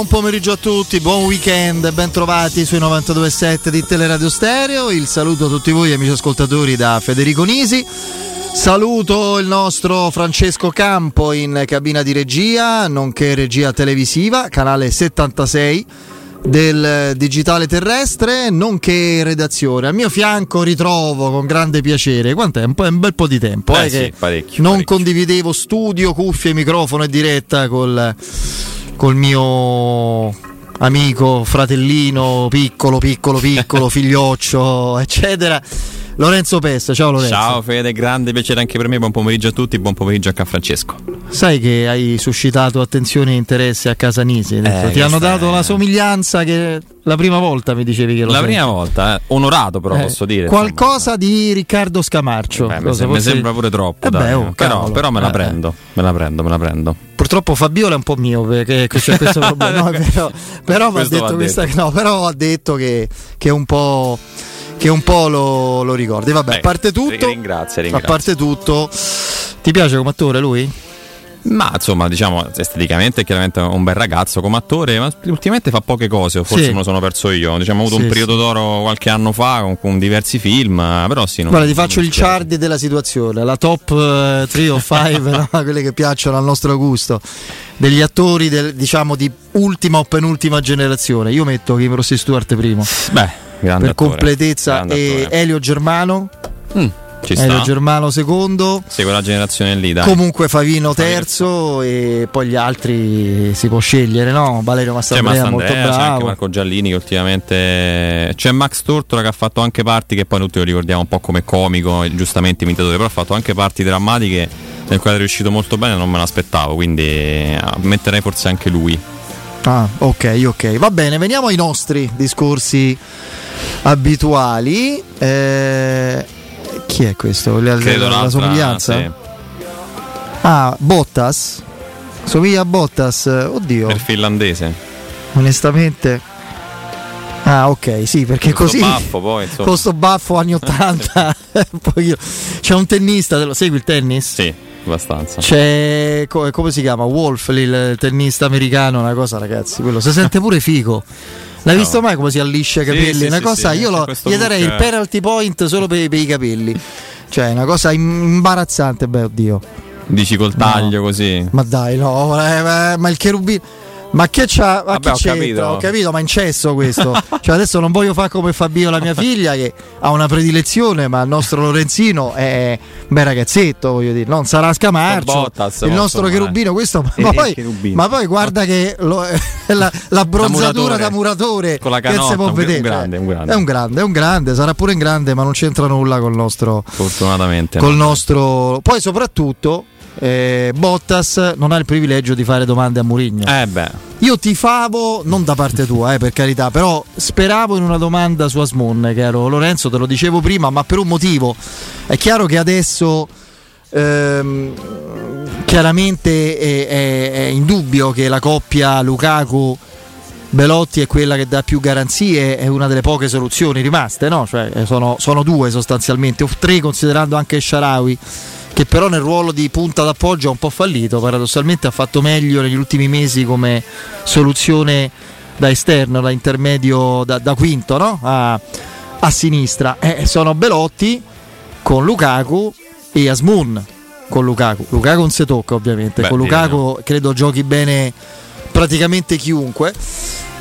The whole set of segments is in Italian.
buon pomeriggio a tutti, buon weekend, ben trovati sui 92.7 di Teleradio Stereo. Il saluto a tutti voi amici ascoltatori da Federico Nisi. Saluto il nostro Francesco Campo in cabina di regia, nonché regia televisiva, canale 76 del digitale terrestre, nonché redazione. Al mio fianco ritrovo con grande piacere. Quanto tempo? È un bel po' di tempo. Eh eh, sì, parecchio, non parecchio. condividevo studio, cuffie, microfono e diretta col, col mio amico, fratellino, piccolo, piccolo, piccolo, figlioccio, eccetera. Lorenzo Pesta, ciao Lorenzo. Ciao Fede, grande piacere anche per me, buon pomeriggio a tutti, buon pomeriggio anche a Francesco. Sai che hai suscitato attenzione e interesse a Casanisi? Ti questa hanno dato è- la somiglianza che la prima volta mi dicevi che lo La sei. prima volta, eh, onorato però Eh, posso dire. Qualcosa di Riccardo Scamarcio. insomma. Beh, mi, sem- mi sembra pure troppo, Eh beh, oh, però, però me la Eh, prendo, me la prendo, me la prendo. Purtroppo Fabiola è un po' mio perché c'è questo problema. No, però però mi ha Questo detto, questa, detto. no, però ha detto che, che un po', che un po' lo, lo ricordi. Vabbè, a Eh, parte tutto, ringrazio, a ringrazio. parte tutto, ti piace come attore lui? Ma insomma, diciamo, esteticamente è chiaramente un bel ragazzo come attore, ma ultimamente fa poche cose, forse Sì. me lo sono perso io. Diciamo, ho avuto Sì, un periodo sì. d'oro qualche anno fa con, con diversi film, però sì. non- Guarda, ti faccio il chart della situazione, la top 3 o 5, quelle che piacciono al nostro gusto, degli attori del- diciamo di ultima o penultima generazione. Io metto Kim Rossi Stewart primo, Beh, per attore, completezza, e attore. Elio Germano, Mm, ci sta. Germano secondo. Segue la generazione lì, dai. Comunque Favino terzo e poi gli altri si può scegliere, no? Valerio Mastandrea molto Mastandrea, c'è anche bravo. Marco Giallini che ultimamente c'è Max Tortora che ha fatto anche parti che poi tutti lo ricordiamo un po' come comico, giustamente imitatore, però ha fatto anche parti drammatiche nel quale è riuscito molto bene, non me l'aspettavo, quindi eh, metterei forse anche lui. Ah, ok, ok. Va bene, veniamo ai nostri discorsi abituali. Eh, chi è questo? La, Credo la- la somiglianza? sì, Ah, Bottas? Somiglia a Bottas? Oddio, per finlandese. onestamente. Ah, ok, sì, perché Questo così baffo poi, insomma. con sto baffo anni 80 un pochino- c'è un tennista, te lo segui il tennis? Sì, abbastanza. C'è co- come si chiama? Wolf, lì, il tennista americano, una cosa, ragazzi. Quello si sente pure figo. L'hai No. visto mai come si alliscia i capelli? sì, una cosa, io lo, gli darei il eh. penalty point solo per, per i capelli. Cioè, una cosa im- imbarazzante, beh, oddio. Dici col taglio così. Ma dai, no, eh, ma il cherubino. Ma che c'ha? Ma Vabbè, che ho c'entra? capito. Ho capito, ma è incesso questo. cioè, adesso non voglio fare come Fabio, la mia figlia, che ha una predilezione, ma il nostro Lorenzino è un bel ragazzetto, voglio dire. Non sarà Scamarcio, Bottas, il ma nostro cherubino, questo. Eh, Ma il poi, cherubino. ma poi guarda che lo- la, la bronzatura muratore. da muratore la che si canotta, può un- un vedere. grande, un grande. È un grande, è un grande, sarà pure in grande, ma non c'entra nulla col nostro Fortunatamente. col no. nostro. Poi, soprattutto, eh, Bottas non ha il privilegio di fare domande a Mourinho. Eh beh, Io tifavo, non da parte tua, eh, per carità, però speravo in una domanda su Asmon, che ero Lorenzo, te lo dicevo prima, ma per un motivo. È chiaro che adesso. ehm, chiaramente è, è- è indubbio che la coppia Lukaku Belotti è quella che dà più garanzie, è una delle poche soluzioni rimaste, no? Cioè, eh, sono, sono due sostanzialmente, o tre considerando anche Sharawi, che però nel ruolo di punta d'appoggio ha un po' fallito, paradossalmente ha fatto meglio negli ultimi mesi come soluzione da esterno, da intermedio, da, da quinto, no? A, a sinistra. Eh, sono Belotti con Lukaku e Asmun con Lukaku. Lukaku non si tocca ovviamente, Beh, con Lukaku credo giochi bene praticamente chiunque.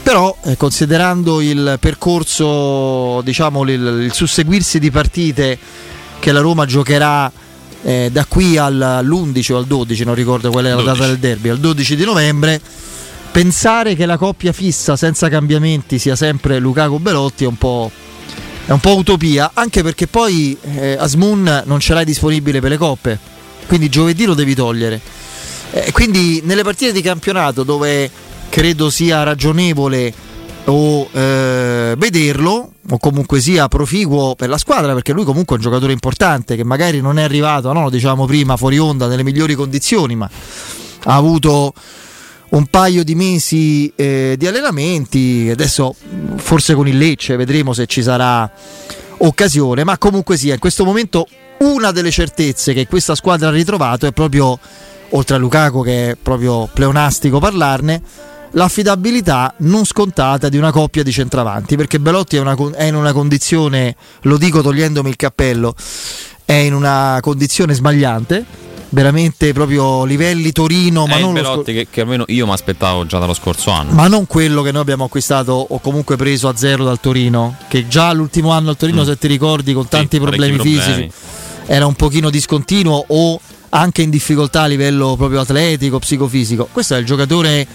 Però eh, considerando il percorso, diciamo il, il susseguirsi di partite che la Roma giocherà eh, da qui al- all'11 o al 12, non ricordo qual è la 12. data del derby, al 12 di novembre, pensare che la coppia fissa senza cambiamenti sia sempre Lukaku Belotti è un po', è un po' utopia, anche perché poi eh, Asmun non ce l'hai disponibile per le coppe, quindi giovedì lo devi togliere. Eh, quindi nelle partite di campionato dove credo sia ragionevole o eh, vederlo o comunque sia proficuo per la squadra perché lui comunque è un giocatore importante che magari non è arrivato, no, lo dicevamo prima, fuori onda nelle migliori condizioni, ma ha avuto un paio di mesi eh, di allenamenti, adesso forse con il Lecce vedremo se ci sarà occasione, ma comunque sia in questo momento una delle certezze che questa squadra ha ritrovato è proprio, oltre a Lukaku che è proprio pleonastico parlarne, l'affidabilità non scontata di una coppia di centravanti, perché Belotti è, una, è in una condizione, lo dico togliendomi il cappello, è in una condizione sbagliante veramente proprio livelli Torino, ma non Belotti sco- che, che, almeno io mi aspettavo già dallo scorso anno. Ma non quello che noi abbiamo acquistato o comunque preso a zero dal Torino, che già l'ultimo anno al Torino, mm. se ti ricordi, con tanti sì, problemi, problemi fisici, era un pochino discontinuo o anche in difficoltà a livello proprio atletico, psicofisico. Questo è il giocatore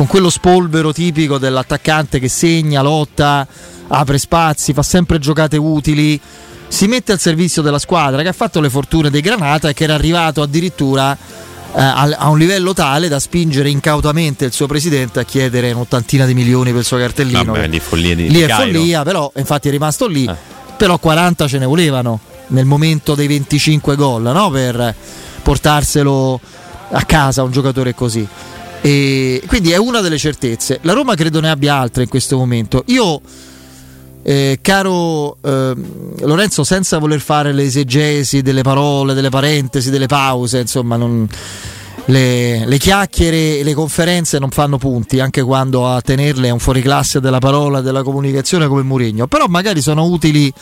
con quello spolvero tipico dell'attaccante che segna, lotta, apre spazi, fa sempre giocate utili, si mette al servizio della squadra che ha fatto le fortune dei Granata e che era arrivato addirittura eh, a, un livello tale da spingere incautamente il suo presidente a chiedere un'ottantina di milioni per il suo cartellino. Vabbè, lì, follia di, lì è follia, però infatti è rimasto lì, eh. però 40 ce ne volevano nel momento dei 25 gol no? per portarselo a casa un giocatore così. E quindi è una delle certezze. La Roma credo ne abbia altre in questo momento. Io, eh, caro eh, Lorenzo, senza voler fare le esegesi delle parole, delle parentesi, delle pause, insomma, non, le, le, chiacchiere e le conferenze non fanno punti, anche quando a tenerle è un fuoriclasse della parola, della comunicazione come Murigno, però magari sono utili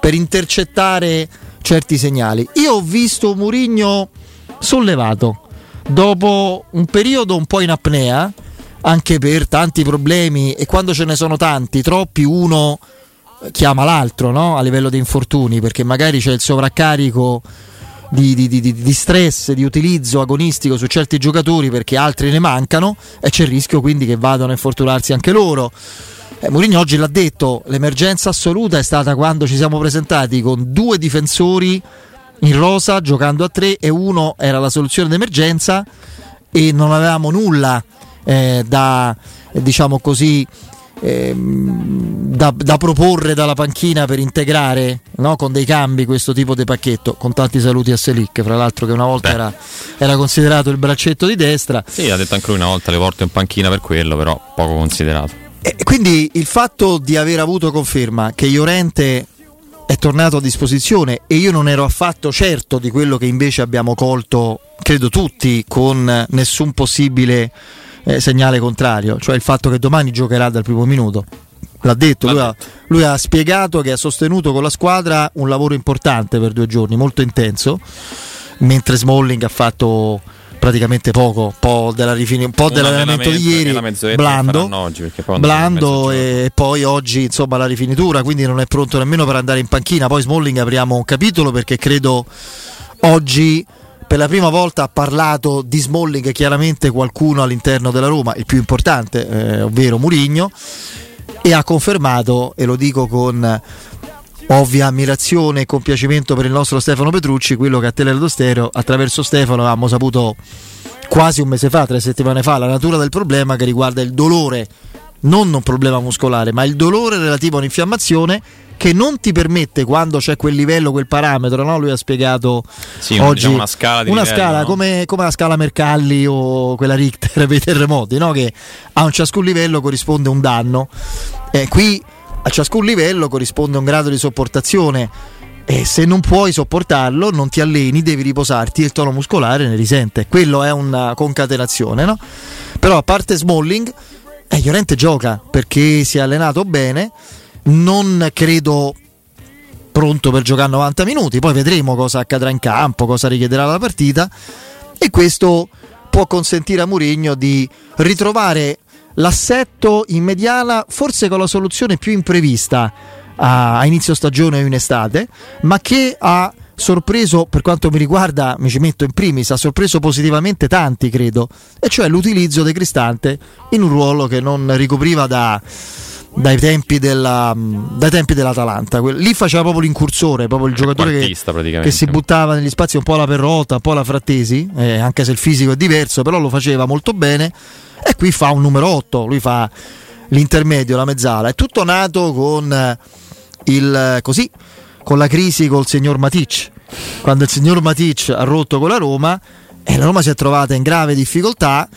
per intercettare certi segnali. Io ho visto Murigno sollevato dopo un periodo un po' in apnea, anche per tanti problemi e quando ce ne sono tanti, troppi, uno chiama l'altro no? a livello di infortuni perché magari c'è il sovraccarico di, di, di, di, stress, di utilizzo agonistico su certi giocatori perché altri ne mancano e c'è il rischio quindi che vadano a infortunarsi anche loro. Eh, Mourinho oggi l'ha detto, l'emergenza assoluta è stata quando ci siamo presentati con due difensori in rosa giocando a tre e uno era la soluzione d'emergenza e non avevamo nulla eh, da diciamo così eh, da, da, proporre dalla panchina per integrare no, con dei cambi questo tipo di pacchetto. Con tanti saluti a Selic fra l'altro che una volta era, era, considerato il braccetto di destra. Sì ha detto anche lui una volta le porto in panchina per quello però poco considerato. E quindi il fatto di aver avuto conferma che Iorente è tornato a disposizione e io non ero affatto certo di quello che invece abbiamo colto, credo tutti, con nessun possibile eh, segnale contrario, cioè il fatto che domani giocherà dal primo minuto. L'ha detto, lui ha, lui ha, spiegato che ha sostenuto con la squadra un lavoro importante per due giorni, molto intenso, mentre Smalling ha fatto praticamente poco, un po', della rifini- un po dell'allenamento di ieri, blando, oggi, blando e poi oggi insomma la rifinitura, quindi non è pronto nemmeno per andare in panchina, poi Smalling apriamo un capitolo perché credo oggi per la prima volta ha parlato di Smalling chiaramente qualcuno all'interno della Roma, il più importante, eh, ovvero Murigno, e ha confermato, e lo dico con ovvia ammirazione e compiacimento per il nostro Stefano Petrucci, quello che a Teleradio Stereo attraverso Stefano avevamo saputo quasi un mese fa, tre settimane fa, la natura del problema che riguarda il dolore, non un problema muscolare, ma il dolore relativo a un'infiammazione che non ti permette quando c'è quel livello, quel parametro, no? lui ha spiegato sì, oggi diciamo una scala, una livello, scala no? come, come, la scala Mercalli o quella Richter per i terremoti, no? che a un ciascun livello corrisponde un danno. Eh, qui a ciascun livello corrisponde un grado di sopportazione e se non puoi sopportarlo non ti alleni, devi riposarti e il tono muscolare ne risente. Quello è una concatenazione, no? Però a parte Smalling, eh, Llorente gioca perché si è allenato bene, non credo pronto per giocare 90 minuti, poi vedremo cosa accadrà in campo, cosa richiederà la partita e questo può consentire a Mourinho di ritrovare l'assetto in mediana forse con la soluzione più imprevista a, inizio stagione o in estate, ma che ha sorpreso, per quanto mi riguarda, mi ci metto in primis, ha sorpreso positivamente tanti, credo, e cioè l'utilizzo di Cristante in un ruolo che non ricopriva da, dai, tempi della, dai tempi dell'Atalanta. Lì faceva proprio l'incursore, proprio il giocatore che, che, si buttava negli spazi un po' alla Perrota, un po' alla Frattesi, eh, anche se il fisico è diverso, però lo faceva molto bene e qui fa un numero 8, lui fa l'intermedio, la mezzala. È tutto nato con il così con la crisi col signor Matic. Quando il signor Matic ha rotto con la Roma e la Roma si è trovata in grave difficoltà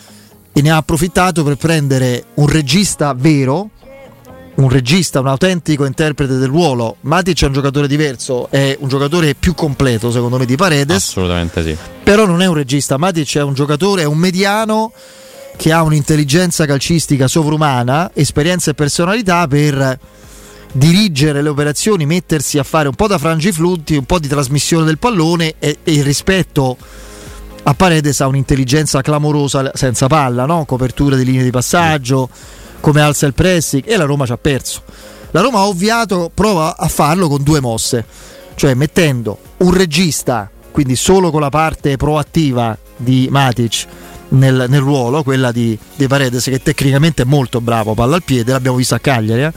e ne ha approfittato per prendere un regista vero, un regista, un autentico interprete del ruolo. Matic è un giocatore diverso, è un giocatore più completo secondo me di Paredes. Assolutamente sì. Però non è un regista, Matic è un giocatore, è un mediano che ha un'intelligenza calcistica sovrumana, esperienza e personalità per dirigere le operazioni, mettersi a fare un po' da frangiflutti, un po' di trasmissione del pallone e, e rispetto a Paredes ha un'intelligenza clamorosa senza palla, no? copertura di linee di passaggio, come alza il pressing e la Roma ci ha perso. La Roma ha ovviato, prova a farlo con due mosse, cioè mettendo un regista, quindi solo con la parte proattiva di Matic nel, nel ruolo, quella di, di, Paredes che tecnicamente è molto bravo, palla al piede, l'abbiamo visto a Cagliari, eh?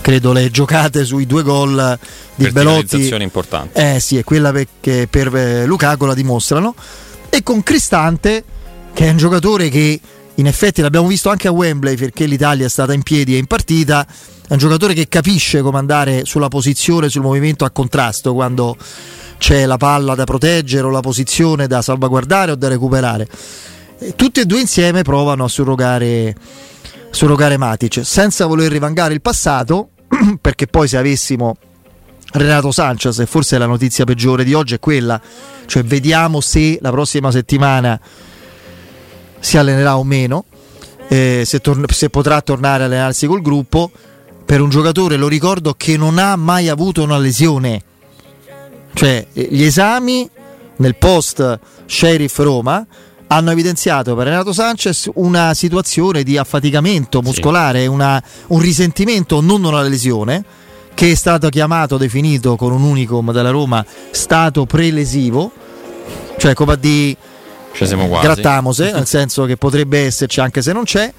credo le giocate sui due gol di per Belotti. importanti. Eh sì, è quella che per eh, Lukaku la dimostrano. E con Cristante, che è un giocatore che in effetti l'abbiamo visto anche a Wembley perché l'Italia è stata in piedi e in partita, è un giocatore che capisce come andare sulla posizione, sul movimento a contrasto quando c'è la palla da proteggere o la posizione da salvaguardare o da recuperare. Tutti e due insieme provano a surrogare, surrogare Matic. Senza voler rivangare il passato perché poi se avessimo Renato Sanchez e forse la notizia peggiore di oggi è quella cioè vediamo se la prossima settimana si allenerà o meno eh, se, tor- se potrà tornare a allenarsi col gruppo per un giocatore lo ricordo che non ha mai avuto una lesione cioè gli esami nel post Sheriff Roma hanno evidenziato per Renato Sanchez una situazione di affaticamento muscolare, sì. una, un risentimento, non una lesione, che è stato chiamato, definito con un unicum della Roma, stato prelesivo, cioè come a di grattamose, nel senso che potrebbe esserci anche se non c'è,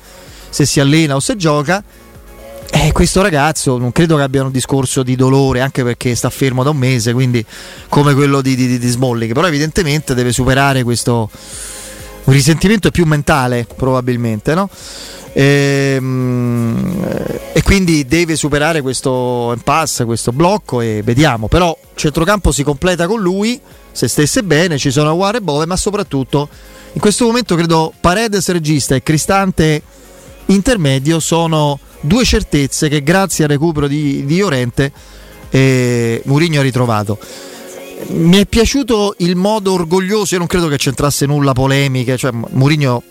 se si allena o se gioca. E questo ragazzo non credo che abbia un discorso di dolore, anche perché sta fermo da un mese, quindi come quello di, di, di Smalling, però evidentemente deve superare questo, un risentimento più mentale probabilmente, no? E, ehm, e, quindi deve superare questo impasse, questo blocco e vediamo. Però centrocampo si completa con lui, se stesse bene, ci sono Aguare e Bove, ma soprattutto in questo momento credo Paredes regista e Cristante intermedio sono due certezze che grazie al recupero di, di Llorente eh, Murigno ha ritrovato. Mi è piaciuto il modo orgoglioso, io non credo che c'entrasse nulla polemiche, cioè Mourinho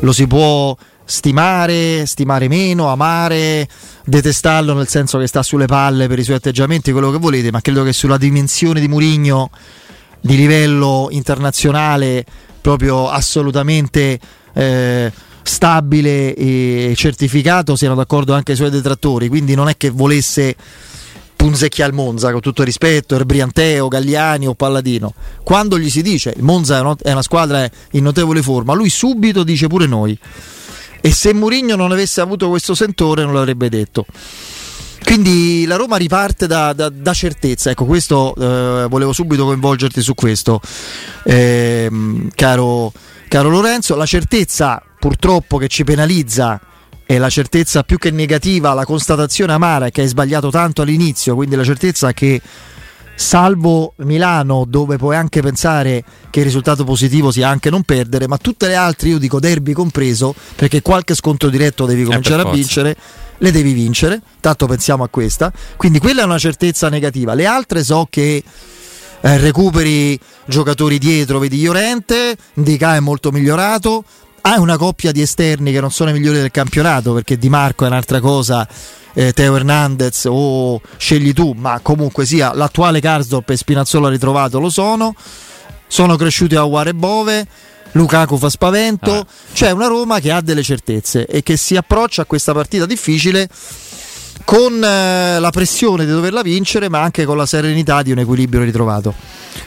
lo si può stimare, stimare meno, amare, detestarlo nel senso che sta sulle palle per i suoi atteggiamenti, quello che volete, ma credo che sulla dimensione di Mourinho di livello internazionale proprio assolutamente eh, stabile e certificato siano d'accordo anche i suoi detrattori, quindi non è che volesse punzecchia il Monza con tutto il rispetto, Erbrianteo, Galliani o Palladino. Quando gli si dice il Monza è una squadra in notevole forma, lui subito dice pure noi. E se Mourinho non avesse avuto questo sentore non l'avrebbe detto. Quindi la Roma riparte da, da, da certezza, ecco questo eh, volevo subito coinvolgerti su questo, eh, caro, caro Lorenzo, la certezza purtroppo che ci penalizza e la certezza più che negativa, la constatazione amara che hai sbagliato tanto all'inizio, quindi la certezza che salvo Milano dove puoi anche pensare che il risultato positivo sia anche non perdere, ma tutte le altre io dico derby compreso, perché qualche scontro diretto devi eh, cominciare a vincere, le devi vincere, tanto pensiamo a questa, quindi quella è una certezza negativa, le altre so che eh, recuperi giocatori dietro, vedi Llorente, Dica è molto migliorato, hai una coppia di esterni che non sono i migliori del campionato perché Di Marco è un'altra cosa eh, Teo Hernandez o scegli tu ma comunque sia l'attuale Karsdorp e Spinazzola ritrovato lo sono sono cresciuti a Uare Bove Lukaku fa spavento ah. c'è una Roma che ha delle certezze e che si approccia a questa partita difficile con eh, la pressione di doverla vincere, ma anche con la serenità di un equilibrio ritrovato.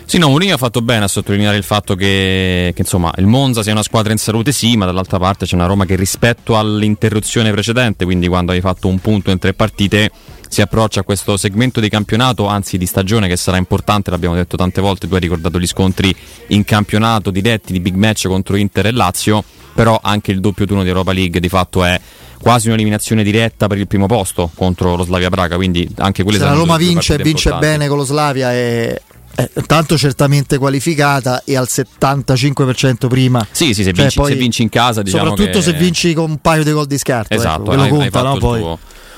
Sì, no, Mourinho ha fatto bene a sottolineare il fatto che, che insomma, il Monza sia una squadra in salute, sì, ma dall'altra parte c'è una Roma che rispetto all'interruzione precedente, quindi quando hai fatto un punto in tre partite, si approccia a questo segmento di campionato, anzi di stagione che sarà importante, l'abbiamo detto tante volte, tu hai ricordato gli scontri in campionato diretti di big match contro Inter e Lazio, però anche il doppio turno di Europa League di fatto è quasi un'eliminazione diretta per il primo posto contro lo Slavia Praga. Quindi anche quelle Se la Roma vince e vince bene con lo Slavia è, è tanto certamente qualificata e al 75% prima. Sì, sì, se, cioè, vinci, poi, se vinci, in casa, diciamo soprattutto che... se vinci con un paio di gol di scarto. Ecco, esatto, ecco, hai, conta, no? poi...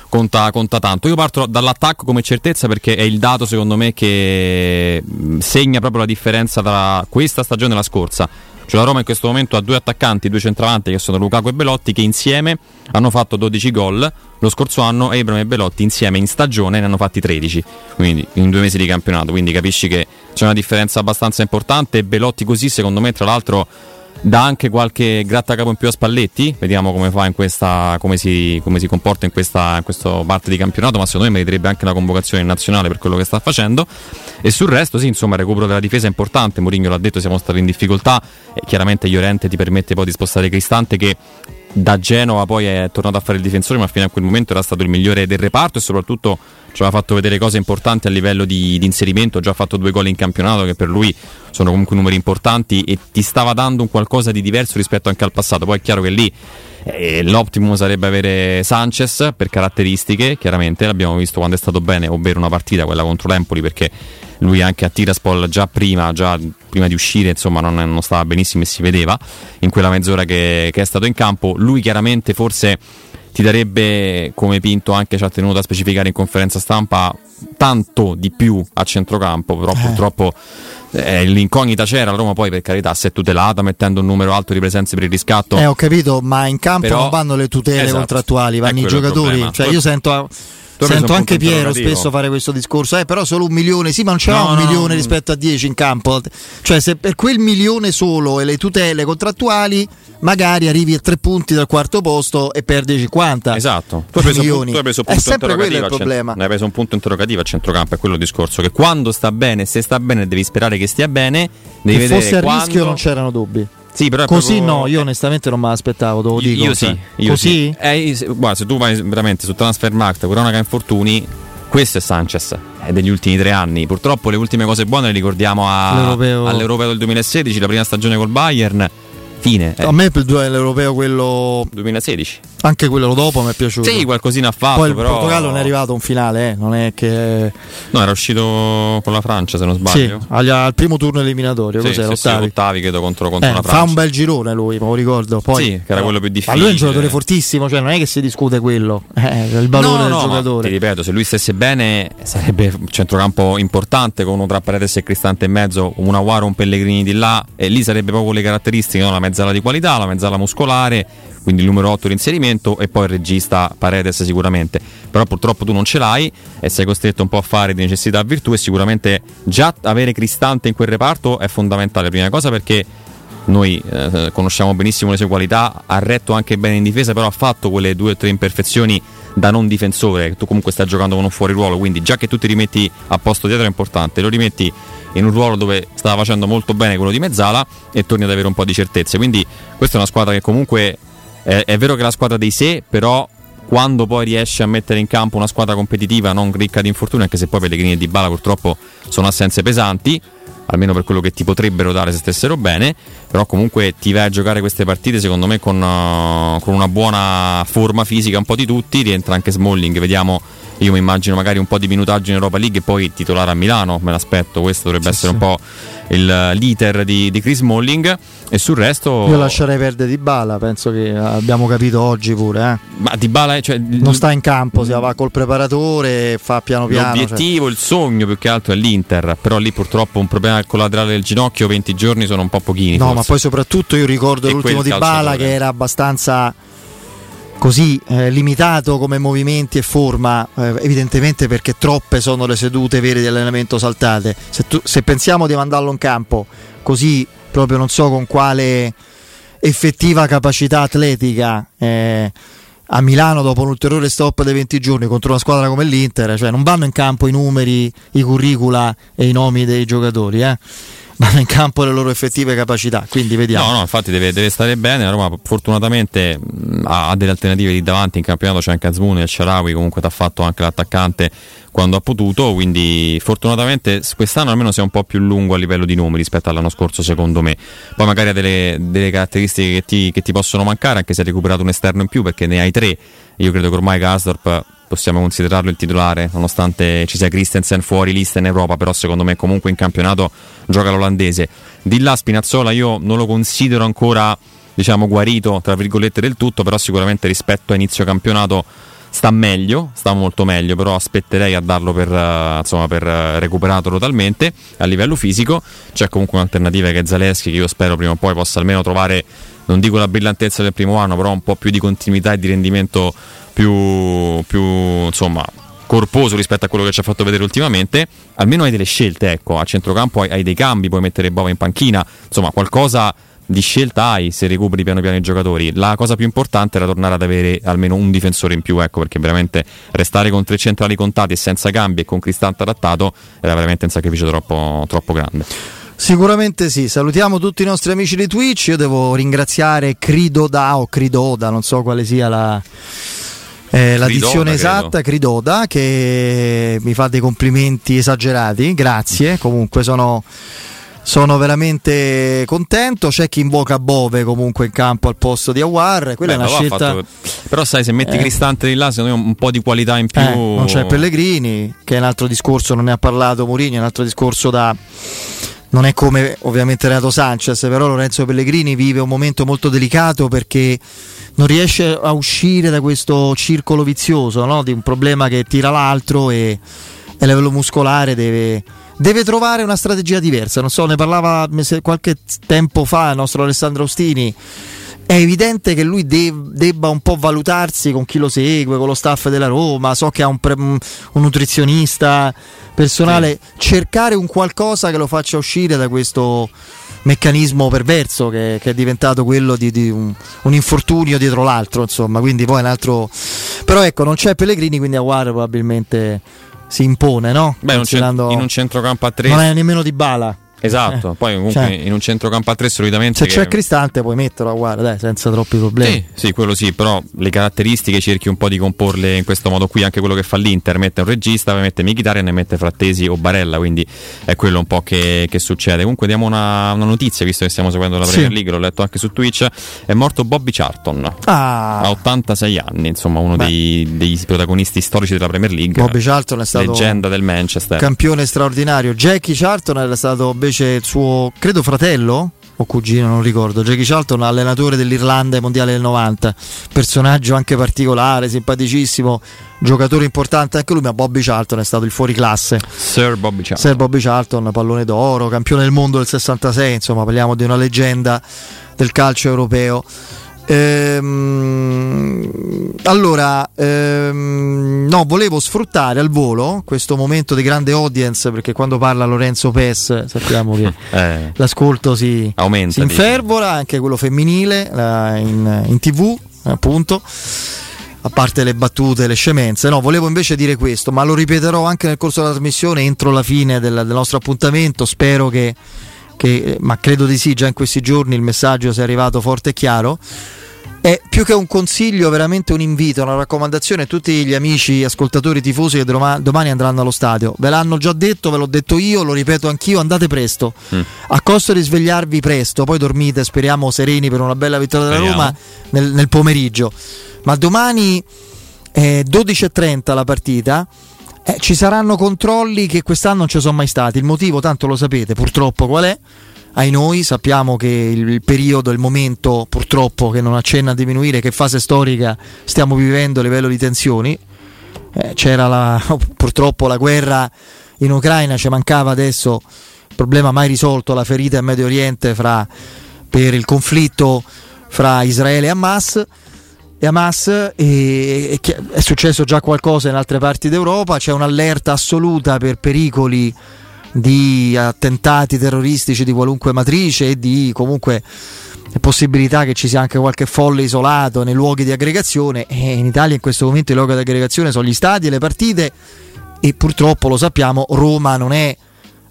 Conta, conta, tanto. Io parto dall'attacco come certezza perché è il dato, secondo me, che segna proprio la differenza tra questa stagione e la scorsa Cioè la Roma in questo momento ha due attaccanti, due centravanti che sono Lukaku e Belotti che insieme hanno fatto 12 gol. Lo scorso anno Abram e Belotti insieme in stagione ne hanno fatti 13, quindi in due mesi di campionato. Quindi capisci che c'è una differenza abbastanza importante. Belotti così, secondo me, tra l'altro dà anche qualche grattacapo in più a Spalletti, vediamo come fa in questa, come si, come si comporta in questa, in questa parte di campionato, ma secondo me meriterebbe anche una convocazione nazionale per quello che sta facendo. E sul resto, sì, insomma, il recupero della difesa è importante. Mourinho l'ha detto, siamo stati in difficoltà. E chiaramente Llorente ti permette poi di spostare Cristante che da Genova poi è tornato a fare il difensore, ma fino a quel momento era stato il migliore del reparto e soprattutto ci aveva fatto vedere cose importanti a livello di, di inserimento. Ha fatto due gol in campionato che per lui sono comunque numeri importanti e ti stava dando un qualcosa di diverso rispetto anche al passato. Poi è chiaro che lì eh, l'optimum sarebbe avere Sanchez per caratteristiche, chiaramente l'abbiamo visto quando è stato bene, ovvero una partita, quella contro l'Empoli, perché lui anche a Tiraspol già prima, già prima di uscire, insomma, non, non, stava benissimo e si vedeva in quella mezz'ora che, che è stato in campo. Lui chiaramente forse ti darebbe, come Pinto anche ci ha tenuto a specificare in conferenza stampa, tanto di più a centrocampo, però eh. purtroppo eh, l'incognita c'era, la Roma poi per carità si è tutelata mettendo un numero alto di presenze per il riscatto. Eh ho capito, ma in campo però, non vanno le tutele esatto, contrattuali, vanno i giocatori, cioè io sento Sento anche Piero spesso fare questo discorso, eh, però solo un milione, sì, ma non c'era no, un no, milione no. rispetto a 10 in campo. Cioè, se per quel milione solo e le tutele contrattuali, magari arrivi a tre punti dal quarto posto e perdi 50. Esatto. Tu hai preso, milioni. Tu hai è sempre quello il problema. Ne hai preso un punto interrogativo a centrocampo, è quello il discorso. Che quando sta bene, se sta bene, devi sperare che stia bene. Devi vedere fosse a quando... rischio non c'erano dubbi. Sì, però Così proprio... no, io onestamente non me l'aspettavo, te lo dico. Io sì. Cioè. Io Così? Sì. Eh, guarda, se tu vai veramente su Transfermarkt, cronaca infortuni, questo è Sanchez, è degli ultimi tre anni. Purtroppo le ultime cose buone le ricordiamo a, L'Europeo. all'Europeo del 2016, la prima stagione col Bayern. Fine. Eh. A me per l'Europeo quello 2016. Anche quello dopo mi è piaciuto. Sì, qualcosina ha fatto. Poi il però... Portogallo non è arrivato a un finale, eh. non è che. No, era uscito con la Francia, se non sbaglio. Sì, al, primo turno eliminatorio. Sì, cos'era? Sì, ottavi. Sì, ottavi credo contro, contro eh, la Francia. Fa un bel girone lui, me lo ricordo. Poi, sì, che era quello più difficile. Ma lui è un giocatore fortissimo, cioè non è che si discute quello. Eh, il valore no, del no, giocatore. Ti ripeto, se lui stesse bene, sarebbe un centrocampo importante con uno tra Paredes e Cristante in mezzo, un Aguaro, un Pellegrini di là, e lì sarebbe proprio le caratteristiche, no? la mezzala di qualità, la mezzala muscolare quindi il numero 8 l'inserimento e poi il regista Paredes sicuramente. Però purtroppo tu non ce l'hai e sei costretto un po' a fare di necessità a virtù e sicuramente già avere Cristante in quel reparto è fondamentale. Prima cosa perché noi eh, conosciamo benissimo le sue qualità, ha retto anche bene in difesa, però ha fatto quelle due o tre imperfezioni da non difensore, tu comunque stai giocando con un fuori ruolo, quindi già che tu ti rimetti a posto dietro è importante, lo rimetti in un ruolo dove stava facendo molto bene quello di Mezzala e torni ad avere un po' di certezze. Quindi questa è una squadra che comunque è, è vero che è la squadra dei sé, però quando poi riesce a mettere in campo una squadra competitiva non ricca di infortuni, anche se poi Pellegrini e Di Bala purtroppo sono assenze pesanti, almeno per quello che ti potrebbero dare se stessero bene, però comunque ti vai a giocare queste partite secondo me con, uh, con una buona forma fisica un po' di tutti, rientra anche Smalling, vediamo io mi immagino magari un po' di minutaggio in Europa League e poi titolare a Milano, me l'aspetto, questo dovrebbe sì, essere sì. un po' il, l'iter di, di, Chris Molling e sul resto... Io lascerei perdere Di Bala, penso che abbiamo capito oggi pure. Eh. Ma Di Bala cioè, non sta in campo, si va col preparatore, fa piano piano. L'obiettivo, cioè. il sogno più che altro è l'Inter, però lì purtroppo un problema collaterale del ginocchio, 20 giorni sono un po' pochini. No, forse. ma poi soprattutto io ricordo e l'ultimo Di Bala che era abbastanza così eh, limitato come movimenti e forma, eh, evidentemente perché troppe sono le sedute vere di allenamento saltate. Se, tu, se, pensiamo di mandarlo in campo così, proprio non so con quale effettiva capacità atletica. Eh, a Milano dopo un ulteriore stop dei 20 giorni contro una squadra come l'Inter, cioè non vanno in campo i numeri, i curricula e i nomi dei giocatori, eh vanno in campo le loro effettive capacità. Quindi vediamo. No, no, infatti deve, deve stare bene. La Roma fortunatamente ha, ha, delle alternative lì davanti. In campionato c'è anche Azmoun e Sharawi, comunque ti ha fatto anche l'attaccante quando ha potuto. Quindi fortunatamente quest'anno almeno sia un po' più lungo a livello di numeri rispetto all'anno scorso, secondo me. Poi magari ha delle, delle caratteristiche che ti, che ti possono mancare, anche se hai recuperato un esterno in più, perché ne hai tre. Io credo che ormai Gasdorp possiamo considerarlo il titolare, nonostante ci sia Christensen fuori lista in Europa, però secondo me comunque in campionato gioca l'olandese. Di là Spinazzola io non lo considero ancora diciamo guarito tra virgolette del tutto, però sicuramente rispetto a inizio campionato sta meglio, sta molto meglio, però aspetterei a darlo per, uh, insomma, per uh, recuperato totalmente a livello fisico. C'è comunque un'alternativa che è Zaleschi che io spero prima o poi possa almeno trovare, non dico la brillantezza del primo anno, però un po' più di continuità e di rendimento più, più insomma, corposo rispetto a quello che ci ha fatto vedere ultimamente, almeno hai delle scelte, ecco, a centrocampo hai, hai dei cambi, puoi mettere Bova in panchina, insomma qualcosa di scelta hai se recuperi piano piano i giocatori. La cosa più importante era tornare ad avere almeno un difensore in più, ecco, perché veramente restare con tre centrali contati e senza cambi e con Cristante adattato era veramente un sacrificio troppo, troppo grande. Sicuramente sì, salutiamo tutti i nostri amici di Twitch, io devo ringraziare Cridoda o Cridoda, non so quale sia la, eh, la dizione esatta, Cridoda, che mi fa dei complimenti esagerati, grazie, comunque sono, sono veramente contento. C'è chi invoca Bove comunque in campo al posto di Awar. Quella Beh, è una scelta. Fatto... Però, sai, se metti eh. Cristante di là, secondo me un po' di qualità in più. Eh, non c'è Pellegrini, che è un altro discorso, non ne ha parlato Mourinho, è un altro discorso da. Non è come ovviamente Renato Sanchez, però Lorenzo Pellegrini vive un momento molto delicato perché non riesce a uscire da questo circolo vizioso no? di un problema che tira l'altro e, a livello muscolare deve, deve, trovare una strategia diversa. Non so, ne parlava qualche tempo fa il nostro Alessandro Ostini. È evidente che lui deb- debba un po' valutarsi con chi lo segue, con lo staff della Roma. So che ha un, pre- un nutrizionista personale. Sì. Cercare un qualcosa che lo faccia uscire da questo meccanismo perverso che, che è diventato quello di, di un, un, infortunio dietro l'altro, insomma, quindi poi un altro... Però ecco, non c'è Pellegrini, quindi Aguar probabilmente si impone, no? Beh, in un centrocampo a tre. Non è nemmeno di bala. Esatto, eh, poi comunque cioè, in un centrocampo a tre solitamente... Se c'è Cristante puoi metterlo, guarda, dai, senza troppi problemi. Sì, sì, quello sì, però le caratteristiche cerchi un po' di comporle in questo modo qui, anche quello che fa l'Inter, mette un regista, poi mette Mkhitaryan e mette Frattesi o Barella, quindi è quello un po' che, che succede. Comunque diamo una, una, notizia, visto che stiamo seguendo la Premier sì. League, l'ho letto anche su Twitch, è morto Bobby Charlton, ah. a 86 anni, insomma uno dei, dei, protagonisti storici della Premier League. Bobby Charlton è stato... Leggenda del Manchester. Campione straordinario. Jackie Charlton era stato invece il suo credo fratello o cugino, non ricordo, Jackie Charlton, allenatore dell'Irlanda ai mondiali del 90, personaggio anche particolare, simpaticissimo, giocatore importante anche lui, ma Bobby Charlton è stato il fuoriclasse. Sir Bobby Charlton. Sir Bobby Charlton, pallone d'oro, campione del mondo del 66, insomma parliamo di una leggenda del calcio europeo. Ehm, allora, ehm, no, volevo sfruttare al volo questo momento di grande audience perché quando parla Lorenzo Pes sappiamo che eh, l'ascolto si, aumenta, si infervora, anche quello femminile in, in tv, appunto a parte le battute, le scemenze. No, volevo invece dire questo, ma lo ripeterò anche nel corso della trasmissione entro la fine del, del nostro appuntamento. Spero che, che, ma credo di sì, già in questi giorni il messaggio sia arrivato forte e chiaro è più che un consiglio, veramente un invito, una raccomandazione a tutti gli amici ascoltatori tifosi che domani andranno allo stadio. Ve l'hanno già detto, ve l'ho detto io, lo ripeto anch'io, andate presto. Mm. A costo di svegliarvi presto, poi dormite, speriamo sereni per una bella vittoria della speriamo. Roma nel, nel, pomeriggio. Ma domani è 12.30 la partita. Eh, ci saranno controlli che quest'anno non ci sono mai stati. Il motivo, tanto lo sapete, purtroppo qual è? Ai noi, sappiamo che il periodo, il momento purtroppo che non accenna a diminuire, che fase storica stiamo vivendo a livello di tensioni, eh, c'era la, purtroppo la guerra in Ucraina, ci mancava adesso il problema mai risolto, la ferita in Medio Oriente fra, per il conflitto fra Israele e Hamas. E Hamas e, e, è successo già qualcosa in altre parti d'Europa, c'è un'allerta assoluta per pericoli di attentati terroristici di qualunque matrice e di comunque possibilità che ci sia anche qualche folle isolato nei luoghi di aggregazione. E in Italia in questo momento i luoghi di aggregazione sono gli stadi e le partite e purtroppo lo sappiamo Roma non è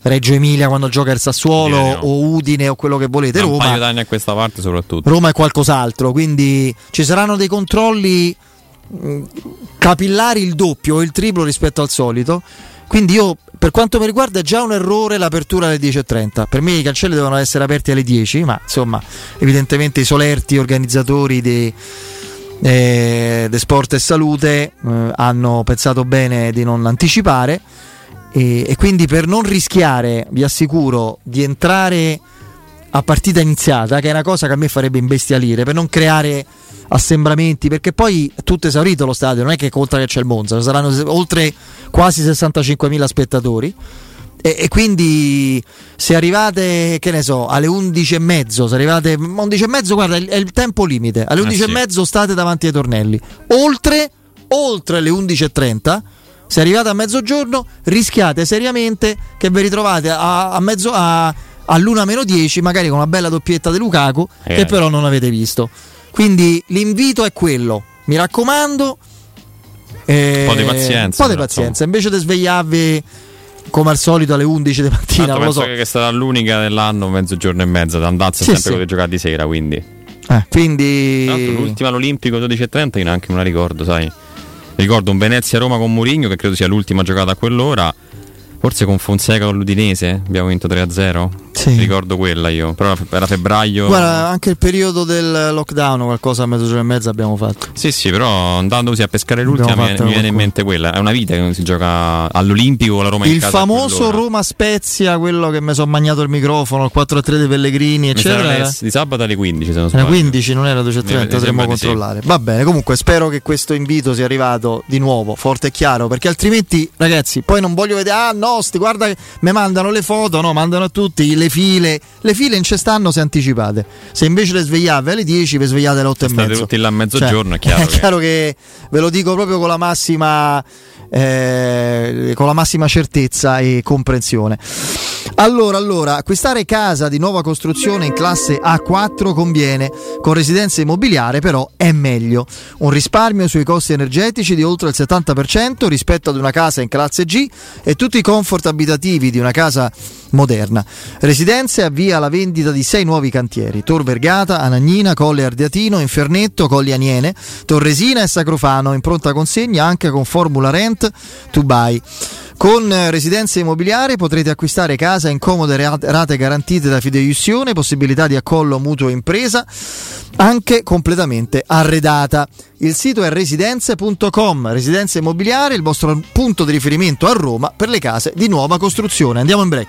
Reggio Emilia quando gioca il Sassuolo no. o Udine o quello che volete Roma, un paio d'anni a questa parte soprattutto. Roma è qualcos'altro quindi ci saranno dei controlli mm, capillari il doppio o il triplo rispetto al solito quindi io, per quanto mi riguarda, è già un errore l'apertura alle 10.30. Per me i cancelli devono essere aperti alle 10, ma insomma, evidentemente i solerti organizzatori di eh, sport e salute eh, hanno pensato bene di non anticipare e, e, quindi per non rischiare, vi assicuro, di entrare a partita iniziata, che è una cosa che a me farebbe imbestialire, per non creare assembramenti, perché poi è tutto esaurito lo stadio, non è che conta che c'è il Monza, saranno oltre quasi 65.000 spettatori. E, e, quindi se arrivate, che ne so, alle 11.30, se arrivate 11.30, guarda, è il tempo limite. Alle 11.30 sì. state davanti ai tornelli. Oltre, oltre le 11.30, se arrivate a mezzogiorno, rischiate seriamente che vi ritrovate a, a mezzo, a, all'una meno 10, magari con una bella doppietta di Lukaku, eh. che però non avete visto. Quindi l'invito è quello. Mi raccomando. Eh, un po' di pazienza. Un po' di pazienza. Invece di svegliarvi come al solito alle 11 di mattina. Tanto penso so. che sarà l'unica dell'anno mezzogiorno e mezzo. D'andarsi sì, sempre sì. giocate di sera. Quindi, eh, quindi... l'ultima all'Olimpico 12.30 io neanche me la ricordo, sai. Ricordo un Venezia-Roma con Mourinho che credo sia l'ultima giocata a quell'ora Forse con Fonseca con l'Udinese abbiamo vinto 3-0. Sì. Ricordo quella io, però era febbraio. Guarda, anche il periodo del lockdown, qualcosa a mezzogiorno e mezzo abbiamo fatto. Sì, sì, però andando così a pescare l'ultima mi, mi viene in mente quella. È una vita che non si gioca all'Olimpico con la Roma il in casa. Il famoso Roma Spezia, quello che mi sono magnato il microfono, il 4-3 dei Pellegrini, eccetera. Era di sabato alle 15, se non sbaglio. Alle 15, non era 12.30, potremmo controllare. Sì. Va bene, comunque spero che questo invito sia arrivato di nuovo, forte e chiaro, perché altrimenti, ragazzi, poi non voglio vedere, ah no, sti, guarda mi mandano le foto, no, mandano a tutti le file. Le file in stanno se anticipate. Se invece le svegliate alle 10, vi svegliate alle 8 e mezzo. tutti là a mezzogiorno, cioè, è chiaro. È che... chiaro che ve lo dico proprio con la massima eh, con la massima certezza e comprensione. Allora, allora, acquistare casa di nuova costruzione in classe A4 conviene, con residenza immobiliare però è meglio. Un risparmio sui costi energetici di oltre il 70% rispetto ad una casa in classe G e tutti i comfort abitativi di una casa moderna. Residenze avvia la vendita di sei nuovi cantieri: Tor Vergata, Anagnina, Colle Ardiatino, Infernetto, Colli Aniene, Torresina e Sacrofano in pronta consegna anche con formula rent to buy. Con residenza immobiliare potrete acquistare casa in comode rate garantite da fideiussione, possibilità di accollo mutuo impresa, anche completamente arredata. Il sito è residenze.com, residenza immobiliare, il vostro punto di riferimento a Roma per le case di nuova costruzione. Andiamo in break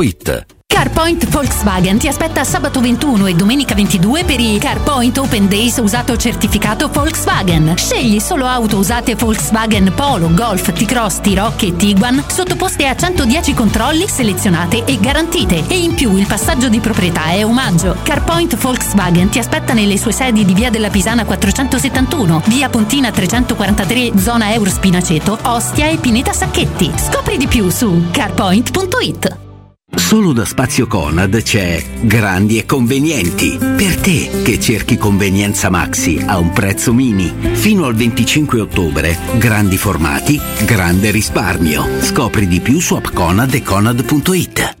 CarPoint Volkswagen ti aspetta sabato 21 e domenica 22 per i CarPoint Open Days usato certificato Volkswagen. Scegli solo auto usate Volkswagen Polo, Golf, T-Cross, T-Rock e Tiguan sottoposte a 110 controlli, selezionate e garantite. E in più il passaggio di proprietà è omaggio. CarPoint Volkswagen ti aspetta nelle sue sedi di via della Pisana 471, via Pontina 343, zona Euro Spinaceto, Ostia e Pineta Sacchetti. Scopri di più su carpoint.it. Solo da Spazio Conad c'è Grandi e Convenienti. Per te che cerchi convenienza maxi a un prezzo mini. Fino al 25 ottobre, grandi formati, grande risparmio. Scopri di più su appconad e conad.it.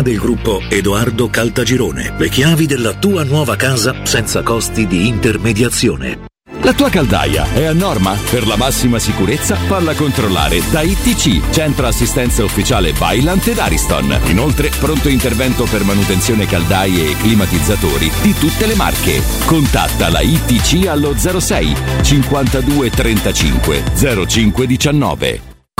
del gruppo Edoardo Caltagirone. Le chiavi della tua nuova casa senza costi di intermediazione. La tua caldaia è a norma? Per la massima sicurezza falla controllare da ITC, Centro Assistenza Ufficiale Bailant ed Ariston. Inoltre pronto intervento per manutenzione caldaie e climatizzatori di tutte le marche. Contatta la ITC allo 06 52 35 05 19.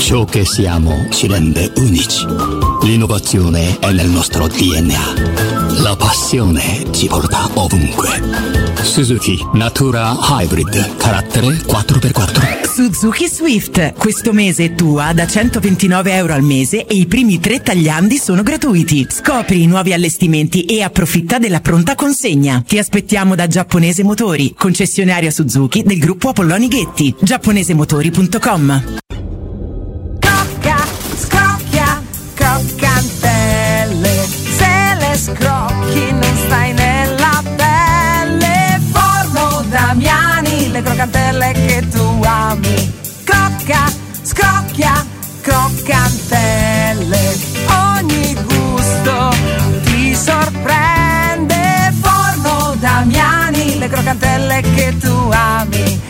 Ciò che siamo ci rende unici. L'innovazione è nel nostro DNA. La passione ci porta ovunque. Suzuki Natura Hybrid, carattere 4x4. Suzuki Swift. Questo mese tua da 129 euro al mese e i primi tre tagliandi sono gratuiti. Scopri i nuovi allestimenti e approfitta della pronta consegna. Ti aspettiamo da Giapponese Motori, concessionaria Suzuki del gruppo Apolloni Ghetti. giapponesemotori.com scrocchi non stai nella pelle. Forno Damiani, le croccantelle che tu ami. Crocca, scrocchia, croccantelle. Ogni gusto ti sorprende. Forno Damiani, le croccantelle che tu ami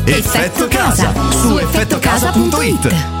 Effetto Casa su effettocasa.it.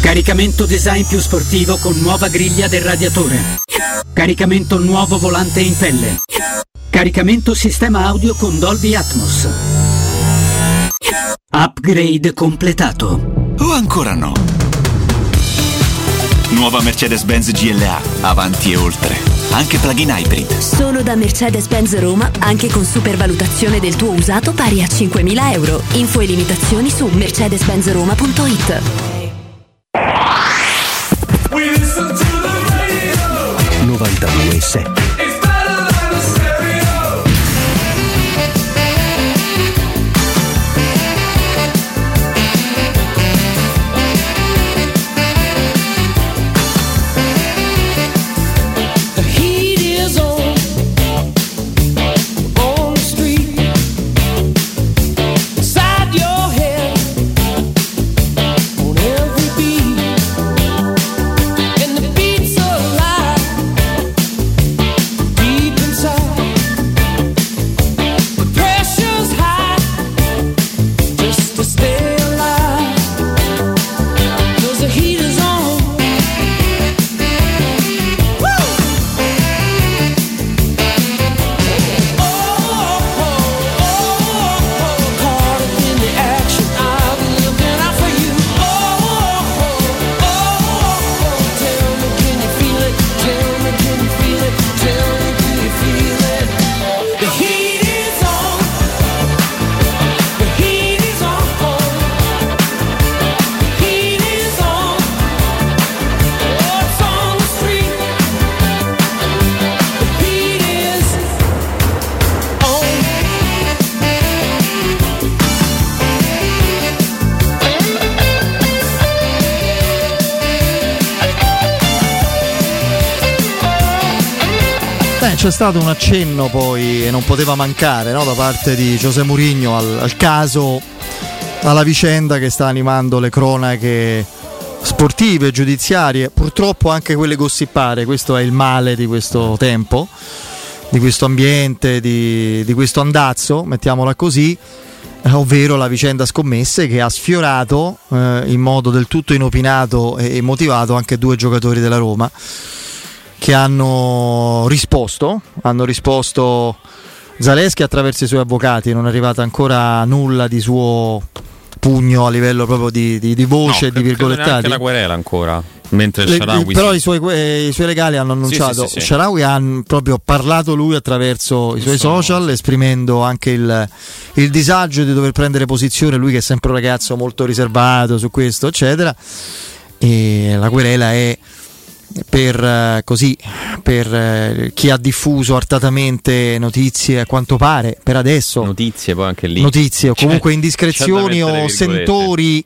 Caricamento design più sportivo con nuova griglia del radiatore. Caricamento nuovo volante in pelle. Caricamento sistema audio con Dolby Atmos. Upgrade completato. O ancora no? Nuova Mercedes-Benz GLA, avanti e oltre. Anche plug-in hybrid. Solo da Mercedes-Benz Roma, anche con supervalutazione del tuo usato pari a 5.000 euro. Info e limitazioni su mercedes-benzroma.it. 92.7 stato un accenno poi e non poteva mancare no, da parte di José Mourinho al, al caso, alla vicenda che sta animando le cronache sportive, giudiziarie, purtroppo anche quelle gossipare, questo è il male di questo tempo, di questo ambiente, di, di questo andazzo, mettiamola così, eh, ovvero la vicenda scommesse che ha sfiorato eh, in modo del tutto inopinato e motivato anche due giocatori della Roma che hanno risposto, hanno risposto Zaleschi attraverso i suoi avvocati, non è arrivata ancora nulla di suo pugno a livello proprio di, di, di voce e no, di virgolettati. Anche la querela ancora. Mentre Le, Sharawi però sì. i suoi, eh, i suoi legali hanno annunciato sì, sì, sì. Sharawi ha proprio parlato lui attraverso i suoi social esprimendo anche il, il disagio di dover prendere posizione lui che è sempre un ragazzo molto riservato su questo eccetera e la querela è per, eh, così, per eh, chi ha diffuso artatamente notizie a quanto pare per adesso Notizie poi anche lì. notizie o comunque c'è indiscrezioni o sentori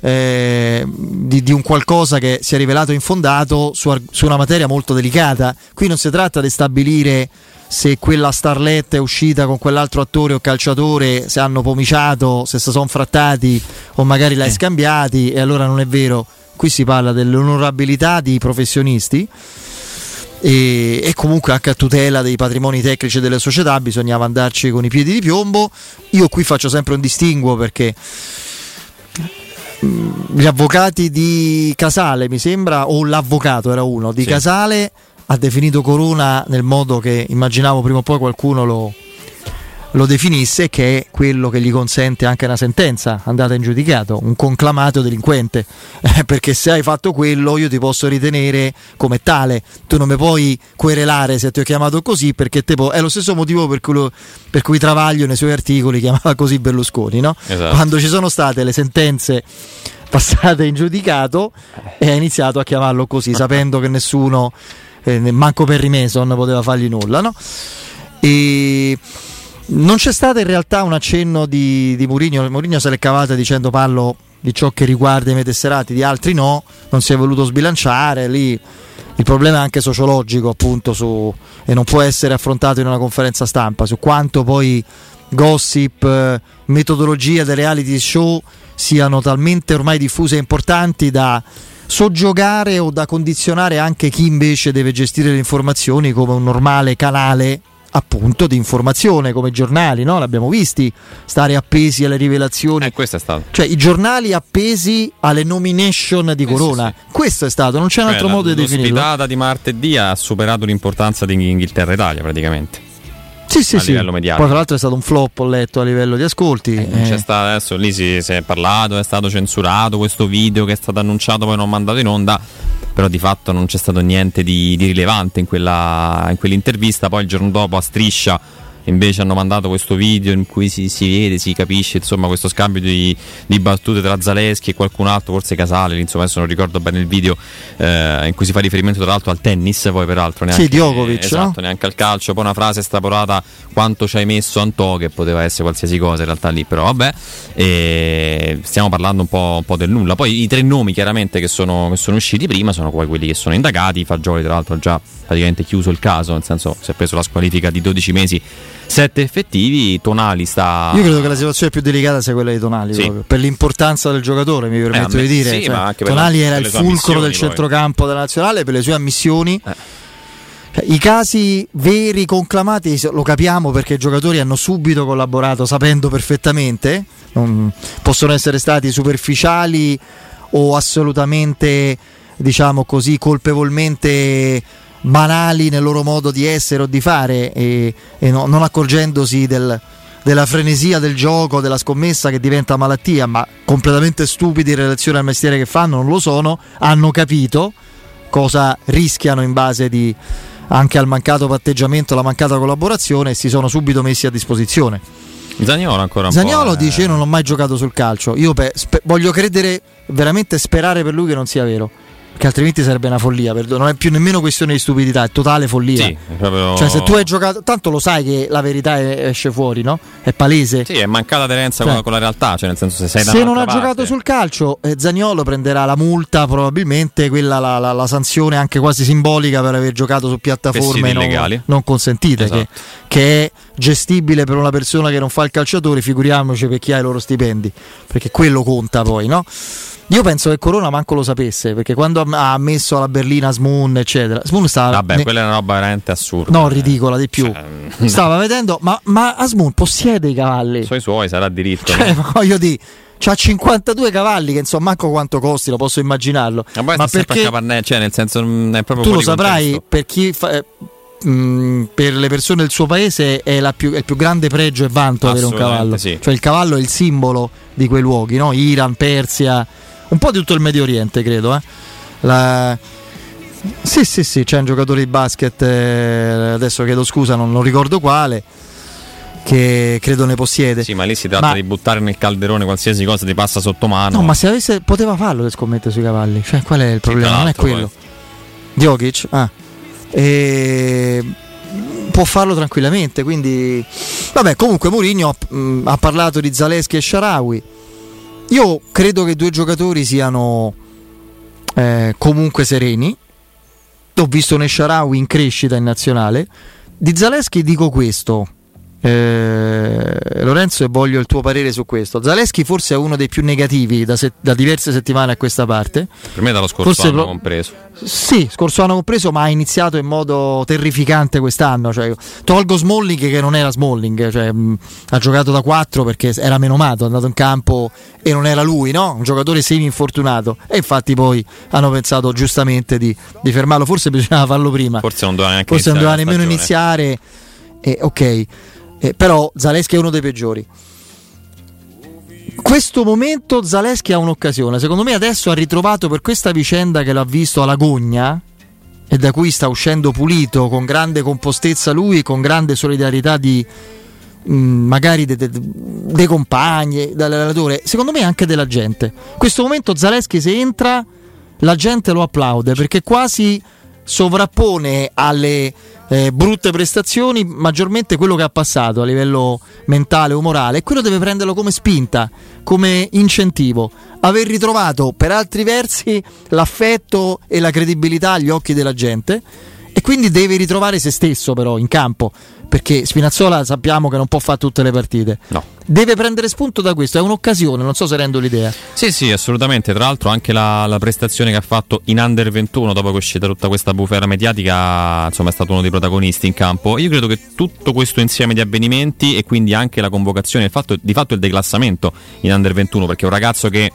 eh, di, di un qualcosa che si è rivelato infondato su, su una materia molto delicata. Qui non si tratta di stabilire se quella starletta è uscita con quell'altro attore o calciatore, se hanno pomiciato, se si sono frattati o magari Eh. l'hai scambiati e allora non è vero. Qui si parla dell'onorabilità di professionisti e, e comunque anche a tutela dei patrimoni tecnici delle società bisognava andarci con i piedi di piombo. Io qui faccio sempre un distinguo perché mm, gli avvocati di Casale, mi sembra, o l'avvocato era uno di Sì. Casale, ha definito Corona nel modo che immaginavo prima o poi qualcuno lo, lo definisse, che è quello che gli consente anche una sentenza andata in giudicato, un conclamato delinquente. Eh, perché se hai fatto quello io ti posso ritenere come tale, tu non mi puoi querelare se ti ho chiamato così perché te po- è lo stesso motivo per cui, lo- per cui Travaglio nei suoi articoli chiamava così Berlusconi, no? Esatto. quando ci sono state le sentenze passate in giudicato e ha iniziato a chiamarlo così sapendo che nessuno, eh, manco Perry Mason poteva fargli nulla, no? E non c'è stato in realtà un accenno di, di Mourinho. Mourinho se l'è cavata dicendo parlo di ciò che riguarda i miei tesserati, di altri no, non si è voluto sbilanciare. Lì il problema è anche sociologico, appunto, su, e non può essere affrontato in una conferenza stampa su quanto poi gossip, metodologia dei reality show siano talmente ormai diffuse e importanti da soggiogare o da condizionare anche chi invece deve gestire le informazioni come un normale canale appunto di informazione come i giornali, no? L'abbiamo visti stare appesi alle rivelazioni. Eh, questo è stato. Cioè i giornali appesi alle nomination di Corona. Questo è stato, non c'è un Cioè, altro la- modo di definirlo. L'ospitata di martedì ha superato l'importanza di Inghilterra-Italia praticamente. Sì, sì, a sì. Poi tra l'altro è stato un flop, ho letto a livello di ascolti. Eh. c'è stato adesso lì si, si è parlato, è stato censurato questo video che è stato annunciato poi non mandato in onda, però di fatto non c'è stato niente di, di rilevante in, quella, in quell'intervista, poi il giorno dopo a striscia invece hanno mandato questo video in cui si, si vede, si capisce insomma questo scambio di, di battute tra Zaleschi e qualcun altro, forse Casale, insomma adesso non ricordo bene il video eh, in cui si fa riferimento tra l'altro al tennis, poi peraltro neanche, Sì, Djokovic, esatto, no? neanche al calcio, poi una frase estrapolata quanto ci hai messo Antò che poteva essere qualsiasi cosa in realtà lì, però vabbè, e stiamo parlando un po', un po' del nulla. Poi i tre nomi chiaramente che sono, che sono usciti prima sono poi quelli che sono indagati, Fagioli tra l'altro ha già praticamente chiuso il caso, nel senso si è preso la squalifica di 12 mesi, 7 effettivi, Tonali sta... Io credo che la situazione più delicata sia quella di Tonali, Sì. per l'importanza del giocatore, mi permetto Eh, di dire. sì, Cioè, Tonali la- era il fulcro del poi. centrocampo della nazionale per le sue ammissioni. Eh. Cioè, I casi veri conclamati lo capiamo perché i giocatori hanno subito collaborato sapendo perfettamente, non- possono essere stati superficiali o assolutamente, diciamo così, colpevolmente banali nel loro modo di essere o di fare e, e no- non accorgendosi del- della frenesia del gioco, della scommessa che diventa malattia, ma completamente stupidi in relazione al mestiere che fanno, non lo sono, hanno capito cosa rischiano in base di, anche al mancato patteggiamento, alla mancata collaborazione e si sono subito messi a disposizione. Zaniolo ancora un Zaniolo po'. eh, dice: Io non ho mai giocato sul calcio. Io pe- spe- voglio credere, veramente sperare per lui che non sia vero. Perché altrimenti sarebbe una follia, perdo- non è più nemmeno questione di stupidità, è totale follia. Sì, è proprio- Cioè, se tu hai giocato, tanto lo sai che la verità è- esce fuori, no? È palese. Sì, è mancata aderenza Cioè, con, con la realtà, cioè nel senso se sei Se non ha parte- giocato sul calcio, eh, Zaniolo prenderà la multa, probabilmente quella la, la- la sanzione anche quasi simbolica per aver giocato su piattaforme non, non consentite, Esatto. che, che è gestibile per una persona che non fa il calciatore, figuriamoci per chi ha i loro stipendi, perché quello conta poi, no? Io penso che Corona manco lo sapesse, perché quando ha messo alla berlina Smoon, eccetera, Smoon stava... Vabbè, ne- quella è una roba veramente assurda. No, ridicola di più. Stava vedendo, ma, ma Asmoon possiede i cavalli. Suoi suoi sarà diritto. Cioè, no? voglio dire, c'ha 52 cavalli che insomma manco quanto costi, lo posso immaginarlo. Ma poi ma perché capannello, cioè nel senso mm, è proprio tu lo saprai, per chi fa- eh, mh, per le persone del suo paese è, la più- è il più grande pregio e vanto avere un cavallo. sì. Cioè il cavallo è il simbolo di quei luoghi, no? Iran, Persia, un po' di tutto il Medio Oriente, credo. eh. La- Sì, sì, sì, c'è un giocatore di basket, eh, adesso chiedo scusa, non, non ricordo quale, che credo ne possiede. Sì, ma lì si tratta Ma- di buttare nel calderone qualsiasi cosa ti passa sotto mano. No, ma se avesse poteva farlo le scommette sui cavalli. Cioè, qual è il problema? non è quello. Jokic? Ah. E... Può farlo tranquillamente. Quindi, vabbè, comunque Mourinho mh, ha parlato di Zaleschi e Sharawi. Io credo che i due giocatori siano eh, comunque sereni. Ho visto Nesharawi in crescita in nazionale. Di Zaleschi dico questo. Eh, Lorenzo, e voglio il tuo parere su questo. Zaleschi forse è uno dei più negativi da, se- da diverse settimane a questa parte. Per me dallo scorso Forse anno pro- compreso. Sì, scorso anno compreso, ma ha iniziato in modo terrificante quest'anno. Cioè, tolgo Smalling che non era Smalling, cioè, mh, ha giocato da 4 perché era menomato, è andato in campo e non era lui, no? Un giocatore semi-infortunato. E infatti poi hanno pensato giustamente di, di fermarlo. Forse bisognava farlo prima. Forse non doveva Forse non doveva nemmeno stagione. iniziare. Eh, ok, Eh, però Zaleschi è uno dei peggiori. Questo momento Zaleschi ha un'occasione. Secondo me adesso ha ritrovato per questa vicenda che l'ha visto alla gogna e da cui sta uscendo pulito con grande compostezza lui con grande solidarietà di mh, magari dei de, dei compagni, dall'allenatore, secondo me anche della gente. Questo momento Zaleschi se entra la gente lo applaude perché quasi sovrappone alle eh, brutte prestazioni maggiormente quello che ha passato a livello mentale o morale e quello deve prenderlo come spinta, come incentivo. Aver ritrovato per altri versi l'affetto e la credibilità agli occhi della gente e quindi deve ritrovare se stesso però in campo perché Spinazzola sappiamo che non può fare tutte le partite. No. Deve prendere spunto da questo, è un'occasione, non so se rendo l'idea. Sì, sì, assolutamente. Tra l'altro, anche la, la prestazione che ha fatto in under 21 dopo che è uscita tutta questa bufera mediatica, insomma, è stato uno dei protagonisti in campo. Io credo che tutto questo insieme di avvenimenti e quindi anche la convocazione, il fatto, di fatto il declassamento in under 21, perché un ragazzo che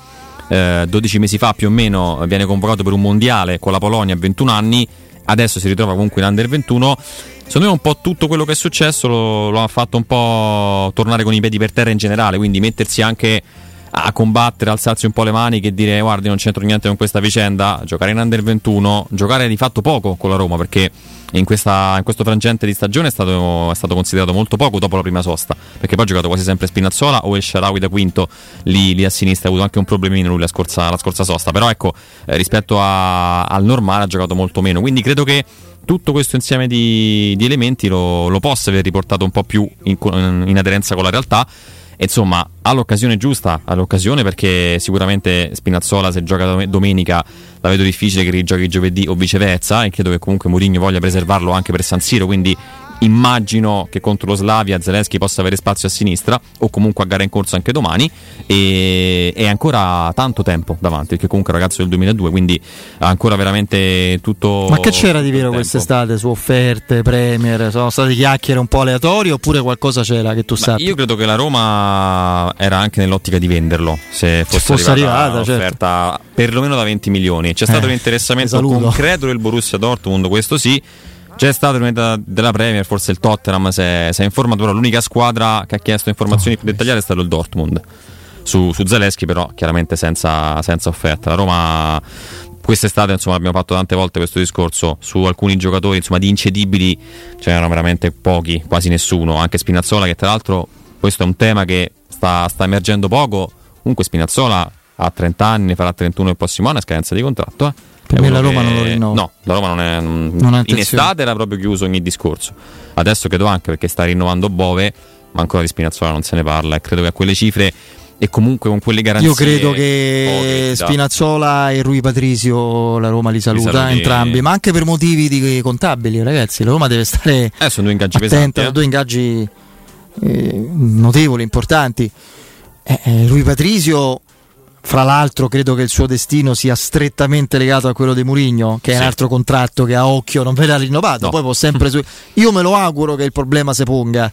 eh, 12 mesi fa più o meno viene convocato per un mondiale con la Polonia a 21 anni, adesso si ritrova comunque in under 21. Secondo me un po' tutto quello che è successo lo, lo ha fatto un po' tornare con i piedi per terra in generale, quindi mettersi anche a combattere, alzarsi un po' le mani e dire guardi non c'entro niente con questa vicenda, giocare in under 21, giocare di fatto poco con la Roma perché in, questa, in questo frangente di stagione è stato, è stato considerato molto poco dopo la prima sosta, perché poi ha giocato quasi sempre Spinazzola o El da quinto lì, lì a sinistra, ha avuto anche un problemino lui la scorsa, la scorsa sosta, però ecco eh, rispetto a- al normale ha giocato molto meno, quindi credo che tutto questo insieme di, di elementi lo, lo possa aver riportato un po' più in, in aderenza con la realtà. Insomma, ha l'occasione giusta, ha l'occasione perché sicuramente Spinazzola se gioca dom- domenica la vedo difficile che rigiochi giovedì o viceversa e credo che comunque Mourinho voglia preservarlo anche per San Siro, quindi immagino che contro lo Slavia Zelensky possa avere spazio a sinistra o comunque a gara in corso anche domani e è ancora tanto tempo davanti perché comunque è un ragazzo del 2002 quindi ha ancora veramente tutto Ma che c'era di vero quest'estate su offerte, Premier? Sono state chiacchiere un po' aleatorie oppure qualcosa c'era che tu Ma sappia? io credo che la Roma era anche nell'ottica di venderlo se fosse, fosse arrivata, arrivata, certo. un'offerta perlomeno da 20 milioni. C'è stato Eh, l'interessamento saluto. concreto del Borussia Dortmund, questo sì. C'è stato il della Premier, forse il Tottenham si è, si è informato, però l'unica squadra che ha chiesto informazioni più dettagliate è stato il Dortmund. Su, su Zelensky però chiaramente senza, senza offerta. La Roma quest'estate insomma abbiamo fatto tante volte questo discorso su alcuni giocatori insomma di incedibili c'erano veramente pochi, quasi nessuno, anche Spinazzola che tra l'altro questo è un tema che sta, sta emergendo poco, comunque Spinazzola ha 30 anni, ne farà 31 il prossimo anno, è scadenza di contratto, eh. Per È me la Roma che- non lo rinnova. No, la Roma non è. Non ha in estate era proprio chiuso ogni discorso. Adesso credo anche perché sta rinnovando Bove, ma ancora di Spinazzola non se ne parla. E credo che a quelle cifre e comunque con quelle garanzie. Io credo che. Spinazzola e Rui Patrizio la Roma li saluta saluti. entrambi, ma anche per motivi di contabili, ragazzi. La Roma deve stare Eh, sono due ingaggi attenta, pesanti. sono eh. due ingaggi eh, notevoli, importanti. Eh, eh, Rui Patrizio, fra l'altro, credo che il suo destino sia strettamente legato a quello di Murigno, che è Sì. un altro contratto che a occhio non verrà rinnovato. No. Poi può sempre su- Io me lo auguro che il problema si ponga.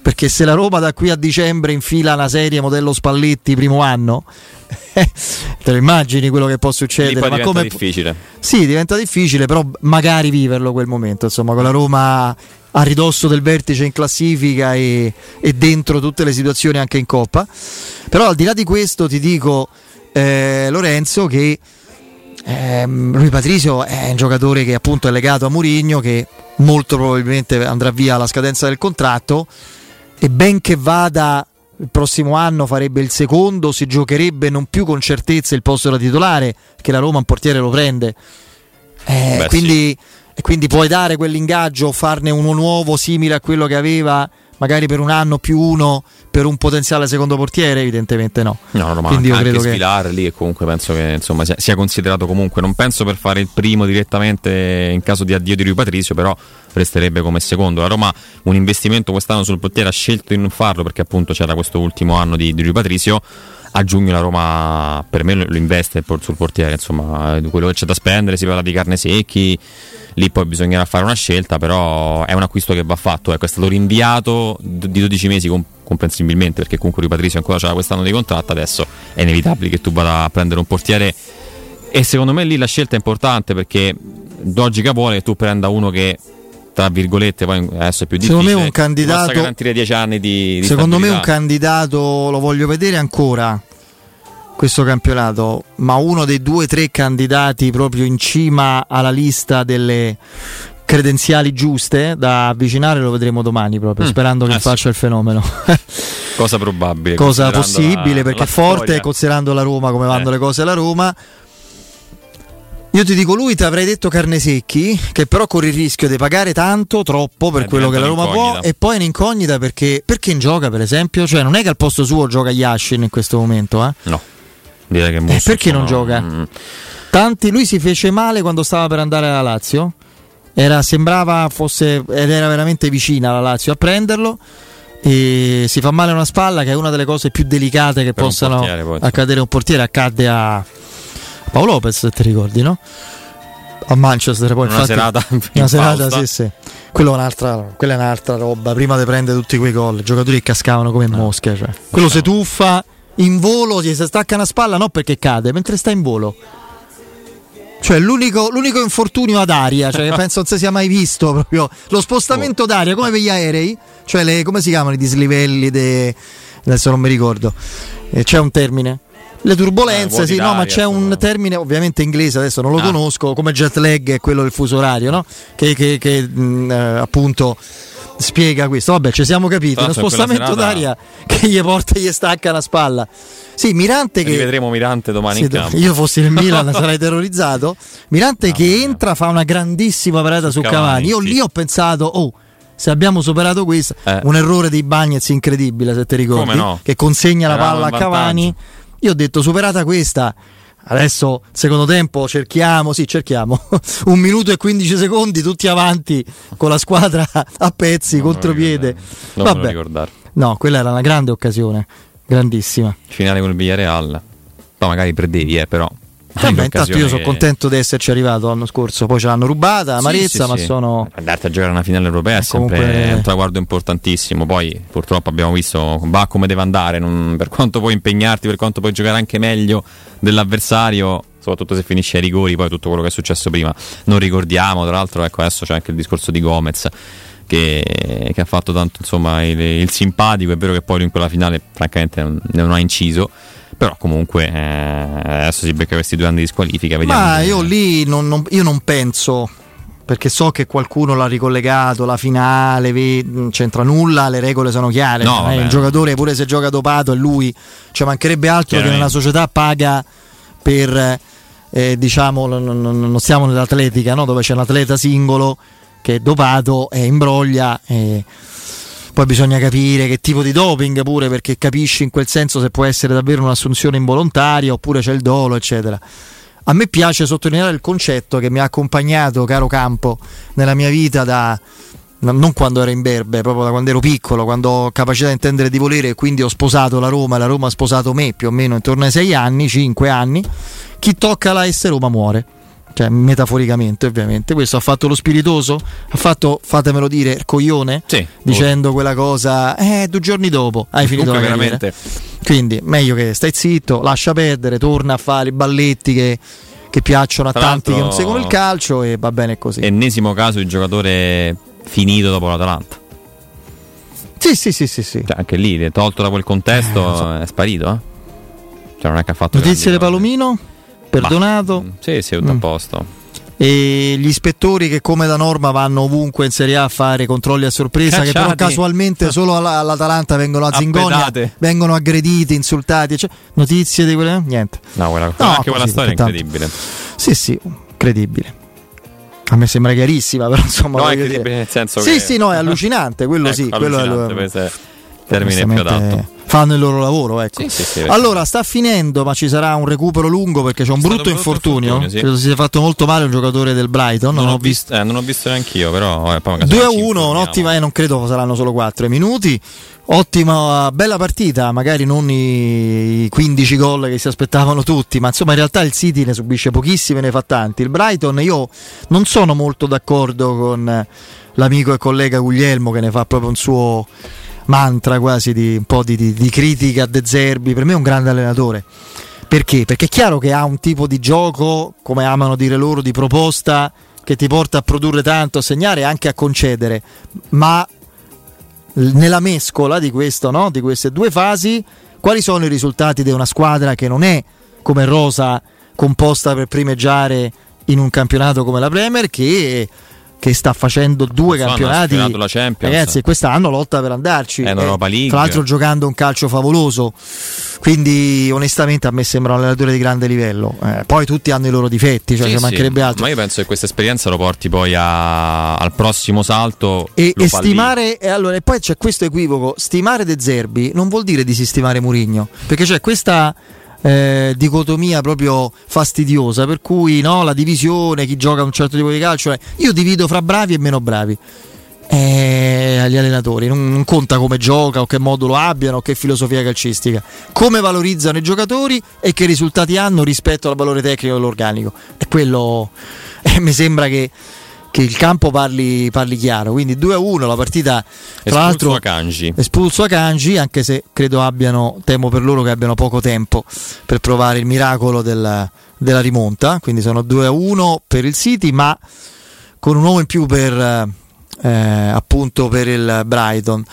Perché se la Roma da qui a dicembre infila una serie modello Spalletti primo anno, te lo immagini quello che può succedere? Ma come, difficile. sì, diventa difficile, però magari viverlo quel momento, insomma, con la Roma a ridosso del vertice in classifica e, e dentro tutte le situazioni anche in Coppa. Però al di là di questo ti dico, eh, Lorenzo, che ehm, Rui Patrizio è un giocatore che appunto è legato a Murigno, che molto probabilmente andrà via alla scadenza del contratto e ben che vada il prossimo anno farebbe il secondo, si giocherebbe non più con certezza il posto da titolare, che la Roma un portiere lo prende. Eh, Beh, quindi, e quindi puoi dare quell'ingaggio, farne uno nuovo simile a quello che aveva, magari per un anno più uno per un potenziale secondo portiere? Evidentemente no. No, no, ma Quindi anche credo che- lì e comunque penso che insomma, sia, sia considerato comunque, non penso per fare il primo direttamente in caso di addio di Rui Patrizio, però resterebbe come secondo. La Roma un investimento quest'anno sul portiere ha scelto di non farlo perché appunto c'era questo ultimo anno di, di Rui Patrizio. A giugno la Roma per me lo investe sul portiere, insomma, eh, quello che c'è da spendere, si parla di carne secchi, lì poi bisognerà fare una scelta, però è un acquisto che va fatto, ecco, è stato rinviato di 12 mesi com- comprensibilmente perché comunque Rui Patrizio ancora c'era quest'anno di contratto, adesso è inevitabile che tu vada a prendere un portiere. E secondo me lì la scelta è importante perché logica vuole che tu prenda uno che tra virgolette poi adesso è più difficile Secondo me un candidato- garantire 10 anni di, di Secondo me un stabilità. candidato lo voglio vedere ancora questo campionato, ma uno dei due o tre candidati proprio in cima alla lista delle credenziali giuste da avvicinare lo vedremo domani proprio, Mm, sperando che eh sì. faccia il fenomeno. cosa probabile cosa possibile la- perché la è forte storia. considerando la Roma come vanno Eh. le cose alla Roma io ti dico lui ti avrei detto Carnesecchi che però corre il rischio di pagare tanto troppo per Eh, quello che la Roma può e poi è un'incognita perché perché in gioca per esempio cioè non è che al posto suo gioca Yashin in questo momento eh? no direi che Eh, Musso, perché non insomma, gioca? mm, Tanti, lui si fece male quando stava per andare alla Lazio. Era, sembrava fosse ed era veramente vicina la Lazio a prenderlo. E si fa male una spalla, che è una delle cose più delicate che Per un possano insomma. accadere a un portiere. Accadde a Paolo Lopez, se ti ricordi, no? A Manchester, poi Una infatti, serata in una serata, sì, sì. Quello è un'altra, quella è un'altra roba. Prima di prendere tutti quei gol, giocatori che cascavano come mosche. Cioè. Quello si tuffa in volo, si stacca una spalla, no perché cade, mentre sta in volo. Cioè l'unico, l'unico infortunio ad aria, cioè, penso non si sia mai visto proprio lo spostamento d'aria come per gli aerei, cioè le, come si chiamano i dislivelli, de, adesso non mi ricordo, Eh, c'è un termine. Le turbulenze, vuoti sì, no, ma c'è un termine ovviamente inglese, adesso non lo Ah. conosco, come jet lag è quello del fuso orario, no? Che, che- che, mh, eh, appunto spiega questo. Vabbè, ci siamo capiti, Tra uno spostamento serata- d'aria che gli porta e gli stacca la spalla. Sì, Mirante che rivedremo Mirante domani in campo io fossi nel Milan sarei terrorizzato. Mirante che entra, fa una grandissima parata su Cavani, Cavani. Io sì. lì ho pensato, oh, se abbiamo superato questo, Eh. un errore dei Bagnets incredibile, se ti ricordi, no? che consegna la Eravamo palla a Cavani. Io ho detto, superata questa. Adesso, secondo tempo, cerchiamo, sì, cerchiamo. Un minuto e 15 secondi, tutti avanti con la squadra a pezzi, contropiede. non me lo Vabbè, no, quella era una grande occasione, grandissima. finale con il Villarreal. Poi magari perdevi eh, però Vabbè, intanto io sono contento di esserci arrivato l'anno scorso, poi ce l'hanno rubata, Sì, amarezza, sì, ma sì. sono... Andarti a giocare una finale europea è sempre comunque- un traguardo importantissimo. Poi purtroppo abbiamo visto va come deve andare. non- per quanto puoi impegnarti, per quanto puoi giocare anche meglio dell'avversario, soprattutto se finisce ai rigori, poi tutto quello che è successo prima. Non ricordiamo, tra l'altro, ecco adesso c'è anche il discorso di Gomez. Che, che ha fatto tanto insomma il, il simpatico. È vero che poi in quella finale, francamente, non, non ha inciso. Però comunque eh, adesso si becca questi due anni di squalifica. Vediamo Ma io lì non, non- io non penso, perché so che qualcuno l'ha ricollegato, la finale, non c'entra nulla, le regole sono chiare. No, è vabbè. il giocatore pure se gioca dopato è lui, cioè mancherebbe altro che una società paga per eh, diciamo, non, non- stiamo nell'atletica, no? dove c'è un atleta singolo che è dopato e imbroglia. E poi bisogna capire che tipo di doping pure, perché capisci in quel senso se può essere davvero un'assunzione involontaria oppure c'è il dolo, eccetera. A me piace sottolineare il concetto che mi ha accompagnato, caro Campo, nella mia vita da no- non quando ero in berbe, proprio da quando ero piccolo, quando ho capacità di intendere di volere e quindi ho sposato la Roma la Roma ha sposato me più o meno intorno ai sei anni, cinque anni. Chi tocca la S Roma muore. Cioè, metaforicamente, ovviamente. Questo ha fatto lo spiritoso? Ha fatto, fatemelo dire, il coglione? Sì. Dicendo quella cosa, eh, due giorni dopo hai finito Comunque, la carriera. veramente. Quindi, meglio che stai zitto, lascia perdere, torna a fare i balletti che, che piacciono a Tra tanti che non seguono il calcio e va bene così. Ennesimo caso di giocatore finito dopo l'Atalanta. Sì, sì, sì, sì, sì. Cioè, anche lì, tolto da quel contesto, è sparito. Eh? Cioè, non è che ha fatto. Notizie di grandi cose. Perdonato? Sì, sì, tutto Mm. a posto. E gli ispettori che come da norma vanno ovunque in Serie A a fare controlli a sorpresa, che però Cacciati. casualmente solo alla- all'Atalanta vengono a Zingonia, vengono aggrediti, insultati. cioè, notizie di quelle? Niente. No, quella, No, anche quella storia è incredibile. Sì, sì, credibile. A me sembra chiarissima, però insomma. No, è incredibile dire. nel senso Sì, che- sì, no, è allucinante, quello sì, Ecco, quello è allucinante, lo- questo è termine più adatto. Fanno il loro lavoro, ecco. Sì, sì, sì, allora, sta finendo, ma ci sarà un recupero lungo perché c'è un brutto brutto infortunio. infortunio. Credo si sia fatto molto male un giocatore del Brighton. Non, Non, ho visto. eh, non ho visto neanche io, però magari 2 a ci 1, informiamo. un'ottima, eh, non credo saranno solo 4 minuti. Ottima, bella partita, magari non i 15 gol che si aspettavano tutti, ma insomma in realtà il City ne subisce pochissimi e ne fa tanti. Il Brighton io non sono molto d'accordo con eh, l'amico e collega Guglielmo che ne fa proprio un suo mantra quasi di un po' di, di- di critica a De Zerbi, per me è un grande allenatore. Perché? Perché è chiaro che ha un tipo di gioco, come amano dire loro, di proposta che ti porta a produrre tanto, a segnare e anche a concedere, ma nella mescola di, questo, no? di queste due fasi, quali sono i risultati di una squadra che non è come Rosa composta per primeggiare in un campionato come la Premier, che, che sta facendo due ha campionati. Ragazzi, quest'anno lotta per andarci. Eh, League. Tra l'altro giocando un calcio favoloso. Quindi onestamente a me sembra un allenatore di grande livello. Eh, poi tutti hanno i loro difetti, cioè Sì, ci sì, mancherebbe altro. Ma io penso che questa esperienza lo porti poi a- al prossimo salto. E, e stimare, e allora, e poi c'è questo equivoco: stimare De Zerbi non vuol dire disistimare Murigno, perché c'è questa eh, dicotomia proprio fastidiosa, per cui no, la divisione, chi gioca un certo tipo di calcio, eh, io divido fra bravi e meno bravi. Eh, agli allenatori non, non conta come gioca o che modulo abbiano o che filosofia calcistica come valorizzano i giocatori e che risultati hanno rispetto al valore tecnico dell'organico e quello eh, mi sembra che, che il campo parli, parli chiaro. Quindi 2 a 1 la partita tra Espulso l'altro Akanji. espulso Akanji anche se credo abbiano temo per loro che abbiano poco tempo per provare il miracolo della, della rimonta. Quindi sono 2 a 1 per il City ma con un uomo in più per eh, appunto per il Brighton.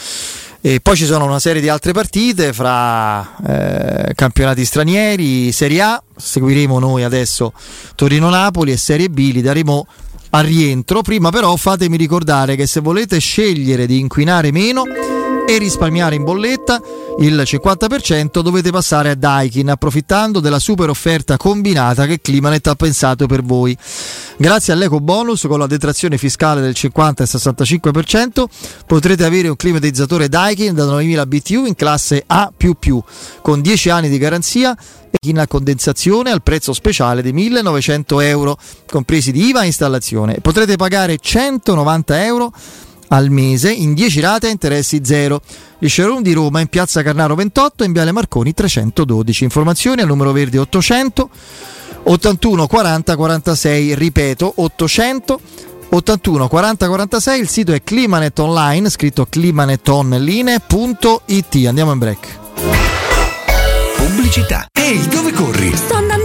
E poi ci sono una serie di altre partite fra eh, campionati stranieri, Serie A, seguiremo noi adesso Torino-Napoli e Serie B, li daremo al rientro. Prima però fatemi ricordare che se volete scegliere di inquinare meno e risparmiare in bolletta il 50% dovete passare a Daikin approfittando della super offerta combinata che Climanet ha pensato per voi. Grazie all'eco bonus con la detrazione fiscale del 50 e 65% potrete avere un climatizzatore Daikin da 9000 BTU in classe A++ con 10 anni di garanzia e in condensazione al prezzo speciale di 1900 euro compresi di IVA e installazione. Potrete pagare 190 euro al mese in 10 rate a interessi zero. Gli showroom di Roma in piazza Carnaro 28 e in Viale Marconi 312. Informazioni al numero verde 800 81 40 46, ripeto 800 81 40 46, il sito è Climanet Online, scritto climanetonline.it. Andiamo in break. Pubblicità. Ehi, dove corri? Sto andando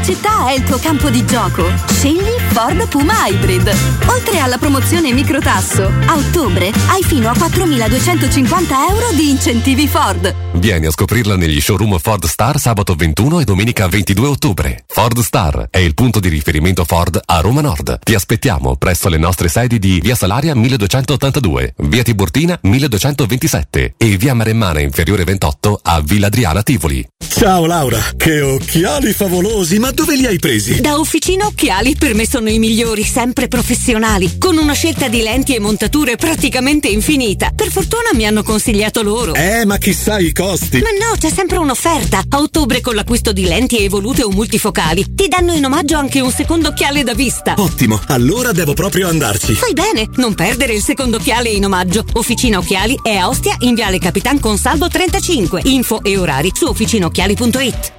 La città è il tuo campo di gioco, scegli Ford Puma Hybrid. Oltre alla promozione microtasso, a ottobre hai fino a 4.250 euro di incentivi Ford. Vieni a scoprirla negli showroom Ford Star sabato 21 e domenica 22 ottobre. Ford Star è il punto di riferimento Ford a Roma Nord. Ti aspettiamo presso le nostre sedi di Via Salaria 1282, Via Tiburtina 1227 e Via Maremmana Inferiore 28 a Villa Adriana Tivoli. Ciao Laura, che occhiali favolosi, ma dove li hai presi? Da Officina Occhiali per me sono i migliori, sempre professionali, con una scelta di lenti e montature praticamente infinita. Per fortuna mi hanno consigliato loro. Eh, ma chissà i costi. Ma no, c'è sempre un'offerta. A ottobre con l'acquisto di lenti evolute o multifocali ti danno in omaggio anche un secondo occhiale da vista. Ottimo, allora devo proprio andarci. Fai bene, non perdere il secondo occhiale in omaggio. Officina Occhiali è a Ostia in Viale Capitan Consalvo 35. Info e orari su officinocchiali.it.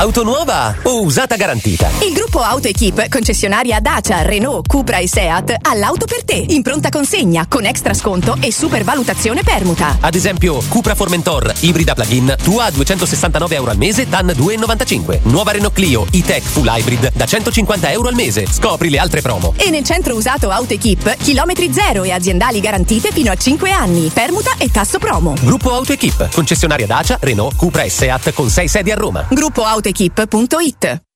Auto nuova o usata garantita? Il gruppo Auto Equip, concessionaria Dacia, Renault, Cupra e Seat, ha l'auto per te, in pronta consegna, con extra sconto e supervalutazione permuta. Ad esempio, Cupra Formentor, ibrida plug-in, tua a 269 euro al mese, DAN 2,95. Nuova Renault Clio, e-Tech Full Hybrid, da 150 euro al mese. Scopri le altre promo. E nel centro usato Auto Equip, chilometri zero e aziendali garantite fino a 5 anni, permuta e tasso promo. Gruppo Auto Equip, concessionaria Dacia, Renault, Cupra e Seat con 6 sedi a Roma. Gruppo autoequip.it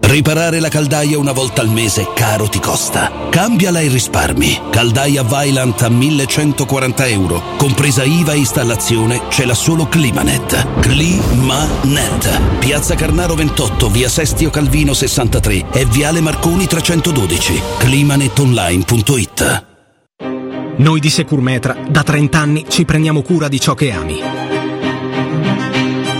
Riparare la caldaia una volta al mese caro ti costa. Cambiala e risparmi. Caldaia Vylant a 1140 euro. Compresa IVA e installazione, c'è la solo Climanet. Climanet. Piazza Carnaro 28, via Sestio Calvino 63 e viale Marconi 312. Climanetonline.it Noi di Securmetra da 30 anni ci prendiamo cura di ciò che ami.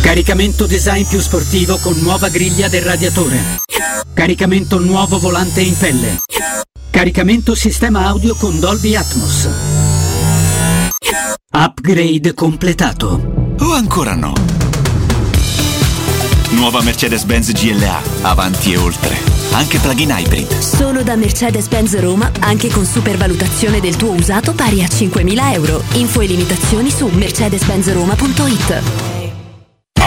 Caricamento design più sportivo con nuova griglia del radiatore. Caricamento nuovo volante in pelle. Caricamento sistema audio con Dolby Atmos. Upgrade completato. O ancora no? Nuova Mercedes-Benz GLA, avanti e oltre. Anche plug-in hybrid. Solo da Mercedes-Benz Roma, anche con supervalutazione del tuo usato pari a 5.000 euro. Info e limitazioni su mercedes-benzroma.it.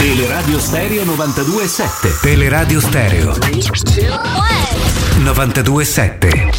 Teleradio Stereo 92.7 Teleradio Stereo 92.7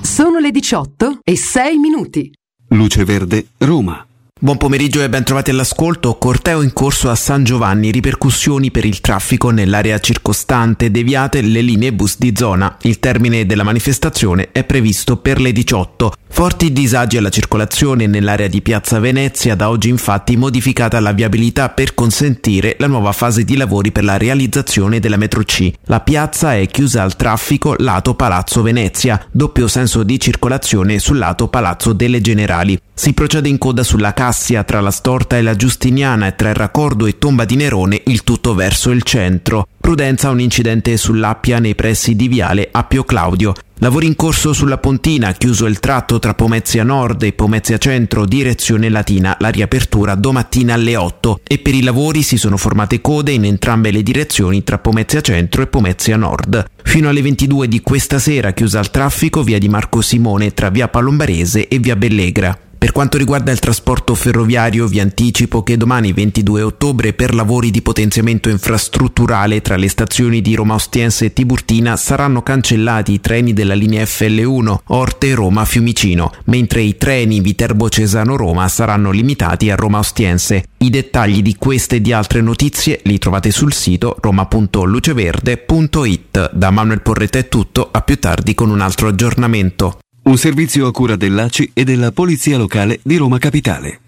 Sono le 18 e 6 minuti. Luce Verde, Roma. Buon pomeriggio e ben trovati all'ascolto. Corteo in corso a San Giovanni, ripercussioni per il traffico nell'area circostante, deviate le linee bus di zona. Il termine della manifestazione è previsto per le 18. Forti disagi alla circolazione nell'area di Piazza Venezia, da oggi infatti modificata la viabilità per consentire la nuova fase di lavori per la realizzazione della metro C. La piazza è chiusa al traffico lato Palazzo Venezia, doppio senso di circolazione sul lato Palazzo delle Generali. Si procede in coda sulla Cassia tra la Storta e la Giustiniana e tra il Raccordo e Tomba di Nerone, il tutto verso il centro. Prudenza un incidente sull'Appia nei pressi di Viale Appio Claudio. Lavori in corso sulla Pontina, chiuso il tratto tra Pomezia Nord e Pomezia Centro, direzione Latina, la riapertura domattina alle 8 e per i lavori si sono formate code in entrambe le direzioni tra Pomezia Centro e Pomezia Nord. Fino alle 22 di questa sera chiusa al traffico via di Marco Simone tra via Palombarese e via Bellegra. Per quanto riguarda il trasporto ferroviario, vi anticipo che domani 22 ottobre per lavori di potenziamento infrastrutturale tra le stazioni di Roma Ostiense e Tiburtina saranno cancellati i treni della linea FL1 Orte-Roma Fiumicino, mentre i treni Viterbo Cesano-Roma saranno limitati a Roma Ostiense. I dettagli di queste e di altre notizie li trovate sul sito roma.luceverde.it. Da Manuel Porretta è tutto, a più tardi con un altro aggiornamento. Un servizio a cura dell'ACI e della Polizia Locale di Roma Capitale.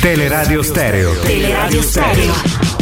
Teleradio Stereo. Teleradio Stereo.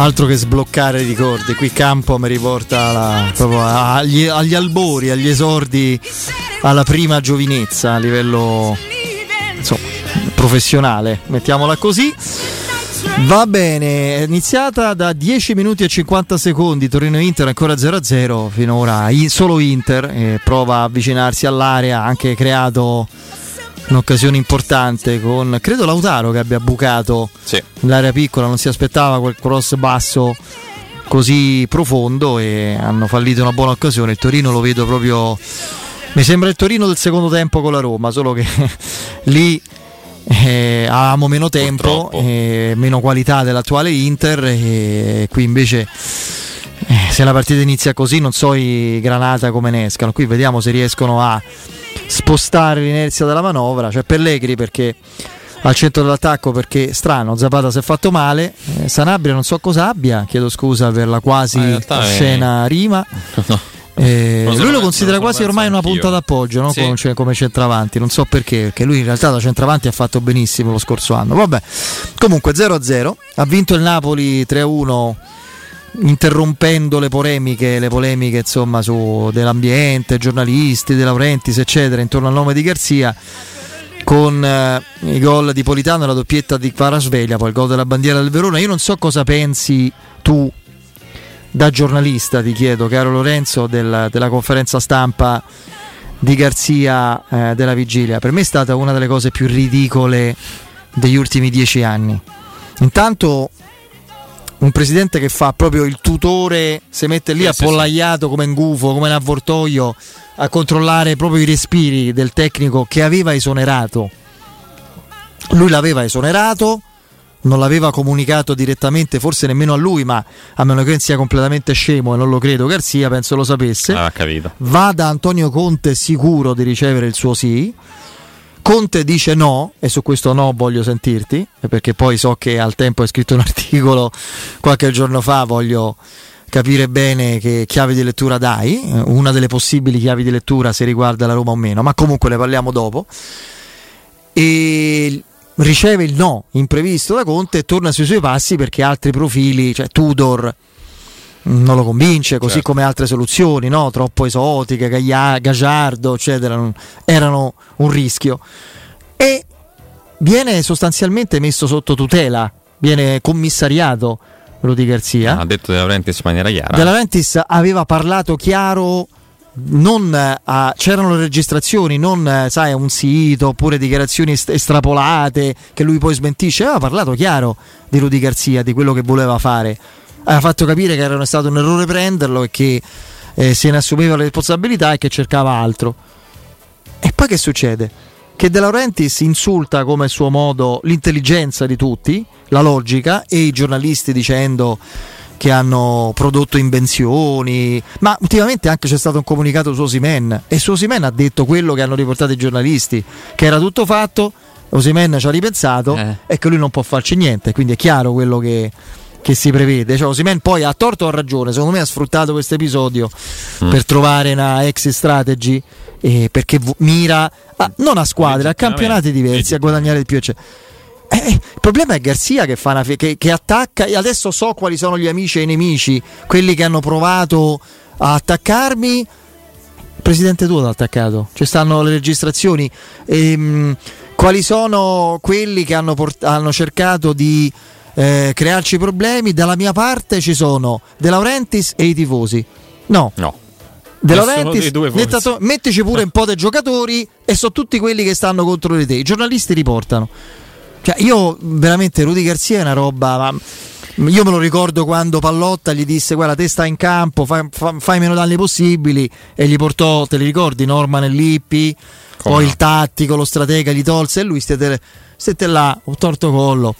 Altro che sbloccare ricordi, qui Campo mi riporta la- proprio agli, agli albori, agli esordi alla prima giovinezza a livello insomma, professionale, mettiamola così. Va bene, è iniziata da 10 minuti e 50 secondi, Torino-Inter ancora 0-0, finora solo Inter eh, prova a avvicinarsi all'area, ha anche creato un'occasione importante con credo Lautaro che abbia bucato sì. l'area piccola, non si aspettava quel cross basso così profondo e hanno fallito una buona occasione. Il Torino lo vedo proprio mi sembra il Torino del secondo tempo con la Roma, solo che lì eh, avevamo meno tempo, eh, meno qualità dell'attuale Inter e qui invece eh, se la partita inizia così non so i Granata come ne escano. Qui vediamo se riescono a spostare l'inerzia della manovra, cioè Pellegri perché al centro dell'attacco perché strano, Zapata si è fatto male, eh, Sanabria non so cosa abbia, chiedo scusa per la quasi scena è... rima. no. Eh, lui lo considera quasi ormai una punta d'appoggio no? sì. come, come, centravanti, non so perché, perché lui in realtà da centravanti ha fatto benissimo lo scorso anno. Vabbè, comunque 0-0, ha vinto il Napoli 3-1 interrompendo le polemiche, le polemiche insomma su dell'ambiente, giornalisti, De Laurentiis eccetera intorno al nome di Garzia con eh, i gol di Politano e la doppietta di Kvarasveglia, poi il gol della bandiera del Verona. Io non so cosa pensi tu da giornalista, ti chiedo, caro Lorenzo, del, della conferenza stampa di Garzia eh, della vigilia. Per me è stata una delle cose più ridicole degli ultimi dieci anni. Intanto un presidente che fa proprio il tutore, si mette lì sì, appollaiato sì. come un gufo, come un avvoltoio a controllare proprio i respiri del tecnico che aveva esonerato. Lui l'aveva esonerato, non l'aveva comunicato direttamente, forse nemmeno a lui, ma a meno che non sia completamente scemo e non lo credo Garzia, penso lo sapesse. Ah, capito. Va da Antonio Conte sicuro di ricevere il suo sì. Conte dice no, e su questo no voglio sentirti, perché poi so che al tempo hai scritto un articolo qualche giorno fa, voglio capire bene che chiavi di lettura dai, una delle possibili chiavi di lettura se riguarda la Roma o meno, ma comunque ne parliamo dopo. E riceve il no imprevisto da Conte e torna sui suoi passi perché altri profili, cioè Tudor non lo convince, così certo. come altre soluzioni, no? troppo esotiche, Gagliardo, eccetera, erano un rischio. E viene sostanzialmente messo sotto tutela, viene commissariato Rudy Garzia. Ha detto De Laurentiis in maniera chiara. De Laurentiis aveva parlato chiaro non, uh, c'erano le registrazioni, non uh, sai, un sito oppure dichiarazioni est- estrapolate che lui poi smentisce. Aveva parlato chiaro di Rudy Garzia, di quello che voleva fare. Aveva fatto capire che era stato un errore prenderlo e che eh, se ne assumeva le responsabilità e che cercava altro. E poi che succede? Che De Laurentiis insulta come suo modo l'intelligenza di tutti, la logica e i giornalisti dicendo che hanno prodotto invenzioni, ma ultimamente anche c'è stato un comunicato su Osimen e su Osimen ha detto quello che hanno riportato i giornalisti, che era tutto fatto, Osimen ci ha ripensato eh. e che lui non può farci niente, quindi è chiaro quello che, che si prevede. Cioè, Osimen poi ha torto o ha ragione, secondo me ha sfruttato questo episodio mm. per trovare una exit strategy eh, perché v- mira a, non a squadre, a campionati diversi, a guadagnare di più. Eccetera. Eh, eh, il problema è Garzia che, fa una, che, che attacca e adesso so quali sono gli amici e i nemici, quelli che hanno provato a attaccarmi. Il presidente tuo l'ha attaccato, ci stanno le registrazioni. Ehm, quali sono quelli che hanno, port- hanno cercato di eh, crearci problemi? Dalla mia parte ci sono De Laurentiis e i tifosi. No. No. De Laurentiis, nettato, mettici pure un po' dei giocatori e sono tutti quelli che stanno contro di te. I giornalisti riportano. Cioè, io veramente Rudy Garzia è una roba. Ma io me lo ricordo quando Pallotta gli disse: Guarda, te stai in campo, fai, fai meno danni possibili. E gli portò, te li ricordi, Norman e Lippi. Come poi no? il tattico, lo stratega gli tolse e lui stette, stette là, un torto collo.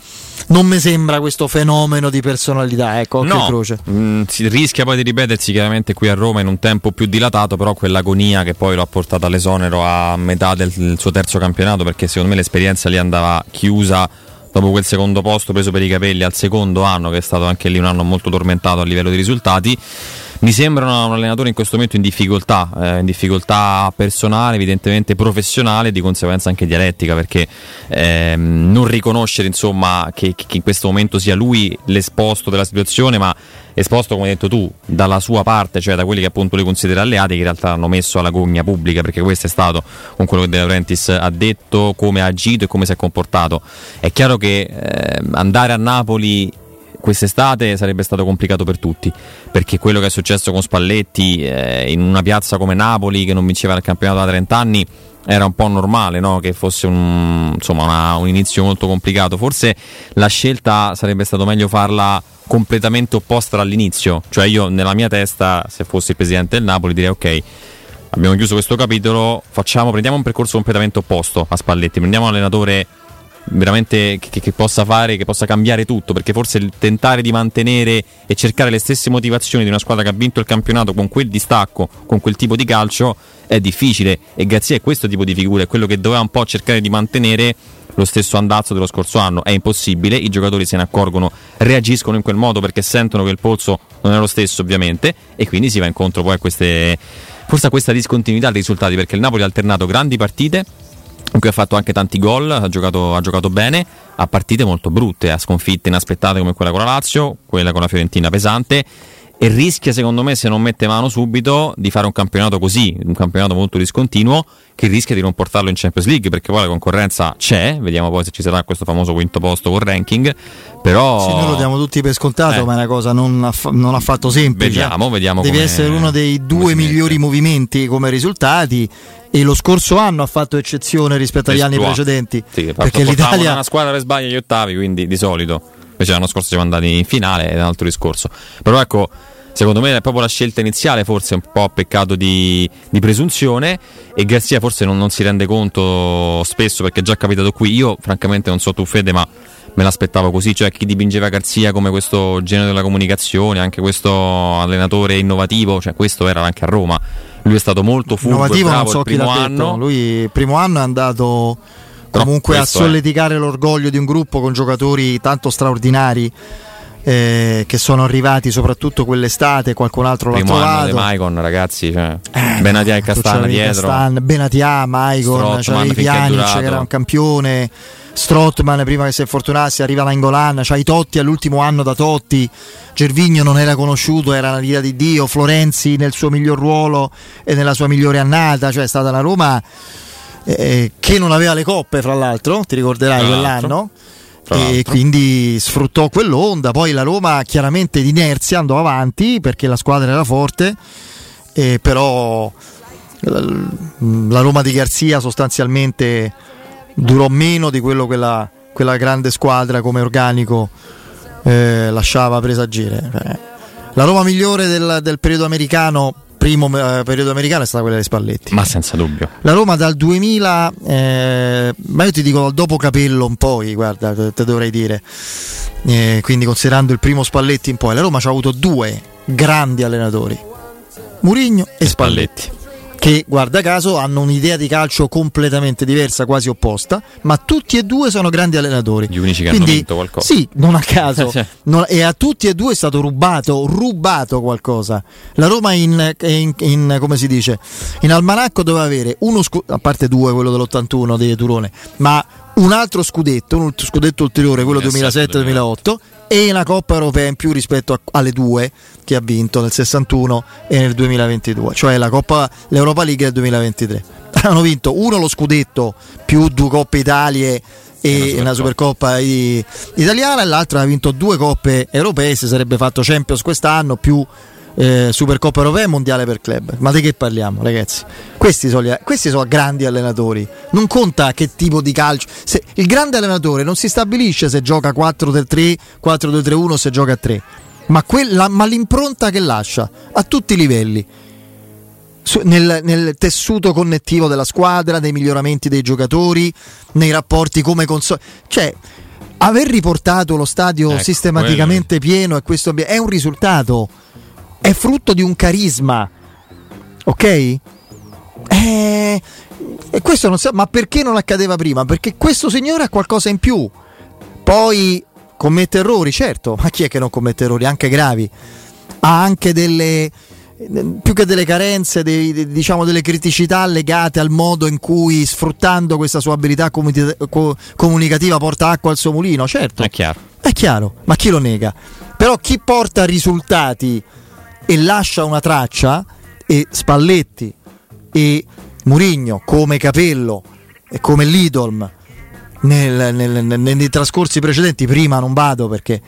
Non mi sembra questo fenomeno di personalità, ecco, no, croce. Mh, mm, si rischia poi di ripetersi chiaramente qui a Roma in un tempo più dilatato, però quell'agonia che poi lo ha portato all'esonero a metà del, del suo terzo campionato, perché secondo me l'esperienza lì andava chiusa dopo quel secondo posto preso per i capelli al secondo anno, che è stato anche lì un anno molto tormentato a livello di risultati. Mi sembra un allenatore in questo momento in difficoltà, eh, in difficoltà personale, evidentemente professionale e di conseguenza anche dialettica, perché ehm, non riconoscere insomma, che, che, in questo momento sia lui l'esposto della situazione, ma esposto, come hai detto tu, dalla sua parte, cioè da quelli che appunto lui considera alleati, che in realtà l'hanno messo alla gogna pubblica, perché questo è stato con quello che De Laurentiis ha detto, come ha agito e come si è comportato. È chiaro che eh, andare a Napoli quest'estate sarebbe stato complicato per tutti perché quello che è successo con Spalletti eh, in una piazza come Napoli che non vinceva il campionato da 30 anni era un po' normale no? che fosse un, insomma, una, un inizio molto complicato forse la scelta sarebbe stato meglio farla completamente opposta dall'inizio. Cioè io nella mia testa se fossi il presidente del Napoli direi ok abbiamo chiuso questo capitolo facciamo, prendiamo un percorso completamente opposto a Spalletti prendiamo un allenatore veramente che, che, possa fare, che possa cambiare tutto, perché forse tentare di mantenere e cercare le stesse motivazioni di una squadra che ha vinto il campionato con quel distacco, con quel tipo di calcio, è difficile. E Gazzia è questo tipo di figura, è quello che doveva un po' cercare di mantenere lo stesso andazzo dello scorso anno, è impossibile, i giocatori se ne accorgono, reagiscono in quel modo perché sentono che il polso non è lo stesso ovviamente e quindi si va incontro poi a queste forse a questa discontinuità dei risultati perché il Napoli ha alternato grandi partite in cui ha fatto anche tanti gol, ha giocato, ha giocato, bene, a partite molto brutte, a sconfitte inaspettate come quella con la Lazio, quella con la Fiorentina pesante e rischia secondo me se non mette mano subito di fare un campionato così, un campionato molto discontinuo che rischia di non portarlo in Champions League perché poi la concorrenza c'è, vediamo poi se ci sarà questo famoso quinto posto con ranking, però... Sì, noi lo diamo tutti per scontato, eh. ma è una cosa non, aff- non affatto semplice. Vediamo, vediamo. Devi essere uno dei due migliori movimenti come risultati e lo scorso anno ha fatto eccezione rispetto agli anni precedenti. Sì, perché l'Italia... una squadra che sbaglia gli ottavi, quindi di solito invece l'anno scorso siamo andati in finale, è un altro discorso. Però ecco, secondo me è proprio la scelta iniziale, forse un po' peccato di, di presunzione e Garzia forse non, non, si rende conto spesso perché è già capitato qui. Io francamente non so tu Fede, ma me l'aspettavo così, cioè chi dipingeva Garzia come questo genio della comunicazione, anche questo allenatore innovativo, cioè questo era anche a Roma. Lui è stato molto furbo innovativo, e bravo non so il primo anno. Lui il primo anno è andato comunque a solleticare è. l'orgoglio di un gruppo con giocatori tanto straordinari. Eh, che sono arrivati soprattutto quell'estate, qualcun altro Primo l'ha trovato. Primo Maicon, ragazzi, cioè, eh, Benatia e Castana dietro. Castan, Benatia, Maicon, c'avevi Pjanic che era un campione, Strottman prima che si infortunasse arriva Nangolan, c'hai Totti all'ultimo anno da Totti, Gervigno non era conosciuto, era una vita di Dio, Florenzi nel suo miglior ruolo e nella sua migliore annata, cioè è stata la Roma eh, che non aveva le coppe, fra l'altro, ti ricorderai quell'anno. E quindi sfruttò quell'onda. Poi la Roma chiaramente d'inerzia andò avanti perché la squadra era forte, eh, però la Roma di Garzia sostanzialmente durò meno di quello che la, quella grande squadra come organico eh, lasciava presagire. Eh, la Roma migliore del, del periodo americano primo eh, periodo americano è stata quella di Spalletti. Ma senza dubbio. La Roma dal 2000, eh, ma io ti dico dal dopo Capello un po', guarda, te dovrei dire. Eh, quindi considerando il primo Spalletti in poi, la Roma ci ha avuto due grandi allenatori, Murigno e, e Spalletti. Spalletti che guarda caso hanno un'idea di calcio completamente diversa, quasi opposta, ma tutti e due sono grandi allenatori. Gli unici che Quindi, hanno vinto qualcosa. Sì, non a caso. non, e a tutti e due è stato rubato, rubato qualcosa. La Roma in, in, in come si dice, in almanacco doveva avere uno scudetto, a parte due, quello dell'81 di Turone, ma un altro scudetto, un scudetto ulteriore, quello 2007-2008 e una Coppa Europea in più rispetto a, alle due che ha vinto nel 61 e nel 2022, cioè la Coppa, l'Europa League del 2023. Hanno vinto uno lo scudetto più due Coppe Italie e una Supercoppa italiana e l'altro ha vinto due coppe europee, si sarebbe fatto Champions quest'anno più eh, Supercoppa europea e mondiale per club. Ma di che parliamo, ragazzi? Questi sono, gli, questi sono grandi allenatori. Non conta che tipo di calcio. Se, il grande allenatore non si stabilisce se gioca 4-3, 4-2-3-1 se gioca a 3. Ma, quella, ma l'impronta che lascia a tutti i livelli. Nel, nel, tessuto connettivo della squadra, nei miglioramenti dei giocatori, nei rapporti come console. Cioè, aver riportato lo stadio ecco, sistematicamente quello. pieno e questo è un risultato è frutto di un carisma. Ok? Eh, e questo non sa, ma perché non accadeva prima? Perché questo signore ha qualcosa in più. Poi commette errori, certo, ma chi è che non commette errori, anche gravi? Ha anche delle più che delle carenze, dei, diciamo delle criticità legate al modo in cui sfruttando questa sua abilità comunicativa porta acqua al suo mulino, certo. È chiaro. È chiaro, ma chi lo nega? Però chi porta risultati e lascia una traccia, e Spalletti e Murigno come Capello e come Lidolm nel, nel, nel, nei trascorsi precedenti, prima non vado perché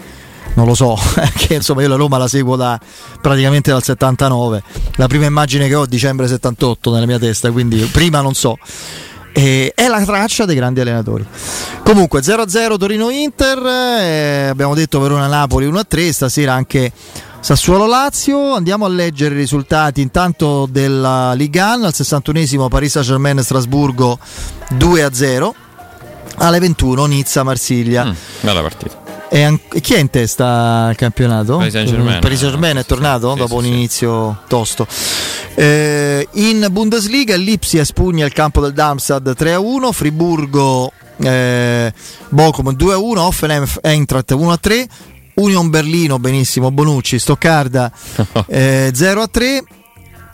non lo so, che insomma io la Roma la seguo da praticamente dal 79, la prima immagine che ho è dicembre 78 nella mia testa, quindi prima non so. E è la traccia dei grandi allenatori. Comunque 0-0 Torino-Inter, eh, abbiamo detto Verona-Napoli 1-3, stasera anche Sassuolo-Lazio. Andiamo a leggere i risultati intanto della Ligue 1 al 61esimo Paris Saint-Germain-Strasburgo 2-0 alle 21 Nizza-Marsiglia. Mm, bella partita. E an- chi è in testa al campionato? Paris Saint-Germain. Paris Saint-Germain è tornato sì, dopo sì, un inizio sì. tosto. Eh, in Bundesliga Lipsia spugna il campo del Darmstadt 3-1, Friburgo eh, Bochum 2-1, Offenheim Eintracht 1-3, Union Berlino benissimo, Bonucci, Stoccarda eh, 0-3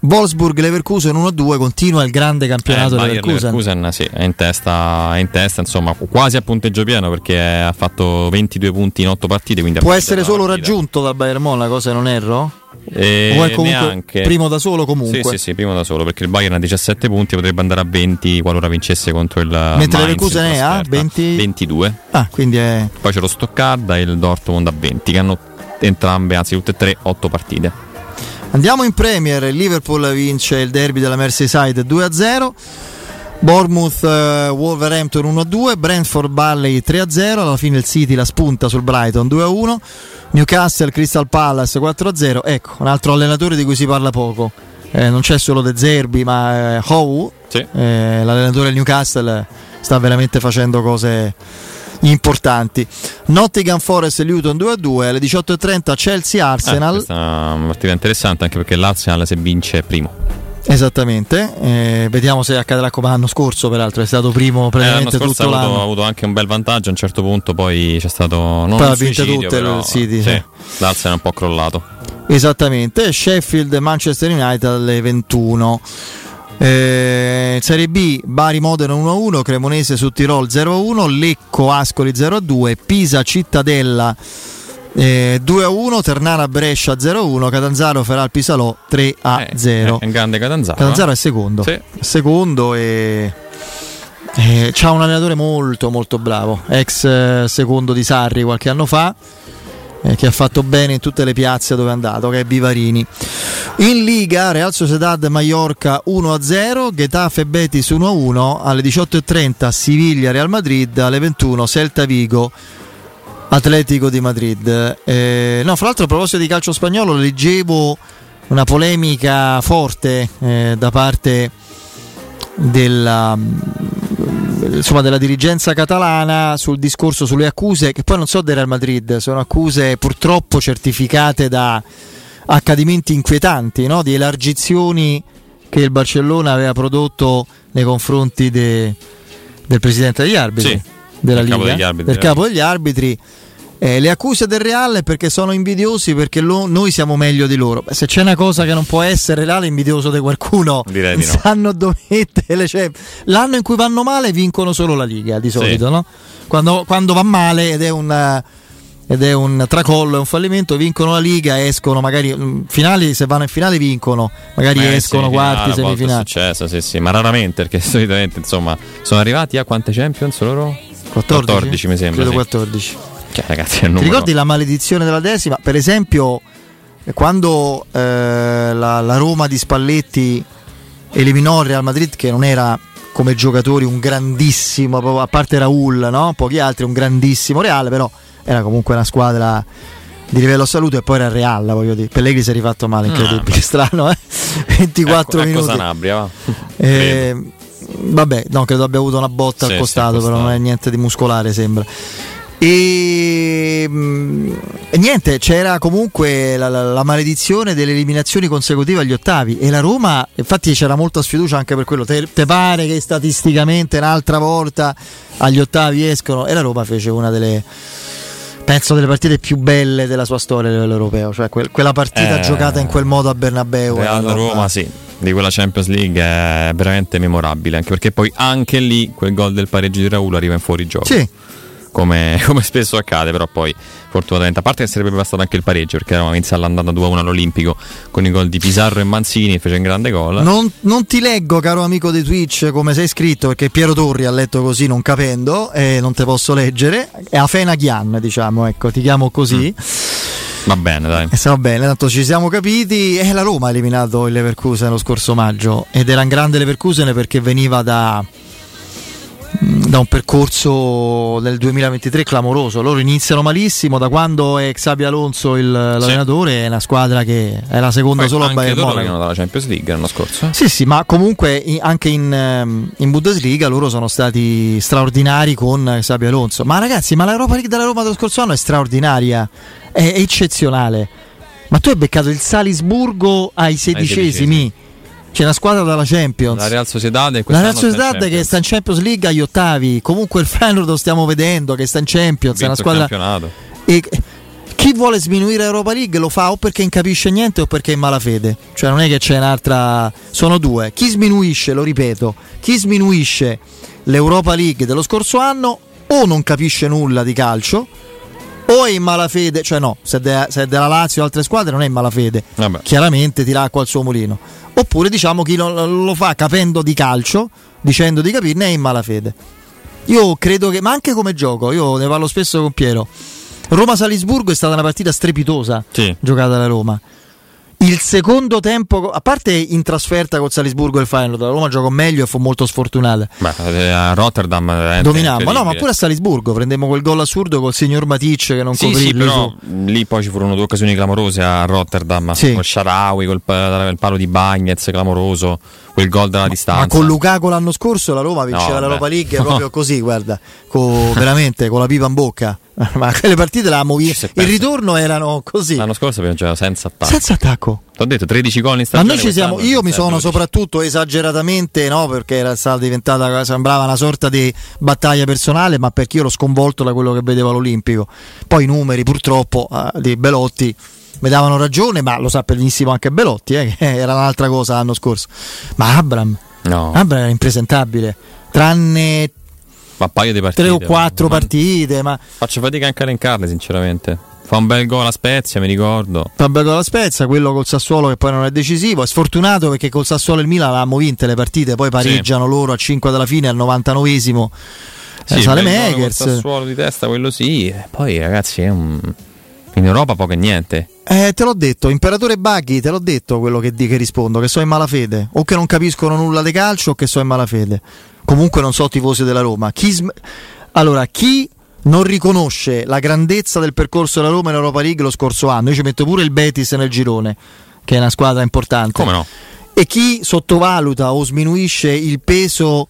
Wolfsburg Leverkusen 1-2 continua il grande campionato eh, Leverkusen. Leverkusen sì, è in, testa, è in testa insomma quasi a punteggio pieno perché ha fatto 22 punti in 8 partite può essere solo raggiunto dal Bayern Monaco se non erro? E o è comunque neanche. primo da solo comunque. Sì, sì, sì, primo da solo perché il Bayern ha 17 punti potrebbe andare a 20 qualora vincesse contro il mentre Leverkusen è a 20... 22 ah, quindi è... poi c'è lo Stoccarda e il Dortmund a 20 che hanno entrambe anzi tutte e tre 8 partite. Andiamo in Premier, Liverpool vince il derby della Merseyside 2-0. Bournemouth uh, Wolverhampton 1-2, Brentford Balley 3-0, alla fine il City la spunta sul Brighton 2-1, Newcastle Crystal Palace 4-0, ecco un altro allenatore di cui si parla poco, eh, non c'è solo De Zerbi ma eh, Howe, sì. eh, l'allenatore del Newcastle sta veramente facendo cose importanti. Nottingham Forest Luton 2-2 alle 18.30 Chelsea Arsenal. Eh, questa è una partita interessante anche perché l'Arsenal se vince è primo. Esattamente, eh, vediamo se accadrà come l'anno scorso, peraltro è stato primo praticamente eh, tutto ha l'anno. Ha avuto anche un bel vantaggio, a un certo punto poi c'è stato non poi un suicidio, tutte però, City, sì, sì. è un po' crollato. Esattamente, Sheffield Manchester United alle 21. Eh, Serie B Bari Modena 1-1, Cremonese su Tirol 0-1, Lecco Ascoli 0-2, Pisa Cittadella eh, 2-1, Ternana Brescia 0-1, Catanzaro Feral Pisalò 3-0. Eh, è un grande Catanzaro. Catanzaro è secondo. Sì. Secondo e eh, c'ha un allenatore molto molto bravo, ex eh, secondo di Sarri qualche anno fa eh, che ha fatto bene in tutte le piazze dove è andato, che è Bivarini. In Liga Real Sociedad Mallorca 1-0, Getafe Betis 1-1, alle 18.30 Siviglia Real Madrid, alle 21 Celta Vigo Atletico di Madrid. Eh, no, fra l'altro a proposito di calcio spagnolo leggevo una polemica forte eh, da parte della insomma, della dirigenza catalana sul discorso sulle accuse che poi non so del Real Madrid, sono accuse purtroppo certificate da accadimenti inquietanti, no? di elargizioni che il Barcellona aveva prodotto nei confronti de, del presidente degli arbitri, sì, della Liga, capo degli arbitri, del capo degli arbitri eh, le accuse del Real è perché sono invidiosi perché lo, noi siamo meglio di loro. Beh, se c'è una cosa che non può essere Real è invidioso di qualcuno. Direi di no. Sanno dove mettere. Cioè, l'anno in cui vanno male vincono solo la Liga di solito, sì. no? Quando, quando, va male ed è un ed è un tracollo, è un fallimento, vincono la Liga, escono magari mm, finali, se vanno in finale vincono, magari eh, escono quarti, semifinali. È successo, sì, sì, ma raramente perché solitamente insomma sono arrivati a quante Champions loro? 14, 14 mi sembra. Credo sì. 14. Cioè, ragazzi, Ti ricordi la maledizione della decima? Per esempio, quando eh, la, la, Roma di Spalletti eliminò il Real Madrid, che non era come giocatori un grandissimo, a parte Raul, no? pochi altri, un grandissimo Real, però era comunque una squadra di livello assoluto e poi era il Real, voglio dire. Pellegrini si è rifatto male, incredibile, no. strano, eh? 24 ecco, minuti. Ecco Sanabria, va. Eh, vabbè, no, credo abbia avuto una botta sì, al costato, però non è niente di muscolare, sembra. E, mm, e, niente, c'era comunque la, la, la, maledizione delle eliminazioni consecutive agli ottavi. E la Roma, infatti c'era molta sfiducia anche per quello, te, te pare che statisticamente un'altra volta agli ottavi escono? E la Roma fece una delle penso delle partite più belle della sua storia a livello europeo, cioè quel, quella partita eh, giocata in quel modo a Bernabeu. Real Roma, sì, di quella Champions League è veramente memorabile, anche perché poi anche lì quel gol del pareggio di Raul arriva in fuori gioco. Sì come, come, spesso accade, però poi fortunatamente, a parte che sarebbe bastato anche il pareggio perché eravamo iniziati all'andata 2-1 all'Olimpico con i gol di Pizarro e Manzini, fece un grande gol. Non, non, ti leggo, caro amico di Twitch, come sei scritto perché Piero Torri ha letto così non capendo e non te posso leggere. È Afena Ghian, diciamo, ecco, ti chiamo così. Mm. Va bene, dai. Eh, va bene, tanto ci siamo capiti. E la Roma ha eliminato il Leverkusen lo scorso maggio ed era un grande Leverkusen perché veniva da da un percorso del 2023 clamoroso. Loro iniziano malissimo da quando è Xabi Alonso il, l'allenatore, sì. è una squadra che è la seconda Poi solo a Bayern Monaco. Dalla Champions League l'anno scorso. Eh? Sì, sì, ma comunque anche in, ehm, in, Bundesliga loro sono stati straordinari con Xabi Alonso. Ma ragazzi, ma l'Europa League della Roma dello scorso anno è straordinaria, è, è eccezionale. Ma tu hai beccato il Salisburgo ai sedicesimi. Ai sedicesimi c'è una squadra dalla Champions. La Real Sociedad, la Real Sociedad che sta in Champions League agli ottavi. Comunque il Feyenoord lo stiamo vedendo che sta in Champions. È una squadra. E chi vuole sminuire Europa League lo fa o perché non capisce niente o perché è in malafede. Cioè non è che c'è un'altra. Sono due. Chi sminuisce, lo ripeto, chi sminuisce l'Europa League dello scorso anno o non capisce nulla di calcio o è in malafede, cioè no, se, de- se è della Lazio o altre squadre non è in malafede, Vabbè. chiaramente tira acqua al suo mulino. Oppure diciamo chi lo, lo fa capendo di calcio, dicendo di capirne, è in malafede. Io credo che, ma anche come gioco, io ne parlo spesso con Piero. Roma-Salisburgo è stata una partita strepitosa sì. giocata da Roma il secondo tempo, a parte in trasferta con Salisburgo e il Feyenoord, la Roma giocò meglio e fu molto sfortunata. Beh, eh, a Rotterdam eh, dominammo, no, ma pure a Salisburgo prendemmo quel gol assurdo col signor Matic che non sì, coprì sì, però su. lì poi ci furono due occasioni clamorose a Rotterdam, sì. con Sharawi, col il palo di Bagnez clamoroso quel gol dalla ma, distanza. Ma con Lukaku l'anno scorso la Roma vinceva no, l'Europa League no. proprio così, guarda, con, veramente con la pipa in bocca. Ma quelle partite l'avevamo viste. Il ritorno erano così. L'anno scorso abbiamo giocato senza attacco. Senza attacco. Ti ho detto 13 gol in stagione. Ma noi ci siamo. Io mi sono 12. soprattutto esageratamente, no, perché era stata diventata, sembrava una sorta di battaglia personale, ma perché io ero sconvolto da quello che vedevo all'Olimpico. Poi i numeri, purtroppo, eh, di Belotti mi davano ragione, ma lo sa benissimo anche Belotti, eh, che era un'altra cosa l'anno scorso. Ma Abram, no. Abram era impresentabile, tranne ma paio di partite. Tre o quattro ma partite. Ma... Faccio fatica anche a elencarle, sinceramente. Fa un bel gol a Spezia, mi ricordo. Fa un bel gol a Spezia, quello col Sassuolo che poi non è decisivo. È sfortunato perché col Sassuolo e il Milan avevamo vinte le partite, poi pareggiano sì. loro a 5 dalla fine al 99esimo. Sì, eh, sale Megers. Sassuolo di testa, quello sì. E poi ragazzi, è un... in Europa poco e niente. Eh, te l'ho detto, Imperatore Baghi, te l'ho detto quello che, di, che rispondo, che so in malafede, o che non capiscono nulla di calcio o che so in malafede. Comunque non so tifosi della Roma. Chi sm- allora, chi non riconosce la grandezza del percorso della Roma in Europa League lo scorso anno, io ci metto pure il Betis nel girone, che è una squadra importante. Come no? E chi sottovaluta o sminuisce il peso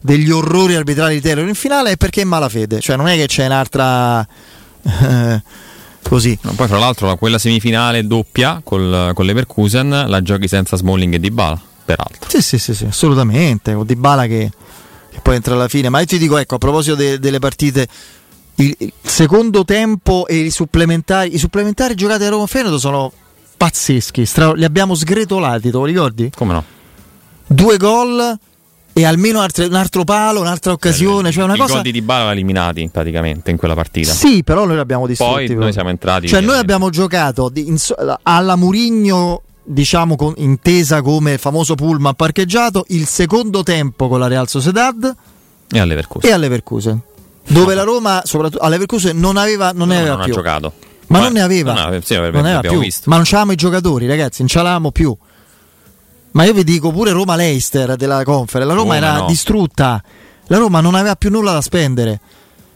degli orrori arbitrali di Taylor in finale è perché è malafede, cioè non è che c'è un'altra... Eh, così. No, poi, fra l'altro, quella semifinale doppia col, con l'Everkusen la giochi senza Smalling e Dybala, peraltro. Sì, sì, sì, sì assolutamente. Con Dybala che, che, poi entra alla fine. Ma io ti dico, ecco, a proposito de, delle partite, il, secondo tempo e i supplementari, i supplementari giocati a Roma Feyenoord sono pazzeschi. Stra- li abbiamo sgretolati, te lo ricordi? Come no? Due gol e almeno un altro palo, un'altra occasione. Cioè una I cosa... gol di Dybala eliminati praticamente in quella partita. Sì, però noi l'abbiamo distrutti. Poi noi siamo entrati. Cioè noi abbiamo giocato in, alla Murigno diciamo con, intesa come famoso pullman parcheggiato il secondo tempo con la Real Sociedad e all'Everkusen. E all'Everkusen dove la Roma, soprattutto all'Everkusen, non aveva non no, aveva non più. giocato. Ma non ne aveva. Non, aveva, sì, non aveva più. Visto. Ma non c'avevamo i giocatori, ragazzi, non c'avevamo più. Ma io vi dico pure Roma Leicester della Conference, la Roma Come era no? distrutta. La Roma non aveva più nulla da spendere.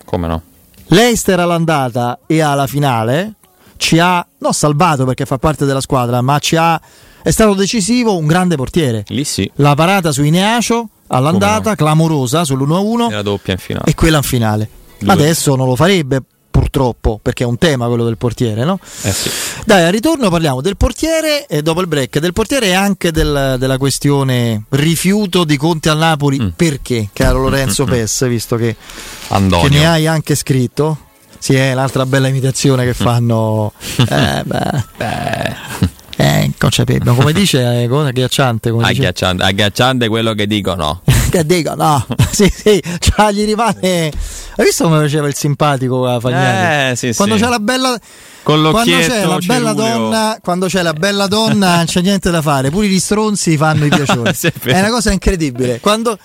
Come no? Leicester all'andata e alla finale ci ha non salvato perché fa parte della squadra, ma ci ha è stato decisivo un grande portiere. Lì sì. La parata su Ineacio all'andata no? clamorosa sull'1-1 e la doppia in finale. E quella in finale. Due. Adesso non lo farebbe purtroppo, perché è un tema quello del portiere, no? Eh sì. Dai, al ritorno parliamo del portiere e dopo il break del portiere e anche del, della questione rifiuto di Conte al Napoli. Mm. Perché, caro Lorenzo Pes, visto che, che, ne hai anche scritto? Sì, è l'altra bella imitazione che fanno. eh, beh, beh. Eh, concepibile. Come dice, eh, cosa agghiacciante. Come agghiacciante, dice? agghiacciante quello che dicono. Dico, no, sì, sì, cioè, gli rimane. Hai visto come faceva il simpatico a Fagnani? Eh, sì, Quando sì. c'è la bella. Con Quando c'è la bella donna, quando c'è la bella donna non c'è niente da fare, pure gli stronzi fanno i piacioni. Sì, è una cosa incredibile. Quando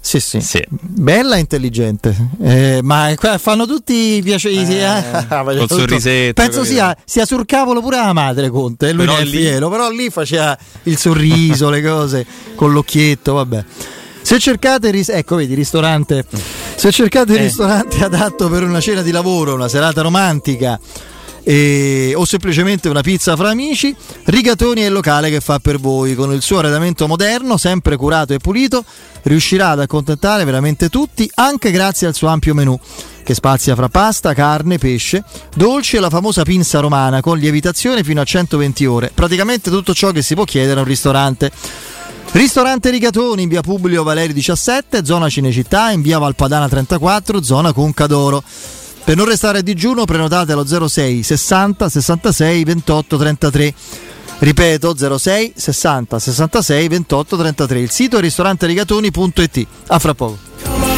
sì, sì, bella e intelligente, Eh, ma fanno tutti i piaceri. sì, eh. Tutto. sorrisetto, Penso sia, sia sul cavolo pure la madre Conte, e lui Però lì- fiero, però lì faceva il sorriso, le cose con l'occhietto, vabbè. Se cercate, ris- ecco vedi, ristorante. Se cercate il Eh. ristorante adatto per una cena di lavoro, una serata romantica e- o semplicemente una pizza fra amici, Rigatoni è il locale che fa per voi. Con il suo arredamento moderno, sempre curato e pulito, riuscirà ad accontentare veramente tutti, anche grazie al suo ampio menù che spazia fra pasta, carne, pesce, dolci e la famosa pinza romana con lievitazione fino a 120 ore. Praticamente tutto ciò che si può chiedere a un ristorante. Ristorante Rigatoni in via Publio Valerio 17, zona Cinecittà, in via Valpadana 34, zona Conca d'Oro. Per non restare a digiuno prenotate allo 06 60 66 28 33. Ripeto 06 60 66 28 33. Il sito è ristoranterigatoni.it. A fra poco.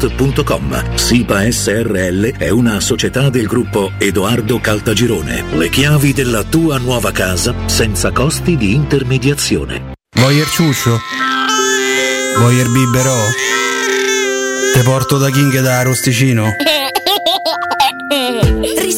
www.kcalt.com. SIPA SRL è una società del gruppo Edoardo Caltagirone. Le chiavi della tua nuova casa senza costi di intermediazione. Voyer ciuccio? Voyer biberò? Te porto da King da Arosticino?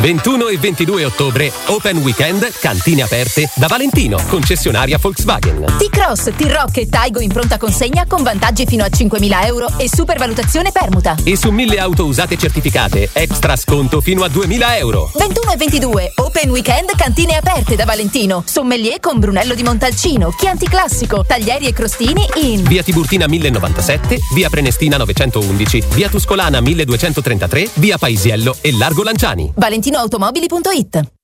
21 e 22 ottobre, Open Weekend, cantine aperte da Valentino, concessionaria Volkswagen. T-Cross, T-Rock e Taigo in pronta consegna con vantaggi fino a 5.000 euro e supervalutazione permuta. E su 1000 auto usate certificate, extra sconto fino a 2000 euro. 21 e 22, Open Weekend, cantine aperte da Valentino. Sommelier con Brunello di Montalcino, Chianti Classico, taglieri e crostini in Via Tiburtina 1097, via Prenestina 911, via Tuscolana 1233, via Paisiello e Largo Lanciani. valentinoautomobili.it.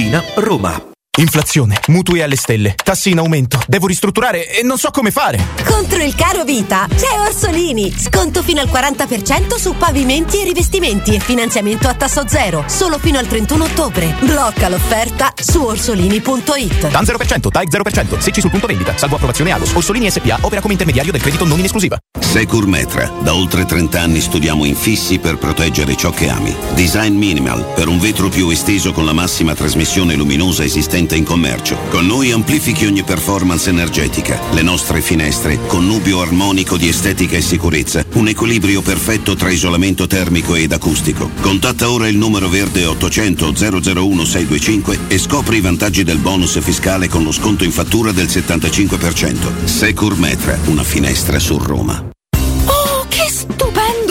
Tiburtina, Roma. Inflazione, mutui alle stelle, tassi in aumento, devo ristrutturare e non so come fare. Contro il caro vita c'è Orsolini. Sconto fino al 40% su pavimenti e rivestimenti e finanziamento a tasso zero. Solo fino al 31 ottobre. Blocca l'offerta su orsolini.it. TAN 0%, TAIC 0%, secci sul punto vendita, salvo approvazione Agos. Orsolini SPA opera come intermediario del credito non in esclusiva. Securmetra. Da oltre 30 anni studiamo infissi per proteggere ciò che ami. Design minimal per un vetro più esteso con la massima trasmissione luminosa esistente in commercio. Con noi amplifichi ogni performance energetica. Le nostre finestre, connubio armonico di estetica e sicurezza. Un equilibrio perfetto tra isolamento termico ed acustico. Contatta ora il numero verde 800 001 625 e scopri i vantaggi del bonus fiscale con lo sconto in fattura del 75%. Securmetra, una finestra su Roma.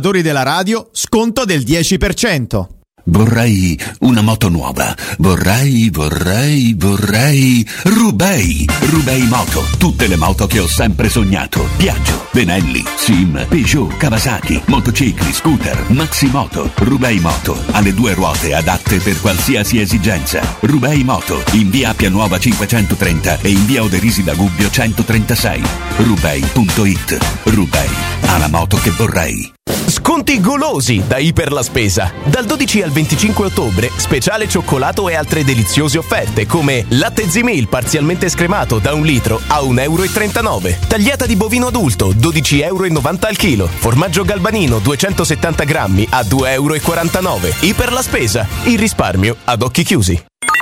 della radio, sconto del 10%. Vorrei una moto nuova. Vorrei, vorrei, vorrei. Rubei! Rubei Moto. Tutte le moto che ho sempre sognato. Piaggio, Benelli, Sim, Peugeot, Kawasaki, motocicli, scooter, Maximoto. Rubei Moto. Ha le due ruote adatte per qualsiasi esigenza. Rubei Moto. In via Appia Nuova 530 e in via Oderisi da Gubbio 136. Rubei.it. Rubei. Ha la moto che vorrei. Sconti golosi da Iper la Spesa. Dal 12 al 25 ottobre, speciale cioccolato e altre deliziose offerte come latte Zimil parzialmente scremato da un litro a 1,39 euro. Tagliata di bovino adulto, 12,90 euro al chilo. Formaggio galbanino, 270 grammi a 2,49 euro. Iper la Spesa. Il risparmio ad occhi chiusi.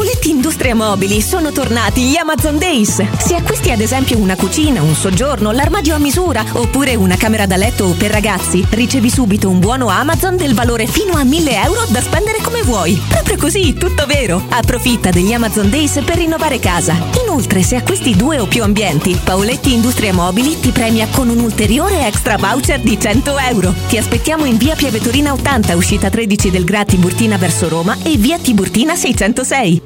Paoletti Industria Mobili sono tornati gli Amazon Days. Se acquisti ad esempio una cucina, un soggiorno, l'armadio a misura oppure una camera da letto per ragazzi, ricevi subito un buono Amazon del valore fino a 1000 euro da spendere come vuoi. Proprio così, tutto vero. Approfitta degli Amazon Days per rinnovare casa. Inoltre, se acquisti due o più ambienti, Paoletti Industria Mobili ti premia con un ulteriore extra voucher di 100 euro. Ti aspettiamo in via Piavetorina 80, uscita 13 del Gra Tiburtina verso Roma e via Tiburtina 606.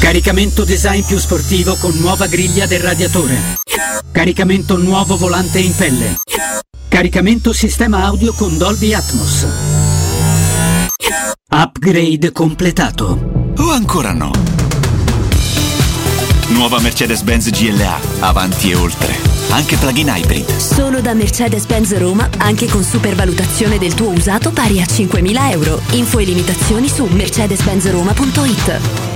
Caricamento design più sportivo con nuova griglia del radiatore. Caricamento nuovo volante in pelle. Caricamento sistema audio con Dolby Atmos. Upgrade completato. O ancora no? Nuova Mercedes-Benz GLA, avanti e oltre. Anche plug-in hybrid. Solo da Mercedes-Benz Roma, anche con supervalutazione del tuo usato pari a 5.000 euro. Info e limitazioni su mercedes-benzroma.it.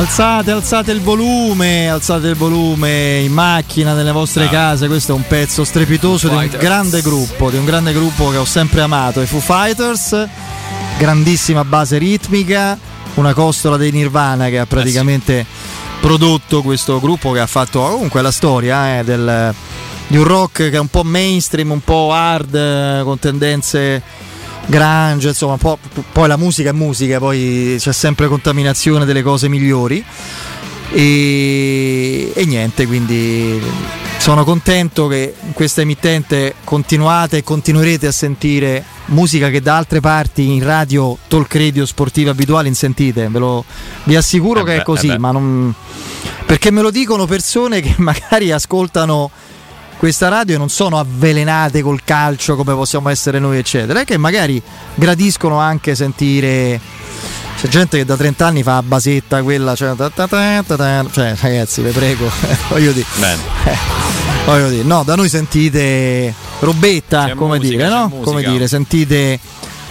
Alzate, alzate il volume, alzate il volume in macchina, nelle vostre case. Questo è un pezzo strepitoso di un grande gruppo, di un grande gruppo che ho sempre amato, i Foo Fighters. Grandissima base ritmica, una costola dei Nirvana che ha praticamente prodotto questo gruppo che ha fatto comunque la storia eh, del, di un rock che è un po' mainstream, un po' hard, eh, con tendenze grunge, insomma, po- poi la musica è musica, poi c'è sempre contaminazione delle cose migliori. E, e niente, quindi sono contento che in questa emittente continuate e continuerete a sentire musica che da altre parti in radio talk radio sportive abituali sentite, ve lo, vi assicuro Eh che beh, è così, eh ma non, perché me lo dicono persone che magari ascoltano questa radio non sono avvelenate col calcio come possiamo essere noi, eccetera, e che magari gradiscono anche sentire. C'è gente che da 30 anni fa basetta quella, cioè, ta ta ta cioè ragazzi, vi prego, voglio dire. Bene. Voglio dire, no, da noi sentite robetta, C'è come musica, dire, no? musica. Come dire, sentite.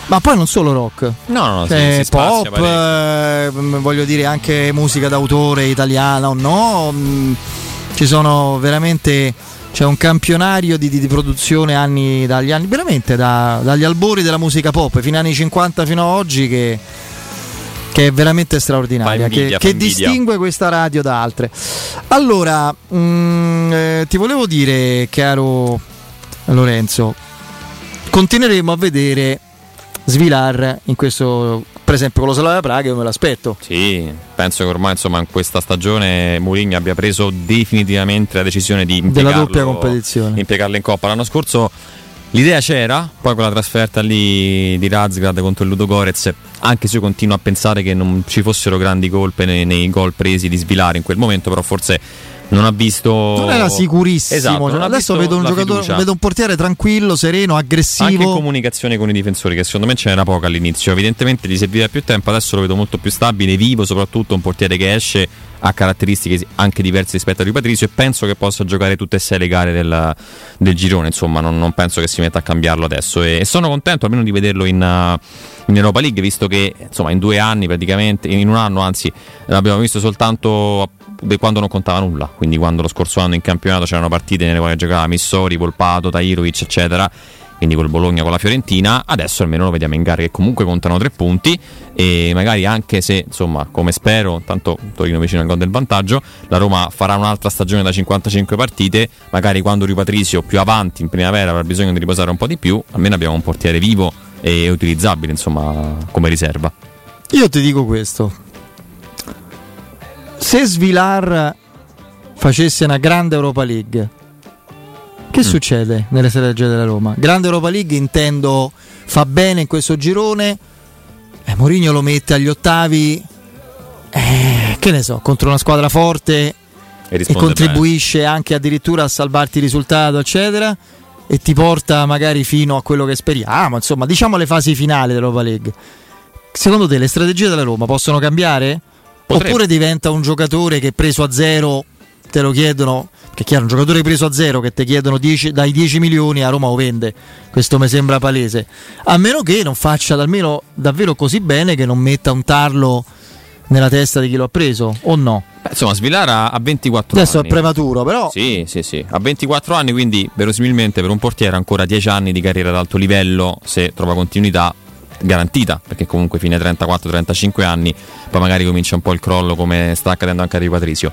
Ma poi non solo rock. No, no, C'è si pop, eh, voglio dire anche musica d'autore italiana o no. mm, Ci sono veramente. C'è un campionario di, di- di produzione anni, dagli anni, veramente da- dagli albori della musica pop fino agli anni 50 fino ad oggi che, che è veramente straordinaria, invidia, che, che distingue questa radio da altre. Allora, mm, eh, ti volevo dire, caro Lorenzo, continueremo a vedere Svilar in questo, per esempio con lo Slavia Praga, io me l'aspetto. Sì, penso che ormai insomma in questa stagione Mourinho abbia preso definitivamente la decisione di Della impiegarlo- doppia competizione. impiegarlo in Coppa. L'anno scorso l'idea c'era, poi con la trasferta lì di Razgrad contro il Ludogorez, anche se io continuo a pensare che non ci fossero grandi colpe nei, nei gol presi di Svilare in quel momento, però forse non ha visto... Non era sicurissimo. Esatto, cioè, adesso vedo un giocatore, vedo un portiere tranquillo, sereno, Anche in aggressivo. comunicazione con i difensori, che secondo me ce n'era poca all'inizio. Evidentemente gli serviva più tempo, adesso lo vedo molto più stabile, vivo, soprattutto un portiere che esce ha caratteristiche anche diverse rispetto a Rui Patricio e penso che possa giocare tutte e sei le gare del, del girone. Insomma, non, non penso che si metta a cambiarlo adesso. E, e sono contento almeno di vederlo in, uh, in Europa League, visto che insomma in due anni praticamente, in un anno anzi, l'abbiamo visto soltanto da quando non contava nulla. Quindi quando lo scorso anno in campionato c'erano partite nelle quali giocava Missori, Volpato, Tairovic, eccetera. Quindi col Bologna, con la Fiorentina, adesso almeno lo vediamo in gare che comunque contano tre punti e magari anche se, insomma, come spero, tanto Torino vicino al gol del vantaggio, la Roma farà un'altra stagione da 55 partite, magari quando Rui Patricio più avanti in primavera avrà bisogno di riposare un po' di più, almeno abbiamo un portiere vivo e utilizzabile, insomma, come riserva. Io ti dico questo. Se Svilar facesse una grande Europa League, che succede nelle strategie della Roma? Grande Europa League intendo fa bene in questo girone, eh, Mourinho lo mette agli ottavi, eh, che ne so, contro una squadra forte E, e contribuisce anche addirittura a salvarti il risultato, eccetera, e ti porta magari fino a quello che speriamo, insomma, diciamo le fasi finali dell'Europa League. Secondo te le strategie della Roma possono cambiare? Potrebbe. Oppure diventa un giocatore che preso a zero te lo chiedono, che chiaro, un giocatore preso a zero che ti chiedono 10 dai 10 milioni a Roma lo vende, questo mi sembra palese, a meno che non faccia almeno davvero così bene che non metta un tarlo nella testa di chi lo ha preso, o no? Beh, insomma, Svilara ha 24 Adesso anni. è prematuro, però Sì, sì, sì. Ha 24 anni, quindi verosimilmente per un portiere ancora 10 anni di carriera ad alto livello, se trova continuità garantita, perché comunque fine 34-35 anni, poi magari comincia un po' il crollo come sta accadendo anche a Di Patrizio.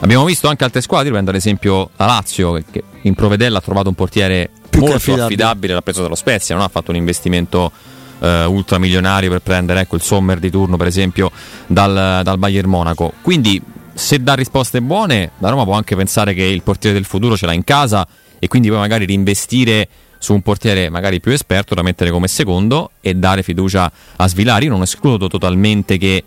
Abbiamo visto anche altre squadre, prendo ad esempio la Lazio, che- in Provedella ha trovato un portiere Più molto affidabile. affidabile, l'ha preso dallo Spezia, non ha fatto un investimento eh, ultramilionario per prendere ecco, il Sommer di turno, per esempio, dal, dal Bayern Monaco. Quindi, se dà risposte buone, la Roma può anche pensare che il portiere del futuro ce l'ha in casa e quindi poi magari reinvestire su un portiere magari più esperto da mettere come secondo e dare fiducia a Svilari. Non escludo totalmente che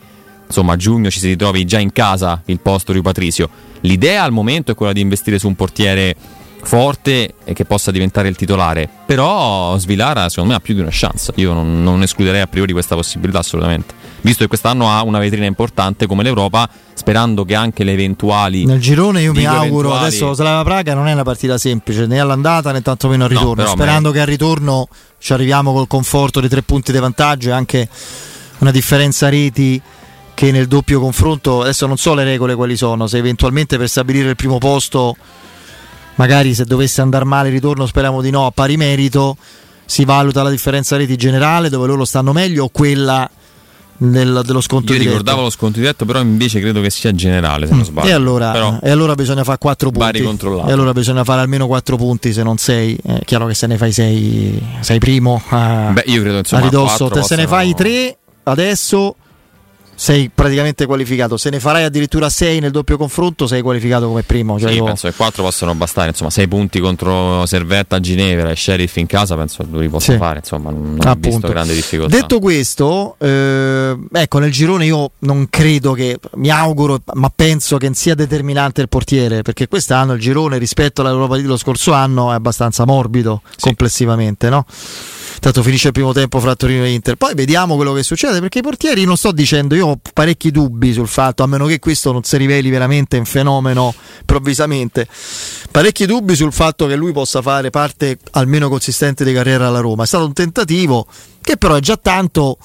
insomma a giugno ci si ritrovi già in casa il posto di Patrizio. L'idea al momento è quella di investire su un portiere forte e che possa diventare il titolare. Però Svilara secondo me ha più di una chance. Io non, non escluderei a priori questa possibilità assolutamente. Visto che quest'anno ha una vetrina importante come l'Europa, sperando che anche le eventuali Nel girone io mi auguro, eventuali- adesso Slava Praga non è una partita semplice né all'andata né tantomeno al No, ritorno, però sperando che al ritorno ci arriviamo col conforto di tre punti di vantaggio e anche una differenza reti che nel doppio confronto, adesso non so le regole quali sono, se eventualmente per stabilire il primo posto, magari se dovesse andare male il ritorno, speriamo di no, a pari merito, si valuta la differenza reti generale dove loro stanno meglio o quella del- dello sconto Io diretto. ricordavo lo sconto diretto, però invece credo che sia generale, se non sbaglio. E allora, e allora bisogna fare 4 va punti. E allora bisogna fare almeno 4 punti se non 6. È chiaro che se ne fai 6 sei primo a, Beh, io credo, insomma, a ridosso. quattro Te se ne fai 3 adesso sei praticamente qualificato. Se ne farai addirittura 6 nel doppio confronto sei qualificato come primo. Cioè Sì, io- penso che 4 possano bastare, insomma, 6 punti contro Servetta, Ginevra e Sheriff in casa, penso che li possa Sì. fare, insomma, non non ho visto Appunto. grande difficoltà. Detto questo, eh, ecco, nel girone io non credo che, mi auguro, ma penso che sia determinante il portiere, perché quest'anno il girone rispetto all'Europa dello scorso anno è abbastanza morbido complessivamente, no? Tanto finisce il primo tempo fra Torino e Inter. Poi vediamo quello che succede, perché i portieri non sto dicendo, io ho parecchi dubbi sul fatto, a meno che questo non si riveli veramente un fenomeno improvvisamente, parecchi dubbi sul fatto che lui possa fare parte almeno consistente di carriera alla Roma. È stato un tentativo che però è già tanto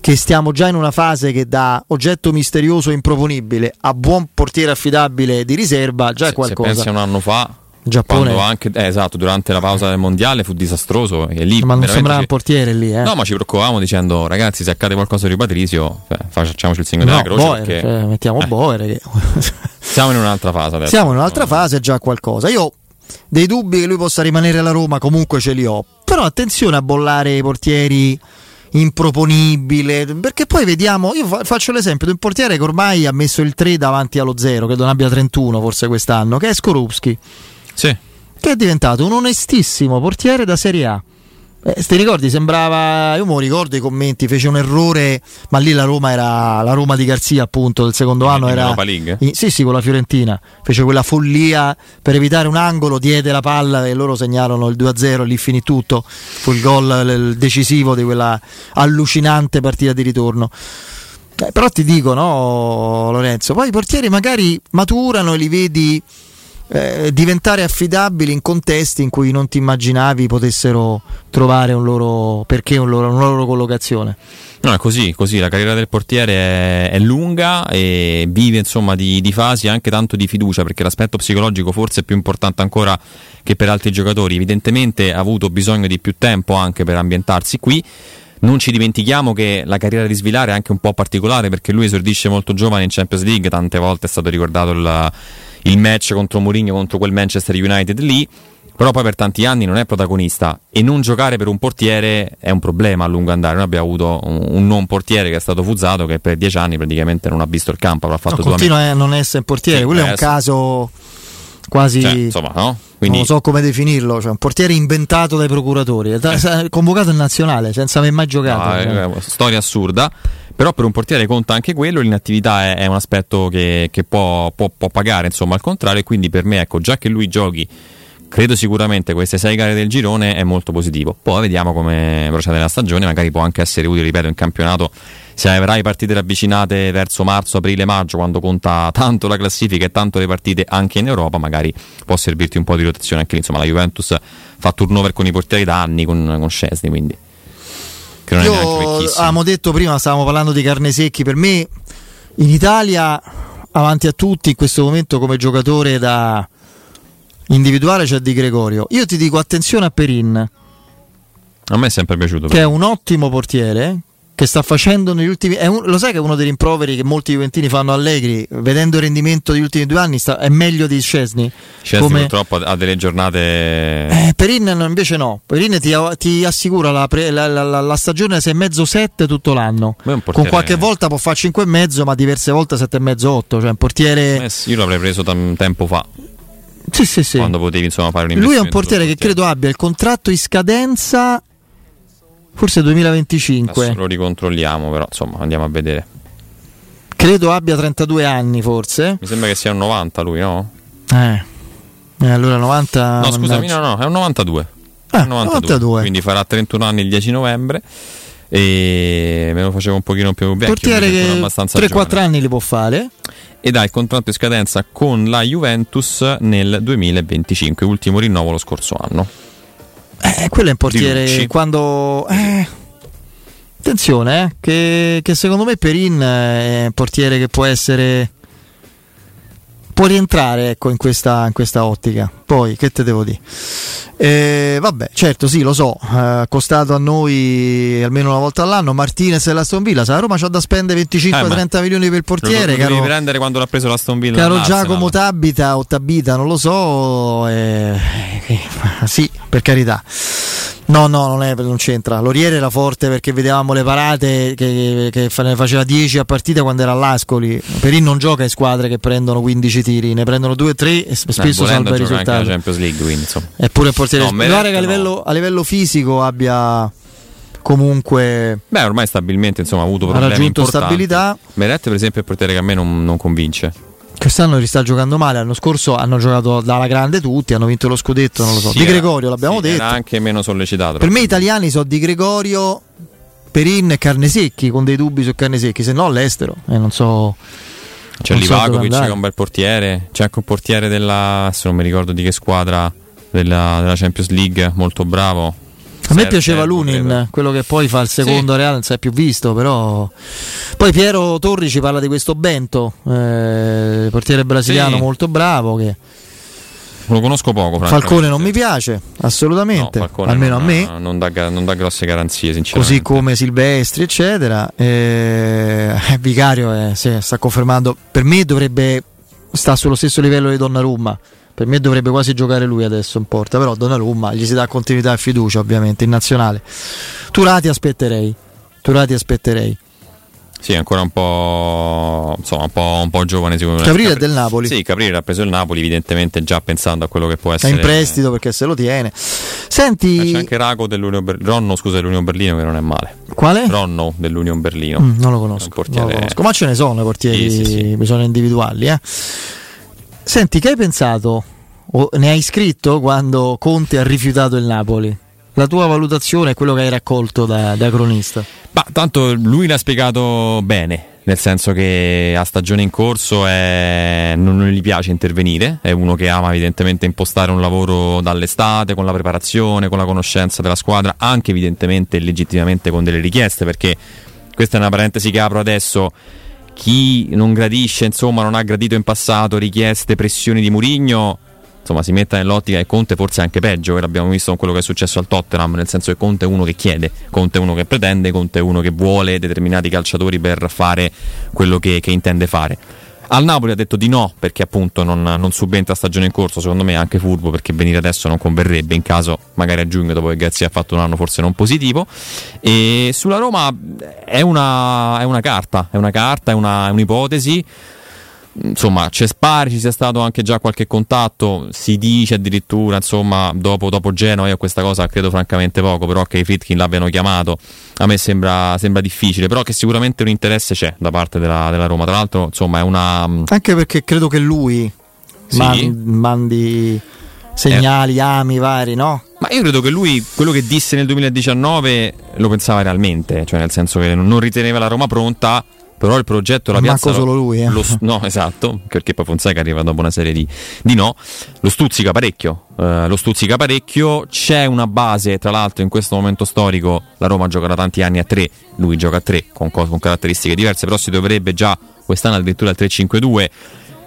che stiamo già in una fase che da oggetto misterioso e improponibile a buon portiere affidabile di riserva già è Se qualcosa. pensi a un anno fa, Giappone. quando anche, eh, esatto, durante la pausa del mondiale fu disastroso. E lì Ma non sembrava un portiere lì, eh. No, ma ci preoccupavamo dicendo, ragazzi, se accade qualcosa di Patrizio, eh, facciamoci il segno No, della croce. Boer, perché cioè, mettiamo eh, Boer che- siamo in un'altra fase adesso. Siamo in un'altra fase, è già qualcosa. Io dei dubbi che lui possa rimanere alla Roma comunque ce li ho. Però attenzione a bollare i portieri improponibile, perché poi vediamo, io fa- faccio l'esempio di un portiere che ormai ha messo il 3 davanti allo 0, che non abbia 31 forse quest'anno, che è Skorupski, Sì. che è diventato un onestissimo portiere da Serie A. Eh, ti ricordi? Sembrava. Io lo ricordo i commenti. Fece un errore, ma lì la Roma era la Roma di Garzia, appunto. Del secondo anno in era. In- sì, sì, con la Fiorentina. Fece quella follia per evitare un angolo, diede la palla e loro segnarono il 2-0. Lì finì tutto. Fu il gol il decisivo di quella allucinante partita di ritorno. Eh, però ti dico, no, Lorenzo? Poi i portieri magari maturano e li vedi eh, diventare affidabili in contesti in cui non ti immaginavi potessero trovare un loro perché un loro- una loro collocazione. No, è così, così, la carriera del portiere è, è lunga e vive insomma di, di fasi anche tanto di fiducia perché l'aspetto psicologico forse è più importante ancora che per altri giocatori. Evidentemente ha avuto bisogno di più tempo anche per ambientarsi qui. Non ci dimentichiamo che la carriera di Svilare è anche un po' particolare perché lui esordisce molto giovane in Champions League, tante volte è stato ricordato il, il match contro Mourinho, contro quel Manchester United lì, però poi per tanti anni non è protagonista e non giocare per un portiere è un problema a lungo andare. Noi abbiamo avuto un, un non portiere che è stato Fuzzato che per dieci anni praticamente non ha visto il campo, avrà fatto No, continua a non essere portiere, quello è un caso quasi Cioè, insomma, no? Quindi- non so come definirlo, cioè un portiere inventato dai procuratori, da- convocato in nazionale senza aver mai giocato. No, è è una storia assurda. Però per un portiere conta anche quello, l'inattività è, è un aspetto che, che può, può- può pagare, insomma, al contrario, quindi per me, ecco, già che lui giochi, credo sicuramente queste sei gare del girone è molto positivo. Poi vediamo come procede la stagione, magari può anche essere utile, ripeto, in campionato, se avrai partite ravvicinate verso marzo, aprile, maggio, quando conta tanto la classifica e tanto le partite anche in Europa, magari può servirti un po' di rotazione anche lì. Insomma, la Juventus fa turnover con i portieri da anni, con, con Scesni, quindi... Che non è neanche Io vecchissimo. avevamo detto prima, stavamo parlando di carne secchi, per me in Italia avanti a tutti in questo momento come giocatore da individuale c'è Di Gregorio. Io ti dico attenzione a Perin, A me è sempre piaciuto. che è un ottimo portiere che sta facendo negli ultimi è un- lo sai che è uno dei rimproveri che molti juventini fanno allegri vedendo il rendimento degli ultimi due anni sta- è meglio di Scesni Scesni come purtroppo ha delle giornate. eh, Perin invece no Perin ti, ti assicura la, pre- la, la- la- stagione 6 e mezzo 7 tutto l'anno con qualche volta può fare 5 e mezzo ma diverse volte 7 e mezzo 8 cioè un portiere Eh sì, io l'avrei preso tam- tempo fa. Sì, sì, sì. Quando potevi insomma fare un lui è un portiere che credo abbia il contratto in scadenza forse 2025 Adesso lo ricontrolliamo, però insomma andiamo a vedere. credo abbia 32 anni forse Mi sembra che sia un 90 lui, no? Eh, eh, allora 90. no, scusami, no, no, è un 92. È un 92. Quindi farà 31 anni il 10 novembre. E me lo facevo un pochino più vecchio. Portiere che abbastanza 3-4 giovane. anni li può fare. Ed ha il contratto in scadenza con la Juventus nel 2025, ultimo rinnovo lo scorso anno. Eh, quello è un portiere quando. Eh, attenzione, eh, che, che secondo me Perin è un portiere che può essere. può rientrare ecco, in, questa, in questa ottica. Poi, che te devo dire? Eh, vabbè, certo, sì, lo so, ha eh, costato a noi almeno una volta all'anno. Martinez e la Villa. Se la Roma c'ha da spendere 25-30 eh, milioni per il portiere. Lo, lo devi prendere quando l'ha preso la Villa. Caro Giacomo Tabita o Tabita, non lo so. Eh, eh, sì, per carità. No, no, non, è, non c'entra. Loriere era forte perché vedevamo le parate che, che faceva 10 a partita quando era all'Ascoli. Perin non gioca in squadre che prendono 15 tiri, ne prendono 2 o 3 e spesso salva i risultati. Anche la Champions League, quindi. Eppure il portiere. No, mi pare che a livello, no. a livello fisico abbia comunque beh ormai stabilmente insomma ha avuto problemi ha raggiunto importanti. stabilità Meret per esempio è il portiere che a me non, non convince Quest'anno li sta giocando male, l'anno scorso hanno giocato dalla grande tutti, hanno vinto lo scudetto, non lo so. Sì, di Gregorio l'abbiamo sì, detto. Era anche meno sollecitato. Per me italiani sono Di Gregorio, Perin e Carnesecchi, con dei dubbi su Carnesecchi, se no all'estero. Eh, non so... C'è non Livakovic so che è un bel portiere, c'è anche un portiere della, adesso non mi ricordo di che squadra, della, della Champions League, molto bravo. A me piaceva Lunin, credo. quello che poi fa il secondo sì. Real, non si è più visto, però. Poi Piero Torri ci parla di questo Bento, eh, portiere brasiliano sì. molto bravo. Che... Lo conosco poco. Falcone non mi piace, assolutamente. No, almeno non, a me. Non dà, non dà, grosse garanzie, sinceramente. Così come Silvestri, eccetera. Eh, Vicario è, sì, sta confermando. Per me dovrebbe sta sullo stesso livello di Donnarumma per me dovrebbe quasi giocare lui adesso in porta, però Donnarumma gli si dà continuità e fiducia ovviamente in nazionale. Turati aspetterei, Turati aspetterei. Sì, ancora un po', insomma, un po', un po giovane sicuramente. Caprile è del Napoli. Sì, Caprile ha preso il Napoli, evidentemente già pensando a quello che può essere. È in prestito perché se lo tiene. Senti. c'è anche Rago dell'Union Berlino. Ronno, scusa, dell'Union Berlino che non è male. Quale? Ronno dell'Union Berlino. Mm, non lo conosco. Non lo conosco. Ma ce ne sono portieri, sì, sì, sì. bisogna individuali, eh. Senti, che hai pensato? O ne hai scritto quando Conte ha rifiutato il Napoli? La tua valutazione è quello che hai raccolto da, da cronista? Ma tanto lui l'ha spiegato bene, nel senso che a stagione in corso è... non, gli piace intervenire, è uno che ama evidentemente impostare un lavoro dall'estate, con la preparazione, con la conoscenza della squadra, anche evidentemente legittimamente con delle richieste, perché questa è una parentesi che apro adesso chi non gradisce, insomma, non ha gradito in passato richieste, pressioni di Murigno, insomma, si metta nell'ottica che Conte forse è anche peggio, che l'abbiamo visto con quello che è successo al Tottenham, nel senso che Conte è uno che chiede, Conte è uno che pretende, Conte è uno che vuole determinati calciatori per fare quello che, che intende fare. Al Napoli ha detto di no perché appunto non, non, subentra stagione in corso, secondo me è anche furbo perché venire adesso non converrebbe in caso magari a giugno dopo che Gazzia ha fatto un anno forse non positivo. E sulla Roma è una, è una carta, è una carta, è, una, è un'ipotesi insomma c'è spari, ci sia stato anche già qualche contatto, si dice addirittura insomma dopo, dopo Genoa, io questa cosa credo francamente poco, però che i Fritkin l'abbiano chiamato a me sembra, sembra, difficile, però che sicuramente un interesse c'è da parte della, della Roma, tra l'altro insomma è una... Anche perché credo che lui sì. mandi, mandi segnali, eh. ami vari, no? Ma io credo che lui, quello che disse nel 2019, lo pensava realmente, cioè nel senso che non riteneva la Roma pronta però il progetto la piazza solo lui eh. lo, no esatto perché poi Fonseca arriva dopo una serie di, di no. Lo stuzzica parecchio uh, lo stuzzica parecchio. C'è una base tra l'altro in questo momento storico. La Roma gioca da tanti anni a 3 lui gioca a 3 con, con caratteristiche diverse però si dovrebbe già quest'anno addirittura al 3-5-2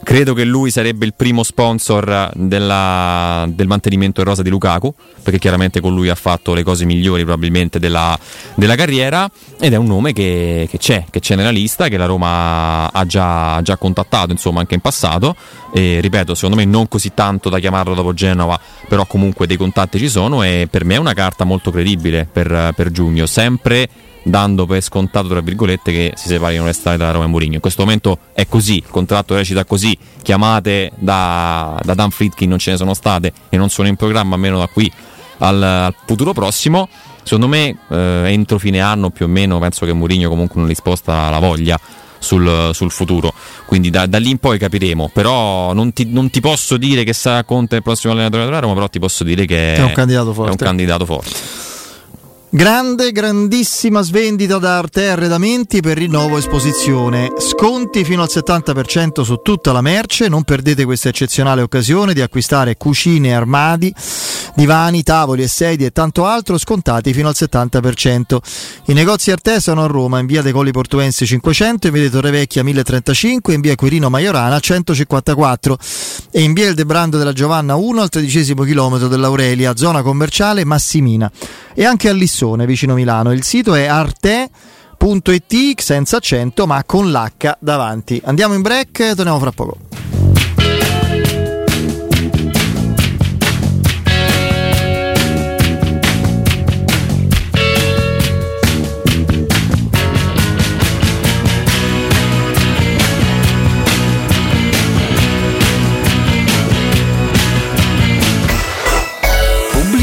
Credo che lui sarebbe il primo sponsor della, del mantenimento in rosa di Lukaku, perché chiaramente con lui ha fatto le cose migliori probabilmente della, della carriera ed è un nome che, che, c'è, che c'è nella lista, che la Roma ha già, già contattato insomma anche in passato. E ripeto, secondo me non così tanto da chiamarlo dopo Genova, però comunque dei contatti ci sono e per me è una carta molto credibile per, per giugno, sempre dando per scontato tra virgolette che si separino le strade da Roma e Mourinho. In questo momento è così, il contratto recita così, chiamate da, da Dan Friedkin non ce ne sono state e non sono in programma almeno da qui al, al futuro prossimo. Secondo me eh, entro fine anno più o meno penso che Mourinho comunque non risposta la voglia sul, sul, futuro. Quindi da, da, lì in poi capiremo. Però non ti, non ti, posso dire che sarà Conte il prossimo allenatore della Roma, però ti posso dire che è un candidato forte. È un candidato forte. Grande, grandissima svendita da Arte Arredamenti per rinnovo esposizione. Sconti fino al 70% su tutta la merce. Non perdete questa eccezionale occasione di acquistare cucine armadi, divani, tavoli e sedie e tanto altro scontati fino al 70%. I negozi Arte sono a Roma in via dei Colli Portuensi 500, in via di Torrevecchia 1035, in via Quirino Maiorana 154 e in via Il Debrando della Giovanna 1 al tredicesimo chilometro dell'Aurelia, zona commerciale Massimina e anche a Lissone vicino Milano. Il sito è arte.it senza accento ma con l'H davanti. Andiamo in break, torniamo fra poco.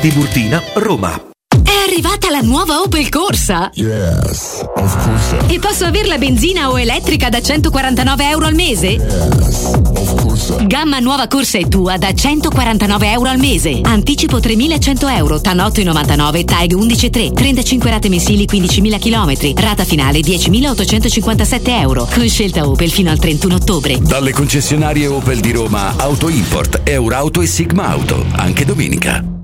Tiburtina, Roma. È arrivata la nuova Opel Corsa? Yes, of course. E posso averla benzina o elettrica da 149 euro al mese? Yes, of course. Gamma nuova Corsa è tua da 149 euro al mese. Anticipo 3100 euro, TAN 8,99, TAG 11,3, 35 rate mensili 15.000 km, rata finale 10.857 euro. Con scelta Opel fino al 31 ottobre. Dalle concessionarie Opel di Roma, Auto Import, Eurauto e Sigma Auto, anche domenica.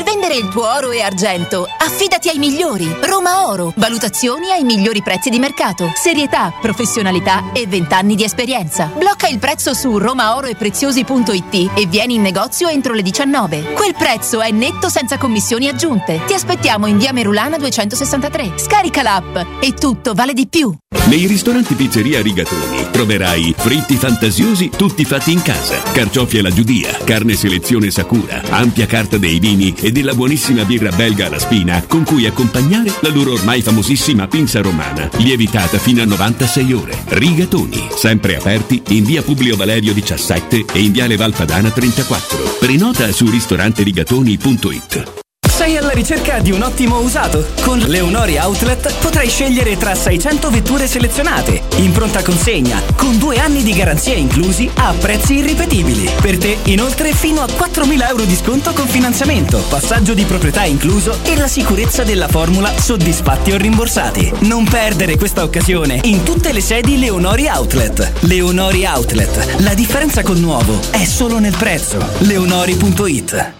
Vendere il tuo oro e argento, affidati ai migliori. Roma Oro. Valutazioni ai migliori prezzi di mercato. Serietà, professionalità e 20 anni di esperienza. Blocca il prezzo su romaoroepreziosi.it e vieni in negozio entro le 19. Quel prezzo è netto senza commissioni aggiunte. Ti aspettiamo in via Merulana 263. Scarica l'app e tutto vale di più. Nei ristoranti Pizzeria Rigatoni troverai fritti fantasiosi tutti fatti in casa, carciofi alla giudia, carne selezione Sakura, ampia carta dei vini e della buonissima birra belga alla spina con cui accompagnare la loro ormai famosissima pinza romana, lievitata fino a 96 ore. Rigatoni, sempre aperti in via Publio Valerio 17 e in viale Valpadana 34. Prenota su ristoranterigatoni.it. Sei alla ricerca di un ottimo usato? Con Leonori Outlet potrai scegliere tra 600 vetture selezionate, in pronta consegna, con due anni di garanzia inclusi a prezzi irripetibili. Per te, inoltre, fino a 4.000 euro di sconto con finanziamento, passaggio di proprietà incluso e la sicurezza della formula soddisfatti o rimborsati. Non perdere questa occasione in tutte le sedi Leonori Outlet. Leonori Outlet. La differenza col nuovo è solo nel prezzo. Leonori.it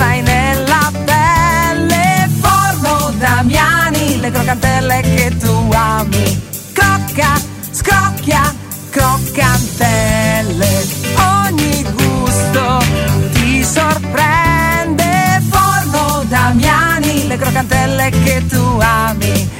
stai nella pelle. Forno Damiani, le croccantelle che tu ami. Crocca, scrocchia, croccantelle. Ogni gusto ti sorprende. Forno Damiani, le croccantelle che tu ami.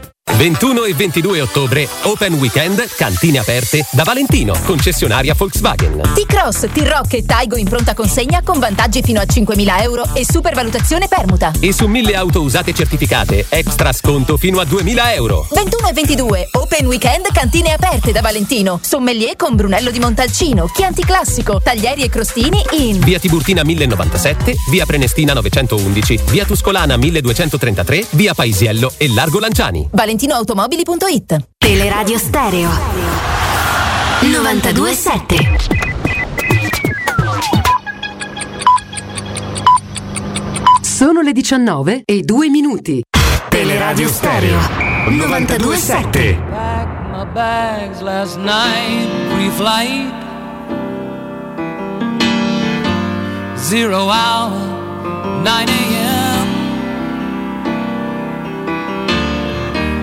21 e 22 ottobre, Open Weekend, cantine aperte da Valentino, concessionaria Volkswagen. T-Cross, T-Rock e Taigo in pronta consegna con vantaggi fino a 5.000 euro e supervalutazione permuta. E su 1000 auto usate certificate, extra sconto fino a 2000 euro. 21 e 22, Open Weekend, cantine aperte da Valentino. Sommelier con Brunello di Montalcino, Chianti Classico, taglieri e crostini in Via Tiburtina 1097, via Prenestina 911, via Tuscolana 1233, via Paisiello e Largo Lanciani. valentinoautomobili.it. Teleradio Stereo 927. Sono le 19 e 2 minuti. Teleradio Stereo 927. Packed my bags last night, pre-flight. Zero hour, 9 a.m.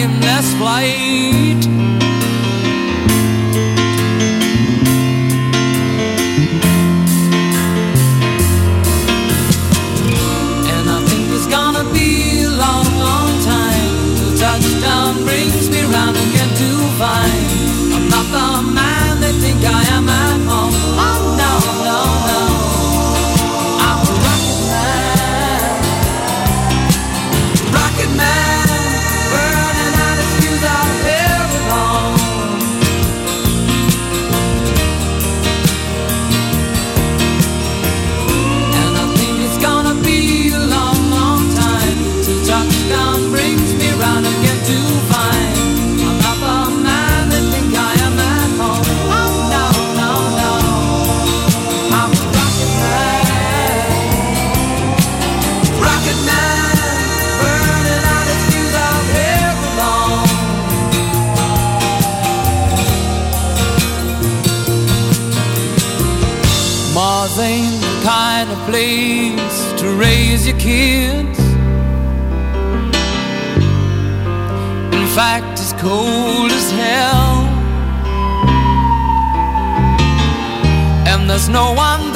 timeless flight. And I think it's gonna be a long, long time till touchdown brings me round again to find place to raise your kids. In fact, it's cold as hell. And there's no one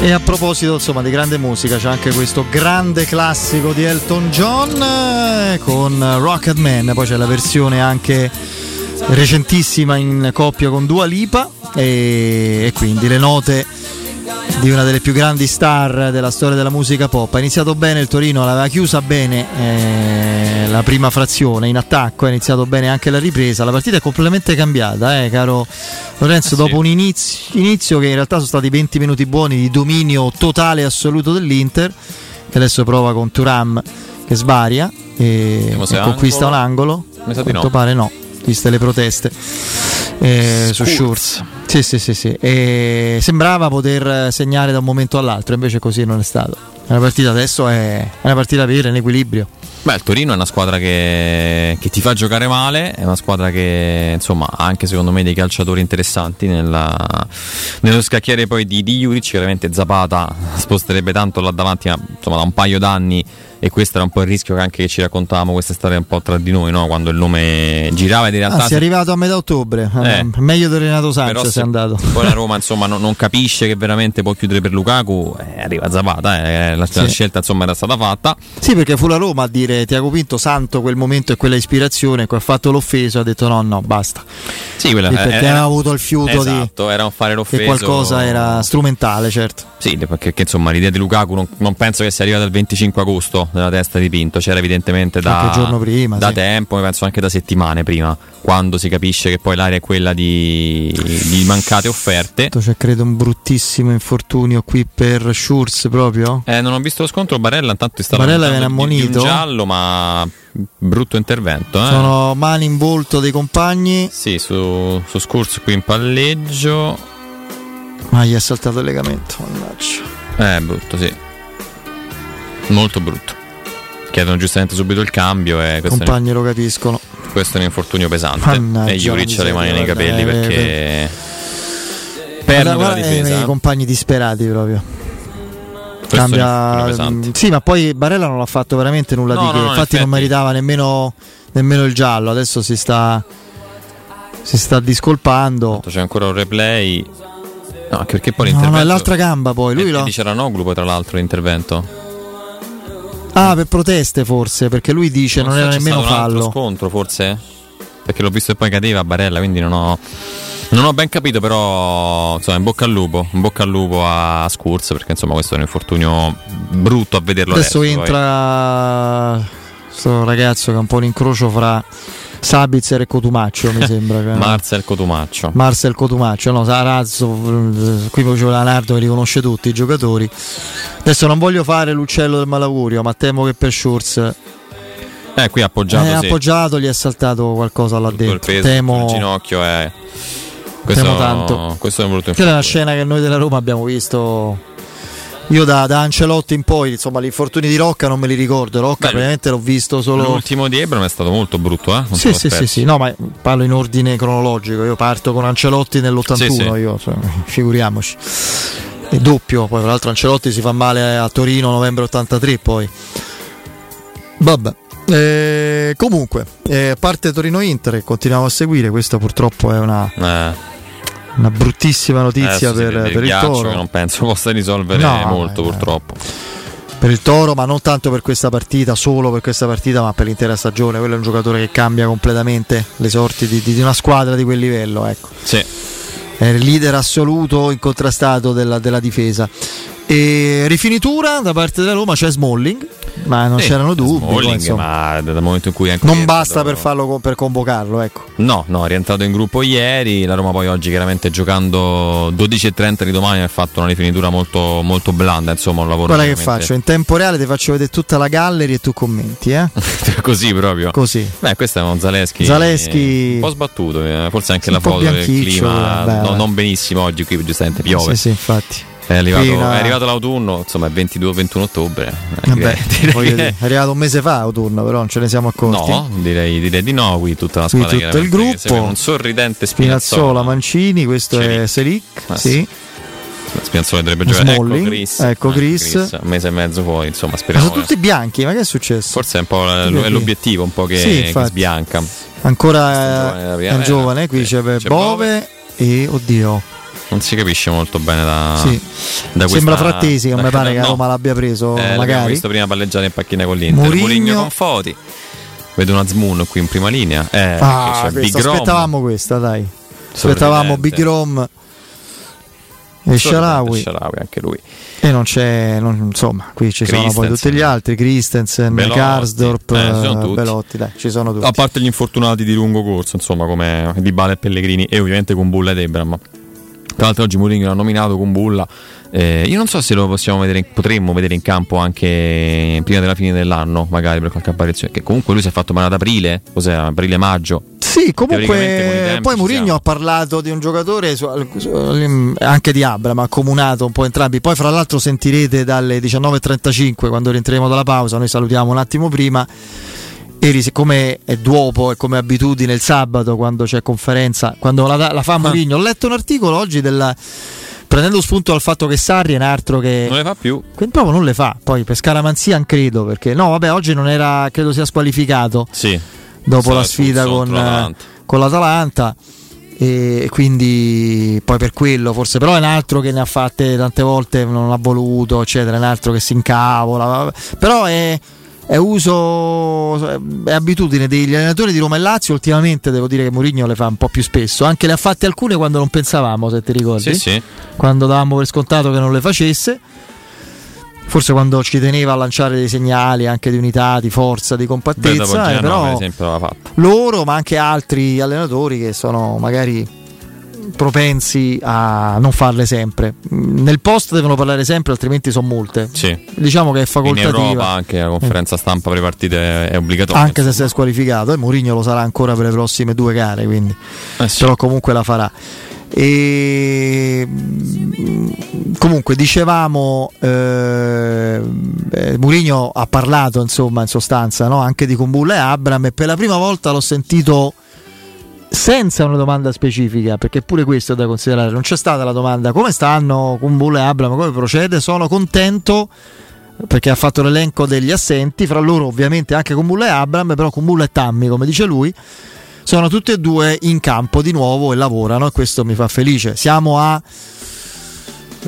E a proposito insomma di grande musica, c'è anche questo grande classico di Elton John eh, con Rocket Man, poi c'è la versione anche recentissima in coppia con Dua Lipa e, e quindi le note di una delle più grandi star della storia della musica pop. Ha iniziato bene il Torino, l'aveva chiusa bene eh, la prima frazione in attacco, ha iniziato bene anche la ripresa. La partita è completamente cambiata, eh, caro Lorenzo, dopo un inizio, inizio che in realtà sono stati 20 minuti buoni di dominio totale e assoluto dell'Inter, che adesso prova con Turam che svaria e, e conquista angolo. un angolo. Mi sa A di quanto no. pare no, viste le proteste eh, su Schurz. Sì, sì, sì, sì. E sembrava poter segnare da un momento all'altro, invece così non è stato. La partita adesso è è una partita vera in equilibrio. Beh, il Torino è una squadra che, che ti fa giocare male, è una squadra che insomma ha anche secondo me dei calciatori interessanti nella- nello scacchiere poi di, di Juric, chiaramente Zapata sposterebbe tanto là davanti ma, insomma, da un paio d'anni e questo era un po' il rischio che anche ci raccontavamo quest'estate un po' tra di noi, no? quando il nome girava ed in realtà Ah, si è arrivato a metà ottobre, Eh. eh, meglio di Renato Sanchez è andato. poi la Roma insomma non, non capisce che veramente può chiudere per Lukaku, eh, arriva Zapata, eh, la, la Sì. scelta insomma era stata fatta. Sì, perché fu la Roma a dire Tiago Pinto santo quel momento e quella ispirazione, poi ha fatto l'offeso, ha detto no, no, basta. Sì, quella Sì, perché era- aveva avuto il fiuto di- esatto, era un fare l'offeso Che qualcosa era strumentale, certo. Sì, perché perché, insomma l'idea di Lukaku non, non penso che sia arrivata il 25 agosto nella testa di Pinto, c'era evidentemente da, prima, da sì. tempo, penso anche da settimane prima, quando si capisce che poi l'area è quella di, di mancate offerte. C'è credo un bruttissimo infortunio qui per Schurz proprio. Eh, non ho visto lo scontro, Barella intanto stava Barella viene di- di un ammonito? giallo, ma brutto intervento. Eh. Sono mani in volto dei compagni, Sì, su, su Scurs qui in palleggio. ma gli è saltato il legamento. Mannaggia. Eh, brutto, sì. Molto brutto. Chiedono giustamente subito il cambio e I questo, è, compagni lo capiscono. questo è un infortunio pesante. Mannaggia, e Juric ha le mani nei capelli eh, perché Guarda, perdono la guarda, eh, difesa. i compagni disperati proprio. Questo Cambia, sì, ma poi Barella non l'ha fatto veramente nulla No, di no, che. no, in Infatti, non effetti. meritava nemmeno, nemmeno il giallo. Adesso si sta, si sta discolpando. C'è ancora un replay. No, perché poi No, l'intervento no, è l'altra gamba poi. Lui Perché lo... dice Ranoglu poi tra l'altro l'intervento. Ah, per proteste forse, perché lui dice non, so, era nemmeno fallo. scontro forse? Perché l'ho visto e poi cadeva Barella, quindi non ho, non ho ben capito, però insomma in bocca al lupo, in bocca al lupo a Scurs, perché insomma questo è un infortunio brutto a vederlo Adesso adesso. poi. entra questo ragazzo che è un po' un incrocio fra Sabitzer e Cotumaccio, mi sembra. che- Marcel Cotumaccio. Marcel Cotumaccio, no, Sarazzo, eh, qui c'è Leonardo che li conosce tutti i giocatori. Adesso non voglio fare l'uccello del malaugurio, ma temo che per Schurz Eh, qui appoggiato, è sì. appoggiato, gli è saltato qualcosa là Tutto il dentro. peso Temo, sul ginocchio è... Questo, temo tanto. questo è brutto Quella è una scena che noi della Roma abbiamo visto. Io da, da Ancelotti in poi, insomma, gli infortuni di Rocca non me li ricordo. Rocca Beh, l'ho visto solo. L'ultimo di Ebram è stato molto brutto, eh? Sì, sì, sì, sì, no, ma parlo in ordine cronologico. Io parto con Ancelotti nell'81, Sì, sì. io, cioè, figuriamoci. E doppio, poi tra l'altro Ancelotti si fa male a Torino novembre 83, poi. Vabbè. Eh, comunque, eh, parte Torino-Inter che continuiamo a seguire, questa purtroppo è una, Eh, una bruttissima notizia per, vede per il ghiaccio Toro. che non penso possa risolvere No, molto eh, purtroppo. per il Toro, ma non tanto per questa partita, solo per questa partita, ma per l'intera stagione. Quello è un giocatore che cambia completamente le sorti di, di- di una squadra di quel livello. Ecco. Sì. È il leader assoluto, incontrastato della, della difesa. E rifinitura da parte della Roma c'è Smalling, ma non Sì, c'erano dubbi. poi, Smalling, insomma, ma dal momento in cui è non basta per, farlo, per convocarlo. Ecco. No, no, è rientrato in gruppo ieri. La Roma poi oggi chiaramente giocando 12.30 di domani ha fatto una rifinitura molto, molto blanda. Insomma, un lavoro Guarda che faccio, in tempo reale ti faccio vedere tutta la gallery e tu commenti. Eh? Così proprio. Così. Beh, questo è un Zaleschi. Zaleschi- Un po' sbattuto, eh, forse anche Sì, la foto del bianchiccio, clima. beh, no- non benissimo oggi qui, giustamente piove. Sì, sì, infatti. È arrivato, Qui una- è arrivato l'autunno, insomma è 22-21 ottobre. Eh, Vabbè, direi- dire, è arrivato un mese fa autunno, però non ce ne siamo accorti. No, direi, direi di no. Qui tutta la Qui squadra tutto il gruppo. un sorridente Spinazzola, Spinazzola. Mancini, questo è Selic. Ah, sì. Spinazzola dovrebbe giocare. Ecco Chris. ecco Eh, Chris. Un mese e mezzo fuori, insomma, Ma speriamo. sono che- tutti bianchi, ma che è successo? Forse è un è l'obiettivo, un po' che, Sì, che sbianca. Ancora è un giovane, qui sì. c'è, C'è Bove e oddio. Non si capisce molto bene da. Sì. da questa- Sembra Frattesi, mi pare che no. Roma l'abbia preso, Eh, magari. visto prima palleggiare in panchina con l'Inter. Mourinho- Mourinho con Foti. Vedo una Zmoon qui in prima linea. Eh, Ah, c'è Big Rom. aspettavamo questa, dai. Aspettavamo. Big Rom e Sharawi. Sharawi, anche lui. E non c'è, non- insomma, qui ci sono poi tutti gli altri, Christensen, Belotti. Karsdorp, Eh. Belotti, dai, ci sono tutti. A parte gli infortunati di lungo corso, insomma, come Di Bale e Pellegrini, e ovviamente con Bulla ed Ebram. Tra l'altro oggi Mourinho l'ha nominato con Bulla. Eh, io non so se lo possiamo vedere, potremmo vedere in campo anche prima della fine dell'anno, magari per qualche apparizione. Che comunque lui si è fatto male ad aprile, cos'è? Aprile-maggio. Sì, comunque poi Mourinho ha parlato di un giocatore su- su- anche di Abram, ha accomunato un po' entrambi. Poi fra l'altro sentirete dalle 19.35 quando rientreremo dalla pausa, noi salutiamo un attimo prima. Eri, siccome è dopo e come abitudine il sabato quando c'è conferenza, quando la, la Ah. fa Mourinho, ho letto un articolo oggi della, prendendo spunto dal fatto che Sarri è un altro che Non le fa più. che proprio non le fa. Poi per scaramanzia non credo perché no, vabbè, oggi non era credo sia squalificato Sì. dopo la sfida con, l'Atalanta. con l'Atalanta e quindi poi per quello forse però è un altro che ne ha fatte tante volte non ha voluto eccetera è un altro che si incavola però è, è uso è abitudine degli allenatori di Roma e Lazio. Ultimamente devo dire che Mourinho le fa un po' più spesso. Anche le ha fatte alcune quando non pensavamo se ti ricordi. Sì, sì. quando davamo per scontato che non le facesse. Forse quando ci teneva a lanciare dei segnali anche di unità, di forza, di Beh, compattezza, eh, Genova, però per esempio, loro, ma anche altri allenatori che sono magari propensi a non farle sempre. Mm, Nel post devono parlare sempre, altrimenti sono multe. Sì. Diciamo che è In facoltativa. Europa anche la conferenza stampa per le partite è obbligatoria. Anche se si è squalificato, e Mourinho lo sarà ancora per le prossime due gare, quindi. Eh sì. però comunque la farà. E mm, comunque dicevamo, eh, eh, Mourinho ha parlato insomma in sostanza no? anche di Kumbulla e Abram e per la prima volta l'ho sentito senza una domanda specifica, perché pure questo è da considerare. Non c'è stata la domanda come stanno Kumbulla e Abram, come procede. Sono contento perché ha fatto l'elenco degli assenti, fra loro ovviamente anche Kumbulla e Abram, però Kumbulla e Tammy, come dice lui, sono tutti e due in campo di nuovo e lavorano e questo mi fa felice. Siamo a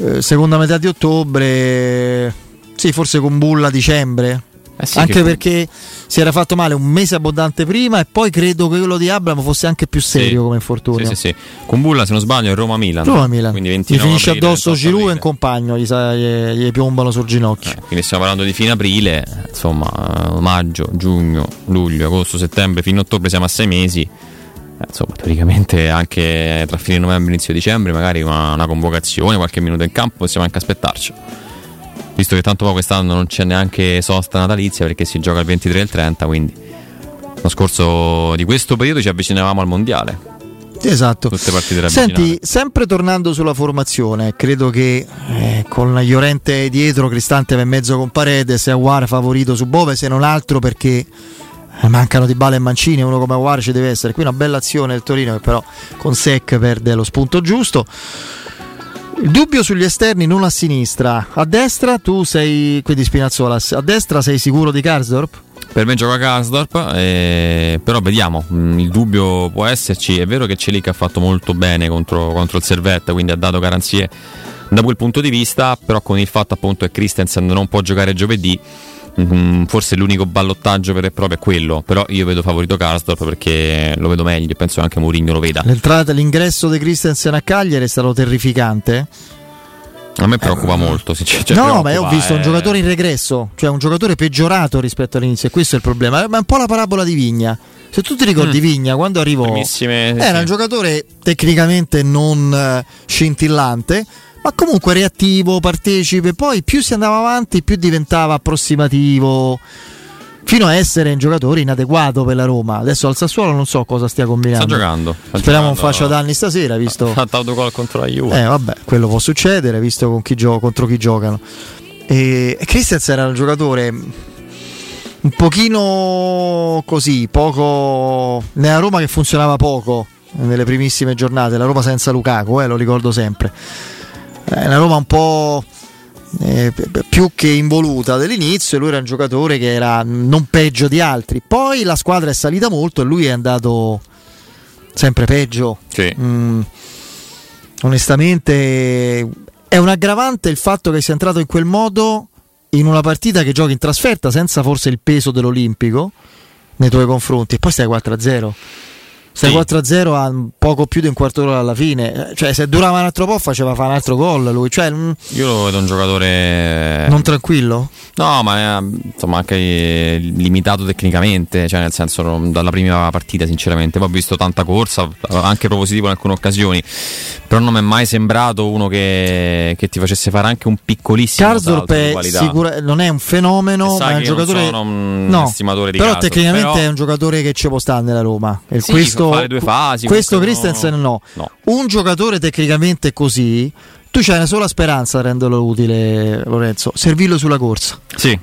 eh, seconda metà di ottobre, sì, forse Kumbulla a dicembre. Eh sì, anche che- perché si era fatto male un mese abbondante prima e poi credo che quello di Abram fosse anche più serio Sì. come infortunio. Sì, sì, sì. Con Bulla, se non sbaglio, è Roma-Milan. Roma-Milan. Quindi Gli 29 finisce aprile, addosso 28 Giroud e un compagno, gli, sa- gli, gli piombano sul ginocchio. Quindi stiamo parlando di fine aprile, insomma, eh, maggio, giugno, luglio, agosto, settembre, fino a ottobre siamo a sei mesi. Eh, Insomma, teoricamente anche tra fine novembre e inizio dicembre, magari una, una convocazione, qualche minuto in campo, possiamo anche aspettarci. Visto che tanto poi quest'anno non c'è neanche sosta natalizia perché si gioca il 23 e il 30, quindi lo scorso di questo periodo ci avvicinavamo al mondiale. Esatto. Tutte partite Senti, sempre tornando sulla formazione, credo che eh, con Llorente dietro, Cristante va in mezzo con Paredes e Aguare favorito su Bove, se non altro perché eh, mancano di Bale e Mancini, uno come Aguare ci deve essere. Qui una bella azione del Torino che però con Sec perde lo spunto giusto. Il dubbio sugli esterni non a sinistra, a destra tu sei, quindi Spinazzola, a destra sei sicuro di Karsdorp? Per me gioca Karsdorp, eh, però vediamo, mm, il dubbio può esserci, è vero che Celic ha fatto molto bene contro, contro il Servette, quindi ha dato garanzie da quel punto di vista, però con il fatto appunto che Christensen non può giocare giovedì, mm, forse l'unico ballottaggio vero e proprio è quello, però io vedo favorito Karsdorp perché lo vedo meglio, e penso che anche Mourinho lo veda. L'entrata, l'ingresso di Christensen a Cagliari è stato terrificante. A me preoccupa molto, sì, cioè, no, ma io ho visto un eh. giocatore in regresso, cioè un giocatore peggiorato rispetto all'inizio, e questo è il problema. Ma è un po' la parabola di Vigna. Se tu ti ricordi Mm. Vigna quando arrivò, Primissime- era sì. un giocatore tecnicamente non eh, scintillante, ma comunque reattivo, partecipe. Poi più si andava avanti, più diventava approssimativo. Fino a essere un giocatore inadeguato per la Roma. Adesso al Sassuolo non so cosa stia combinando. Sta giocando. sta Speriamo non giocando. faccia danni stasera, visto. Ha fatto autogol contro la Juve. Eh, vabbè, quello può succedere visto con chi gio- contro chi giocano. E, Christensen era un giocatore un pochino così, poco. Nella Roma che funzionava poco nelle primissime giornate, la Roma senza Lukaku, eh, lo ricordo sempre. È una Roma un po' eh, più che involuta dall'inizio e lui era un giocatore che era non peggio di altri. Poi la squadra è salita molto e lui è andato sempre peggio. Sì. Mm, onestamente è un aggravante il fatto che sia entrato in quel modo in una partita che giochi in trasferta senza forse il peso dell'Olimpico nei tuoi confronti e poi stai 4-0. Stai Sì. 4-0 a poco più di un quarto d'ora alla fine. Eh, Cioè, se durava un altro po' faceva fare un altro gol lui. Cioè, mm, Io lo vedo un giocatore. non tranquillo? No, ma è, insomma anche eh, limitato tecnicamente, cioè nel senso dalla prima partita sinceramente, poi ho visto tanta corsa, anche propositivo in alcune occasioni, però non mi è mai sembrato uno che, che ti facesse fare anche un piccolissimo Karsdorp è sicura- non è un fenomeno, ma è un io non giocatore. sono un no, estimatore di però Karsdorp, tecnicamente però- è un giocatore che ci può stare nella Roma. E Sì, questo, fa le due fasi, questo Christensen no. no. Un giocatore tecnicamente così, tu c'hai una sola speranza di renderlo utile, Lorenzo: servirlo sulla corsa. Sì,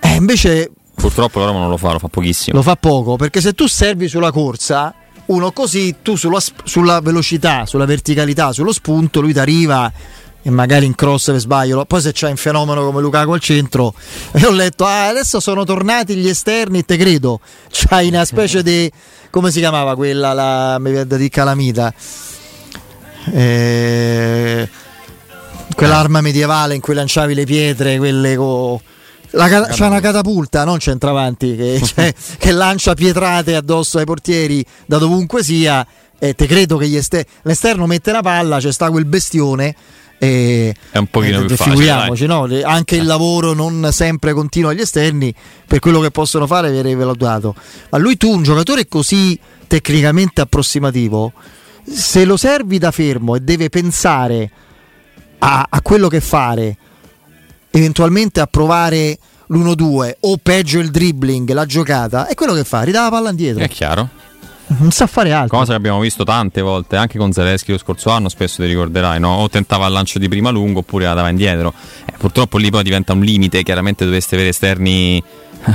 Eh, invece purtroppo la Roma non lo fa, lo fa pochissimo. lo fa poco perché se tu servi sulla corsa, uno così, tu sulla, sulla velocità, sulla verticalità, sullo spunto, lui ti arriva e magari in cross per sbaglio. Poi se c'hai un fenomeno come Lukaku al centro, e ho letto, ah, adesso sono tornati gli esterni, te credo. C'hai una specie di, come si chiamava quella, la, dire calamita. Eh, quell'arma medievale in cui lanciavi le pietre, quelle co- la ca- c'è una catapulta, non centravanti, che, cioè, che lancia pietrate addosso ai portieri da dovunque sia. E te credo che gli ester- l'esterno mette la palla, c'è sta quel bestione. E È un pochino eh, più facile, figuriamoci, no? Le- anche il lavoro non sempre continuo agli esterni, per quello che possono fare, viene valutato. Ma lui, tu, un giocatore così tecnicamente approssimativo, se lo servi da fermo e deve pensare a, a quello che fare, eventualmente a provare l'1-2 o peggio il dribbling, la giocata, è quello che fa, ridà la palla indietro. È chiaro. Non sa fare altro. Cosa che abbiamo visto tante volte, anche con Zelensky lo scorso anno, spesso ti ricorderai, no? o tentava il lancio di prima lungo oppure la dava indietro. Eh, purtroppo lì poi diventa un limite, chiaramente dovreste avere esterni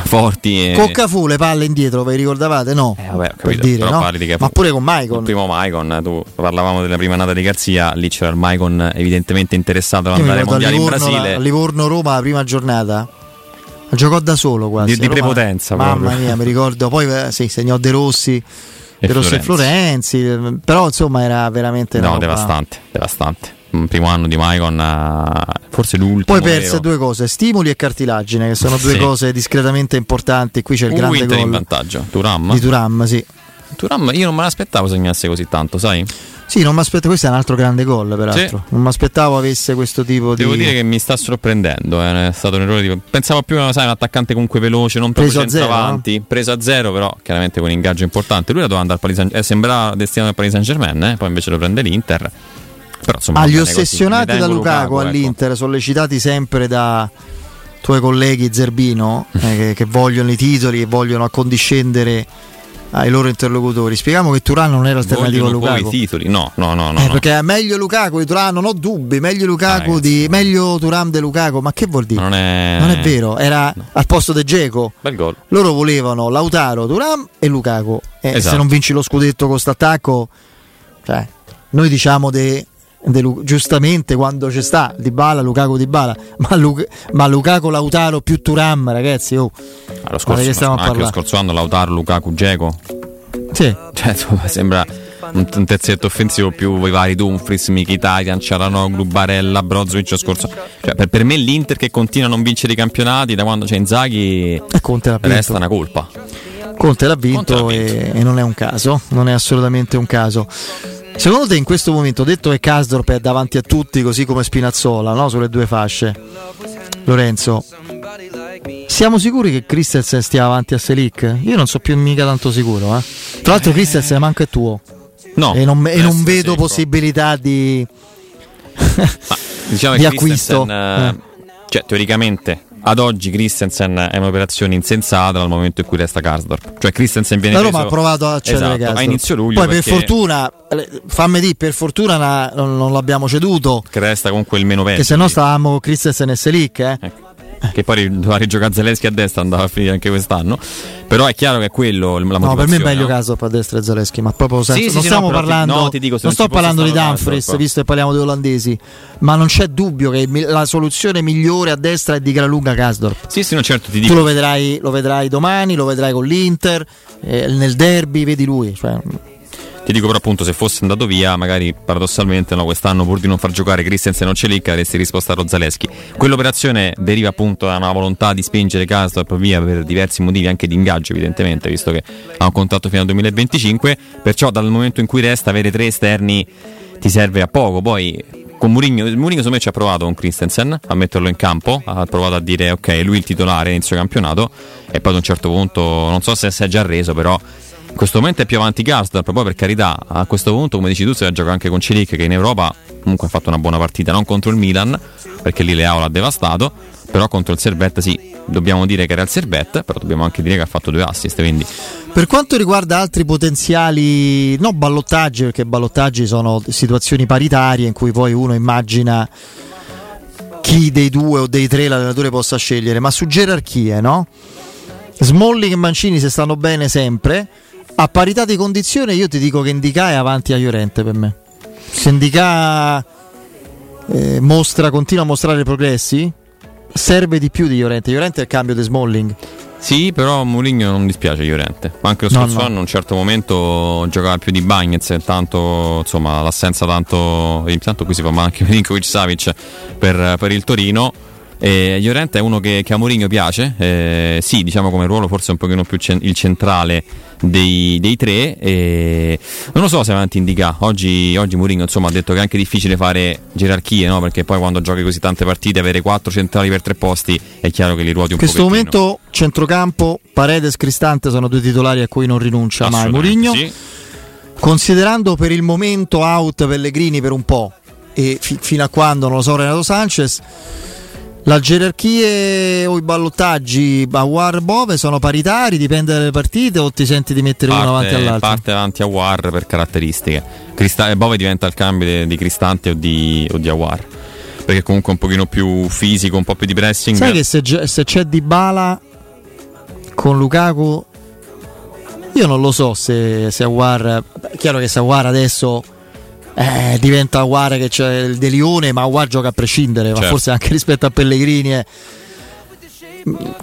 forti. E... Coccafu le palle indietro, vi ricordavate? No. Eh, vabbè, ho per capito, dire, però no? parli di che Ma pure con Maicon. Il primo Maicon, tu parlavamo della prima annata di Garzia, lì c'era il Maicon evidentemente interessato ad andare ai mondiali in Livorno, Brasile. la- a Livorno-Roma la prima giornata. Giocò da solo quasi. Di- di Roma- prepotenza Mamma proprio. mia, mi ricordo. Poi eh, sì, segnò De Rossi. De Rossi e Florenzi. Però insomma era veramente. No, roba- devastante, devastante. Un primo anno di Maicon, eh, forse l'ultimo. Poi perse vero. due cose, stimoli e cartilagine, che sono due Sì. cose discretamente importanti. Qui c'è il Uh, grande Inter in gol vantaggio. Turam. di Turam, sì. Turam, io non me l'aspettavo segnasse così tanto, sai? Sì, non mi aspetto, questo è un altro grande gol, peraltro. Non mi aspettavo avesse questo tipo Devo di. dire che mi sta sorprendendo, eh, è stato un errore di... Pensavo più a sai, un attaccante comunque veloce, non Preso a zero, centravanti, preso a zero, però chiaramente con un ingaggio importante. Lui la doveva andare al Paris Saint- eh, sembrava destinato al Paris Saint Germain, eh, poi invece lo prende l'Inter. Però insomma, Agli così. ossessionati da tengo Lukaku, ecco. all'Inter, sollecitati sempre da tuoi colleghi Zerbino, eh, che, che vogliono i titoli e vogliono accondiscendere ai loro interlocutori. Spieghiamo che Turan non era alternativo a Vogliono poi Lukaku. i titoli, no, no, no, no. Eh, no. perché è meglio Lukaku di Turan, non ho dubbi, meglio Lukaku di meglio Turan di Lukaku, ma che vuol dire? Non è... Non è vero, era al posto di Geco. Bel gol. Loro volevano Lautaro, Turam e Lukaku. E Esatto. se non vinci lo scudetto con quest'attacco, cioè, noi diciamo de Lu- giustamente quando ci sta Di Bala, Lukaku Di Bala, ma, Lu- ma Lukaku, Lautaro più Turam, ragazzi, oh. Lo Ma scorso, di che stiamo a anche lo scorso anno Lautaro, Lukaku, Geco. Sì. Cioè, insomma, sembra un, un terzetto offensivo più i vari Dumfries, Mkhitaryan, Cialanoglu, Barella, Brozovic lo scorso. Cioè, per, per me l'Inter che continua a non vincere i campionati da quando c'è Inzaghi E Conte l'ha vinto. Conte l'ha vinto, E, e non è un caso, non è assolutamente un caso. Secondo te in questo momento, detto che Kasdorp è davanti a tutti così come Spinazzola, no? sulle due fasce, Lorenzo, siamo sicuri che Christensen stia avanti a Selic? Io non so più mica tanto sicuro. Eh. Tra l'altro Christensen manco è tuo. No, e non, e non vedo secco. possibilità di, Diciamo di acquisto. Eh, cioè, teoricamente. Ad oggi Christensen è un'operazione insensata dal momento in cui resta Karsdorp. Cioè Christensen viene La Roma preso ha provato a cedere esatto, Karsdorp. a inizio luglio Poi per perché fortuna, eh, fammi dire, per fortuna na- non, l'abbiamo ceduto. che resta comunque il meno peggio. Che se no stavamo con Christensen e Selic, eh. Che poi doveva rigiocare Zelensky a destra, andava a finire anche quest'anno. Però è chiaro che è quello la motivazione. No, per me è meglio no? A destra e Zaleschi, ma proprio senza, Sì, non sì, stiamo no, parlando, no, ti dico, non non sto parlando di Karsdorp. visto che parliamo di olandesi, ma non c'è dubbio che la soluzione migliore a destra è di gran lunga Kasdorp. Sì, sì, no, certo, ti Tu dico. lo vedrai, lo vedrai domani, lo vedrai con l'Inter, eh, nel derby, vedi lui. Cioè, Ti dico però appunto se fosse andato via, magari paradossalmente no, quest'anno pur di non far giocare Christensen o Celic avresti rispostato Zaleschi. Quell'operazione deriva appunto da una volontà di spingere Karsdorp via per diversi motivi anche di ingaggio evidentemente, visto che ha un contratto fino al 2025, perciò dal momento in cui resta avere tre esterni ti serve a poco. Poi con Mourinho, Mourinho secondo me ci ha provato con Christensen a metterlo in campo, ha provato a dire ok, lui il titolare inizio campionato e poi ad un certo punto non so se si è già reso, però in questo momento è più avanti Karsdorp, poi per carità, a questo punto, come dici tu, si gioca anche con Celic che in Europa comunque ha fatto una buona partita, non contro il Milan, perché lì Leao l'ha devastato, però contro il Servette sì, dobbiamo dire che era il Servette, però dobbiamo anche dire che ha fatto due assist, quindi Per quanto riguarda altri potenziali, no ballottaggi, perché ballottaggi sono situazioni paritarie in cui poi uno immagina chi dei due o dei tre l'allenatore possa scegliere, ma su gerarchie, no? Smalling e Mancini se stanno bene sempre, a parità di condizione io ti dico che Indica è avanti a Llorente per me. Se Indica eh, mostra, continua a mostrare progressi, serve di più di Llorente. Llorente è il cambio di Smalling. Sì, però Mourinho non dispiace Llorente. Anche lo No, scorso no. anno a un certo momento giocava più di Bagnez, e tanto insomma l'assenza tanto. Intanto qui si fa male anche Milinkovic Savic per, per il Torino. E Llorente è uno che, che a Mourinho piace, eh, sì, diciamo come ruolo forse un pochino più cen- il centrale dei, dei tre. E non lo so se avanti indica. Oggi, oggi Mourinho insomma, ha detto che è anche difficile fare gerarchie, no? perché poi quando giochi così tante partite avere quattro centrali per tre posti è chiaro che li ruoti In un questo pochettino. momento centrocampo, Paredes, Cristante sono due titolari a cui non rinuncia mai Mourinho. sì. Considerando per il momento out Pellegrini per un po' e fi- fino a quando non lo so Renato Sanchez, la gerarchie o i ballottaggi Bawar Bove sono paritari, dipende dalle partite o ti senti di mettere uno avanti all'altro? parte avanti a War per caratteristiche. Crista- e Bove diventa il cambio di, di Cristante o di, o di Awar. Perché comunque è un pochino più fisico, un po' più di pressing. Sai che se, se c'è Dybala con Lukaku io non lo so se, se Aguar è chiaro che se Aguar adesso eh, diventa Aguar che c'è il De Lione ma Aguar gioca a prescindere ma Certo. forse anche rispetto a Pellegrini eh.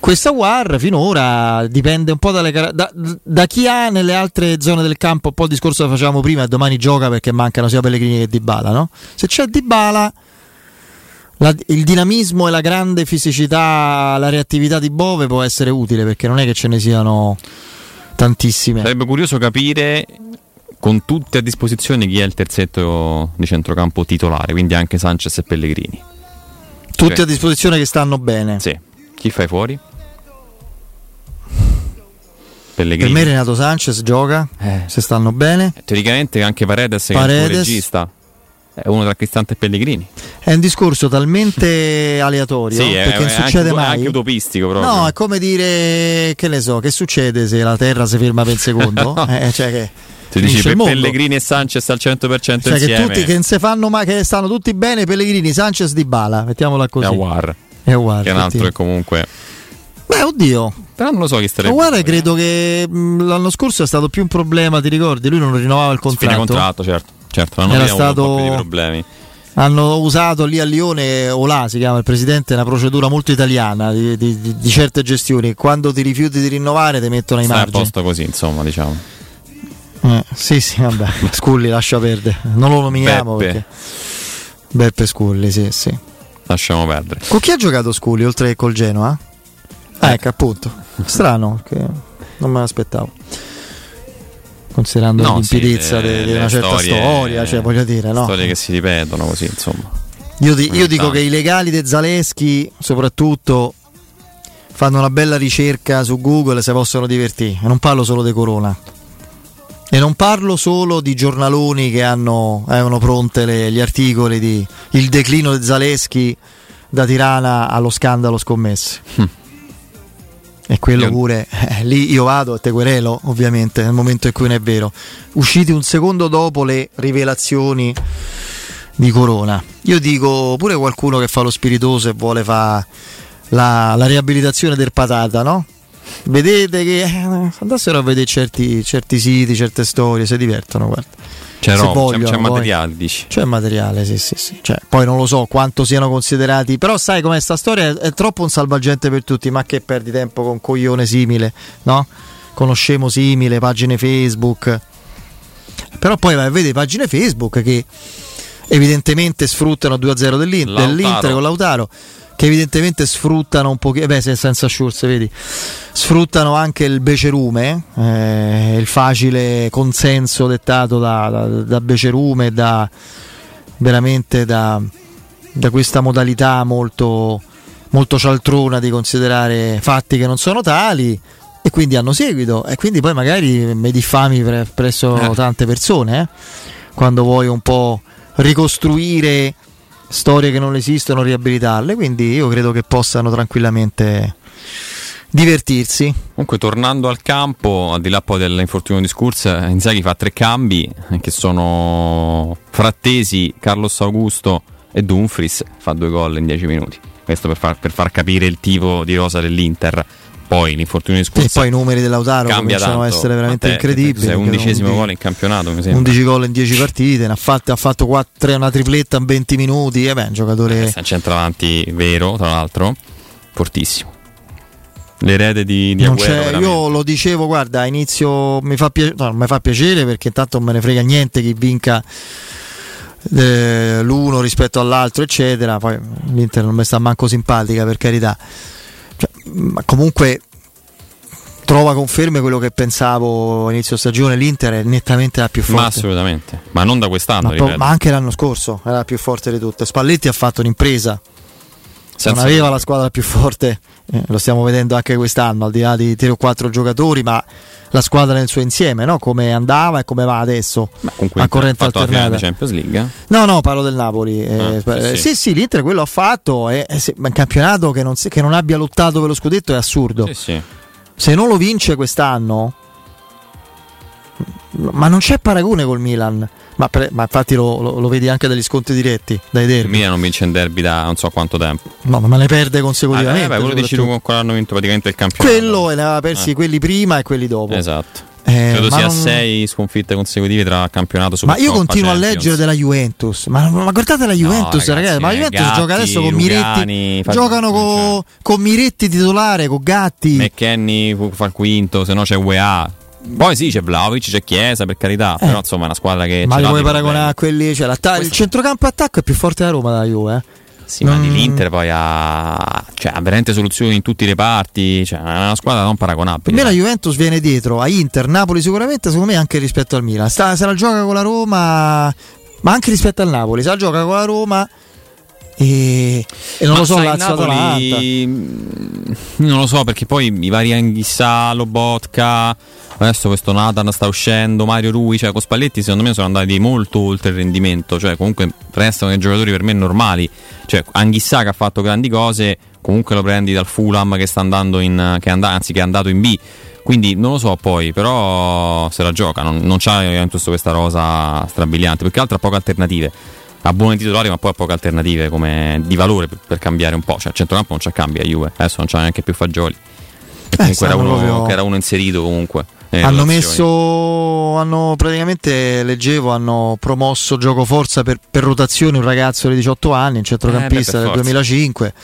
questa Aguar finora dipende un po' dalle da, da chi ha nelle altre zone del campo un po' il discorso che facevamo prima domani gioca perché mancano sia Pellegrini che Dybala no? se c'è Dybala la- il dinamismo e la grande fisicità, la reattività di Bove può essere utile perché non è che ce ne siano tantissime. Sarebbe curioso capire con tutti a disposizione chi è il terzetto di centrocampo titolare, quindi anche Sanchez e Pellegrini. Tutti Cioè, a disposizione che stanno bene. Sì. Chi fai fuori? Per Pellegrini. me Renato Sanchez gioca, se stanno bene. Teoricamente anche Paredes, che è il Paredes. regista, è uno tra Cristante e Pellegrini. È un discorso talmente aleatorio Sì, è, perché non è succede anche, è mai. anche utopistico proprio. No, è come dire che ne so, che succede se la Terra si ferma per un secondo? Eh, cioè che Tu dici il Pe- mondo. Pellegrini e Sanchez al 100% Cioè che insieme. tutti che non si fanno ma che stanno tutti bene Pellegrini, Sanchez, Di Bala, mettiamola così. E Aguar. E Aguar, che è un altro che comunque. Beh, oddio. Però non lo so chi starebbe. Ma guarda, credo che l'anno scorso è stato più un problema, ti ricordi? Lui non rinnovava il Fine contratto. contratto, certo. Certo, l'anno Era aveva un po' stato- di problemi. Hanno usato lì a Lione, Olà si chiama il presidente, una procedura molto italiana di, di- di- certe gestioni. Quando ti rifiuti di rinnovare ti mettono ai Stai margini. posto così, insomma, diciamo. Eh, sì, sì, vabbè. Sculli lascia perdere. Non lo nominiamo Beppe. perché. Beppe Sculli, sì, sì. Lasciamo perdere. Con chi ha giocato Sculli oltre che col Genoa? Ah, ecco, appunto. Strano, che non me l'aspettavo. Considerando No, l'impidezza sì, di, una certa storie- storia, cioè voglio dire, no? Storie che si ripetono così, insomma. Io, di- io Ogni dico che i legali di Zaleschi, soprattutto, fanno una bella ricerca su Google se possono divertire. E non parlo solo di Corona. E non parlo solo di giornaloni che hanno, avevano pronte le- gli articoli di il declino di Zaleschi da Tirana allo scandalo scommesse. E quello Io- pure, eh, lì io vado e te querelo, ovviamente, nel momento in cui non è vero. Usciti un secondo dopo le rivelazioni di Corona. Io dico pure qualcuno che fa lo spiritoso e vuole fare la, la riabilitazione del patata, no? Vedete che eh, andassero a vedere certi, certi siti, certe storie, si divertono, guarda. C'è, Se c'è- vogliono, c'è materiale, dici. C'è materiale, sì, sì, sì. Cioè, poi non lo so quanto siano considerati. Però sai com'è sta storia? È, troppo un salvagente per tutti. Ma che perdi tempo con coglione simile, no? Conoscemo simile, pagine Facebook. Però poi vai a vedere pagine Facebook che evidentemente sfruttano 2-0 dell'Inter, dell'Inter con Lautaro. Che evidentemente sfruttano un pochino, beh, se- senza Schurz, vedi, sfruttano anche il becerume, eh, il facile consenso dettato da, da, da becerume, da veramente da, da questa modalità molto, molto cialtrona di considerare fatti che non sono tali e quindi hanno seguito e quindi poi magari mi diffami pre- presso tante persone eh, quando vuoi un po' ricostruire storie che non esistono, riabilitarle, quindi io credo che possano tranquillamente divertirsi. Comunque, tornando al campo, al di là poi dell'infortunio di Scurs, Inzaghi fa tre cambi eh, che sono Frattesi, Carlos Augusto e Dumfries. Fa due gol in dieci minuti. Questo per far, per far capire il tipo di rosa dell'Inter. Poi l'infortunio di E Scurs poi i numeri dell'Autaro cominciano a tanto. essere veramente Te- incredibili. Perché undicesimo gol in campionato, mi sembra. 11 gol in 10 partite, ne ha fatte- ha fatto 4, una tripletta in 20 minuti. E beh, un giocatore. È un centravanti vero, tra l'altro, fortissimo. L'erede di, di Non Agüero, io lo dicevo, guarda, a inizio mi fa, piace- no, mi fa piacere perché intanto non me ne frega niente chi vinca eh, l'uno rispetto all'altro, eccetera. Poi l'Inter non mi sta manco simpatica, per carità. Ma comunque trova conferme quello che pensavo inizio stagione. L'Inter è nettamente la più forte. Ma assolutamente, ma non da quest'anno, Ma, ma anche l'anno scorso era la più forte di tutte. Spalletti ha fatto un'impresa. Senza non aveva la squadra più forte, eh, lo stiamo vedendo anche quest'anno, al di là di tre o quattro giocatori, ma la squadra nel suo insieme, no? come andava e come va adesso Comunque a corrente la alternata. di Champions League. eh? No, no, parlo del Napoli. eh, Ah, sì, eh, sì. sì, sì, l'Inter quello ha fatto. eh, se- ma un campionato che non, che non abbia lottato per lo scudetto è assurdo. Sì. Se non lo vince quest'anno, ma non c'è paragone col Milan. Ma, per- ma infatti lo, lo- lo vedi anche dagli scontri diretti, dai Il derby. Milan non vince in derby da non so quanto tempo. No, ma ne perde Ah, consecutivamente. eh, beh, quello dici tu con quello hanno vinto praticamente il campionato. Quello e ne aveva persi Eh. quelli prima e quelli dopo. Esatto. Eh, Credo sia non- sei sconfitte consecutive tra campionato Ma io continuo a leggere della Juventus. Ma, ma guardate la Juventus, ragazzi, ragazzi. Ma la eh, Juventus Gatti, gioca adesso con Lugani, Miretti. fa- Giocano co- con Miretti titolare, con Gatti. McKenny fa il quinto, se no c'è UEA. Poi sì, c'è Vlaovic, c'è Chiesa, per carità. Però insomma è una squadra che. Eh. ma dei paragonare a quelli. Cioè, il centrocampo attacco è più forte della Roma della Juve. Eh. Sì, ma di l'Inter poi ha, cioè, ha veramente soluzioni in tutti i reparti. Cioè, è una squadra non Per paragonabile. me la Juventus viene dietro a Inter, Napoli sicuramente, secondo me anche rispetto al Milan. Sta- se la gioca con la Roma, ma anche rispetto al Napoli, se la gioca con la Roma e, e non Ma lo so, sai, Lazio. Napoli, mh, non lo so perché poi i vari Anghissà, Lobotka, adesso questo Nathan sta uscendo, Mario Rui, cioè con Spalletti secondo me sono andati molto oltre il rendimento, cioè comunque restano dei giocatori per me normali, cioè Anghissà che ha fatto grandi cose, comunque lo prendi dal Fulham che sta andando in che è and- anzi che è andato in B. Quindi non lo so poi, però se la gioca, non, non c'ha Juventus questa rosa strabiliante, perché altro ha poche alternative ha buoni titolari ma poi ha poche alternative come di valore per, per cambiare un po'. Cioè, a centrocampo non c'è cambia Juve, adesso non c'è neanche più Fagioli. E comunque era uno, proprio- che era uno inserito comunque. nelle Hanno messo, hanno praticamente, leggevo, hanno promosso gioco forza per, per rotazione un ragazzo di 18 anni, un centrocampista Eh, beh, del forza. 2005.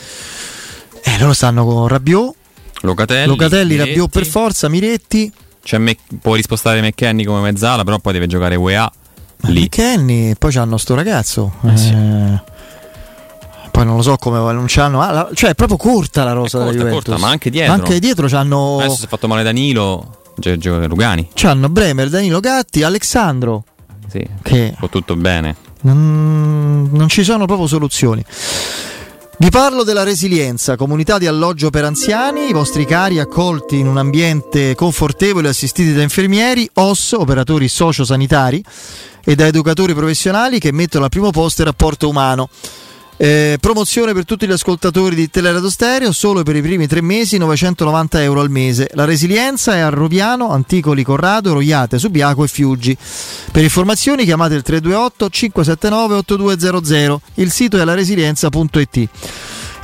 E loro stanno con Rabiot, Locatelli, Locatelli, Miretti. Rabiot per forza, Miretti, C'è Mc- può rispostare McKenny come mezzala, però poi deve giocare UEA lì. Kenny, poi c'hanno sto ragazzo. Eh, sì. Eh, Poi non lo so come non c'hanno. ah, la- cioè è proprio corta la rosa della corta, Juventus. corta, ma anche dietro. Anche dietro c'hanno, Adesso si è fatto male Danilo, gio- gioca Rugani. c'hanno Bremer, Danilo Gatti, Alessandro. Sì, Che fa tutto bene. Non, non ci sono proprio soluzioni. Vi parlo della resilienza, comunità di alloggio per anziani, i vostri cari accolti in un ambiente confortevole assistiti da infermieri, OS, operatori sociosanitari e da educatori professionali che mettono al primo posto il rapporto umano. Eh, promozione per tutti gli ascoltatori di Teleradio Stereo, solo per i primi tre mesi 990 euro al mese. La resilienza è a Roviano, Anticoli, Corrado, Roiate, Subiaco e Fiuggi. Per informazioni chiamate il 328 579 8200. Il sito è laresilienza.it.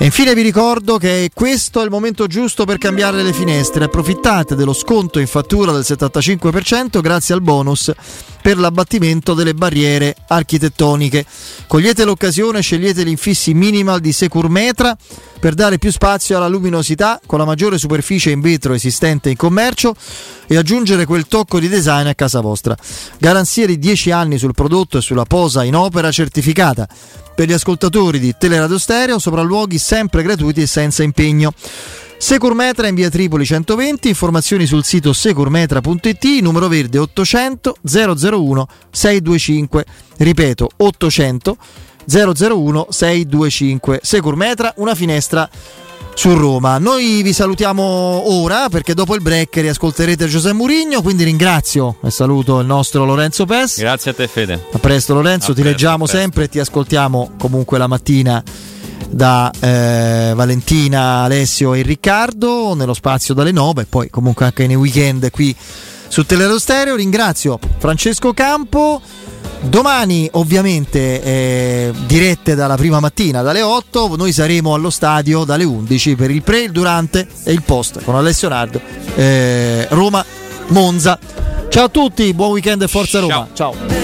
E infine vi ricordo che questo è il momento giusto per cambiare le finestre. Approfittate dello sconto in fattura del 75% grazie al bonus per l'abbattimento delle barriere architettoniche. Cogliete l'occasione, scegliete gli infissi minimal di Securmetra per dare più spazio alla luminosità con la maggiore superficie in vetro esistente in commercio e aggiungere quel tocco di design a casa vostra. Garanzia di 10 anni sul prodotto e sulla posa in opera certificata. Per gli ascoltatori di Teleradio Stereo, sopralluoghi sempre gratuiti e senza impegno. Securmetra in via Tripoli 120, informazioni sul sito securmetra.it, numero verde 800 001 625. Ripeto, 800 001 625. Securmetra, una finestra su Roma. Noi vi salutiamo ora perché dopo il break riascolterete Giuseppe Murigno, quindi ringrazio e saluto il nostro Lorenzo Pes. Grazie a te Fede. A presto Lorenzo, A ti presto, leggiamo sempre e ti ascoltiamo comunque la mattina da eh, Valentina, Alessio e Riccardo nello spazio dalle 9 e poi comunque anche nei weekend qui su Teleradio Stereo. Ringrazio Francesco Campo. Domani ovviamente eh, dirette dalla prima mattina dalle 8, noi saremo allo stadio dalle 11 per il pre, il durante e il post con Alessio Nardo eh, Roma Monza. Ciao a tutti, buon weekend e forza Roma. Ciao.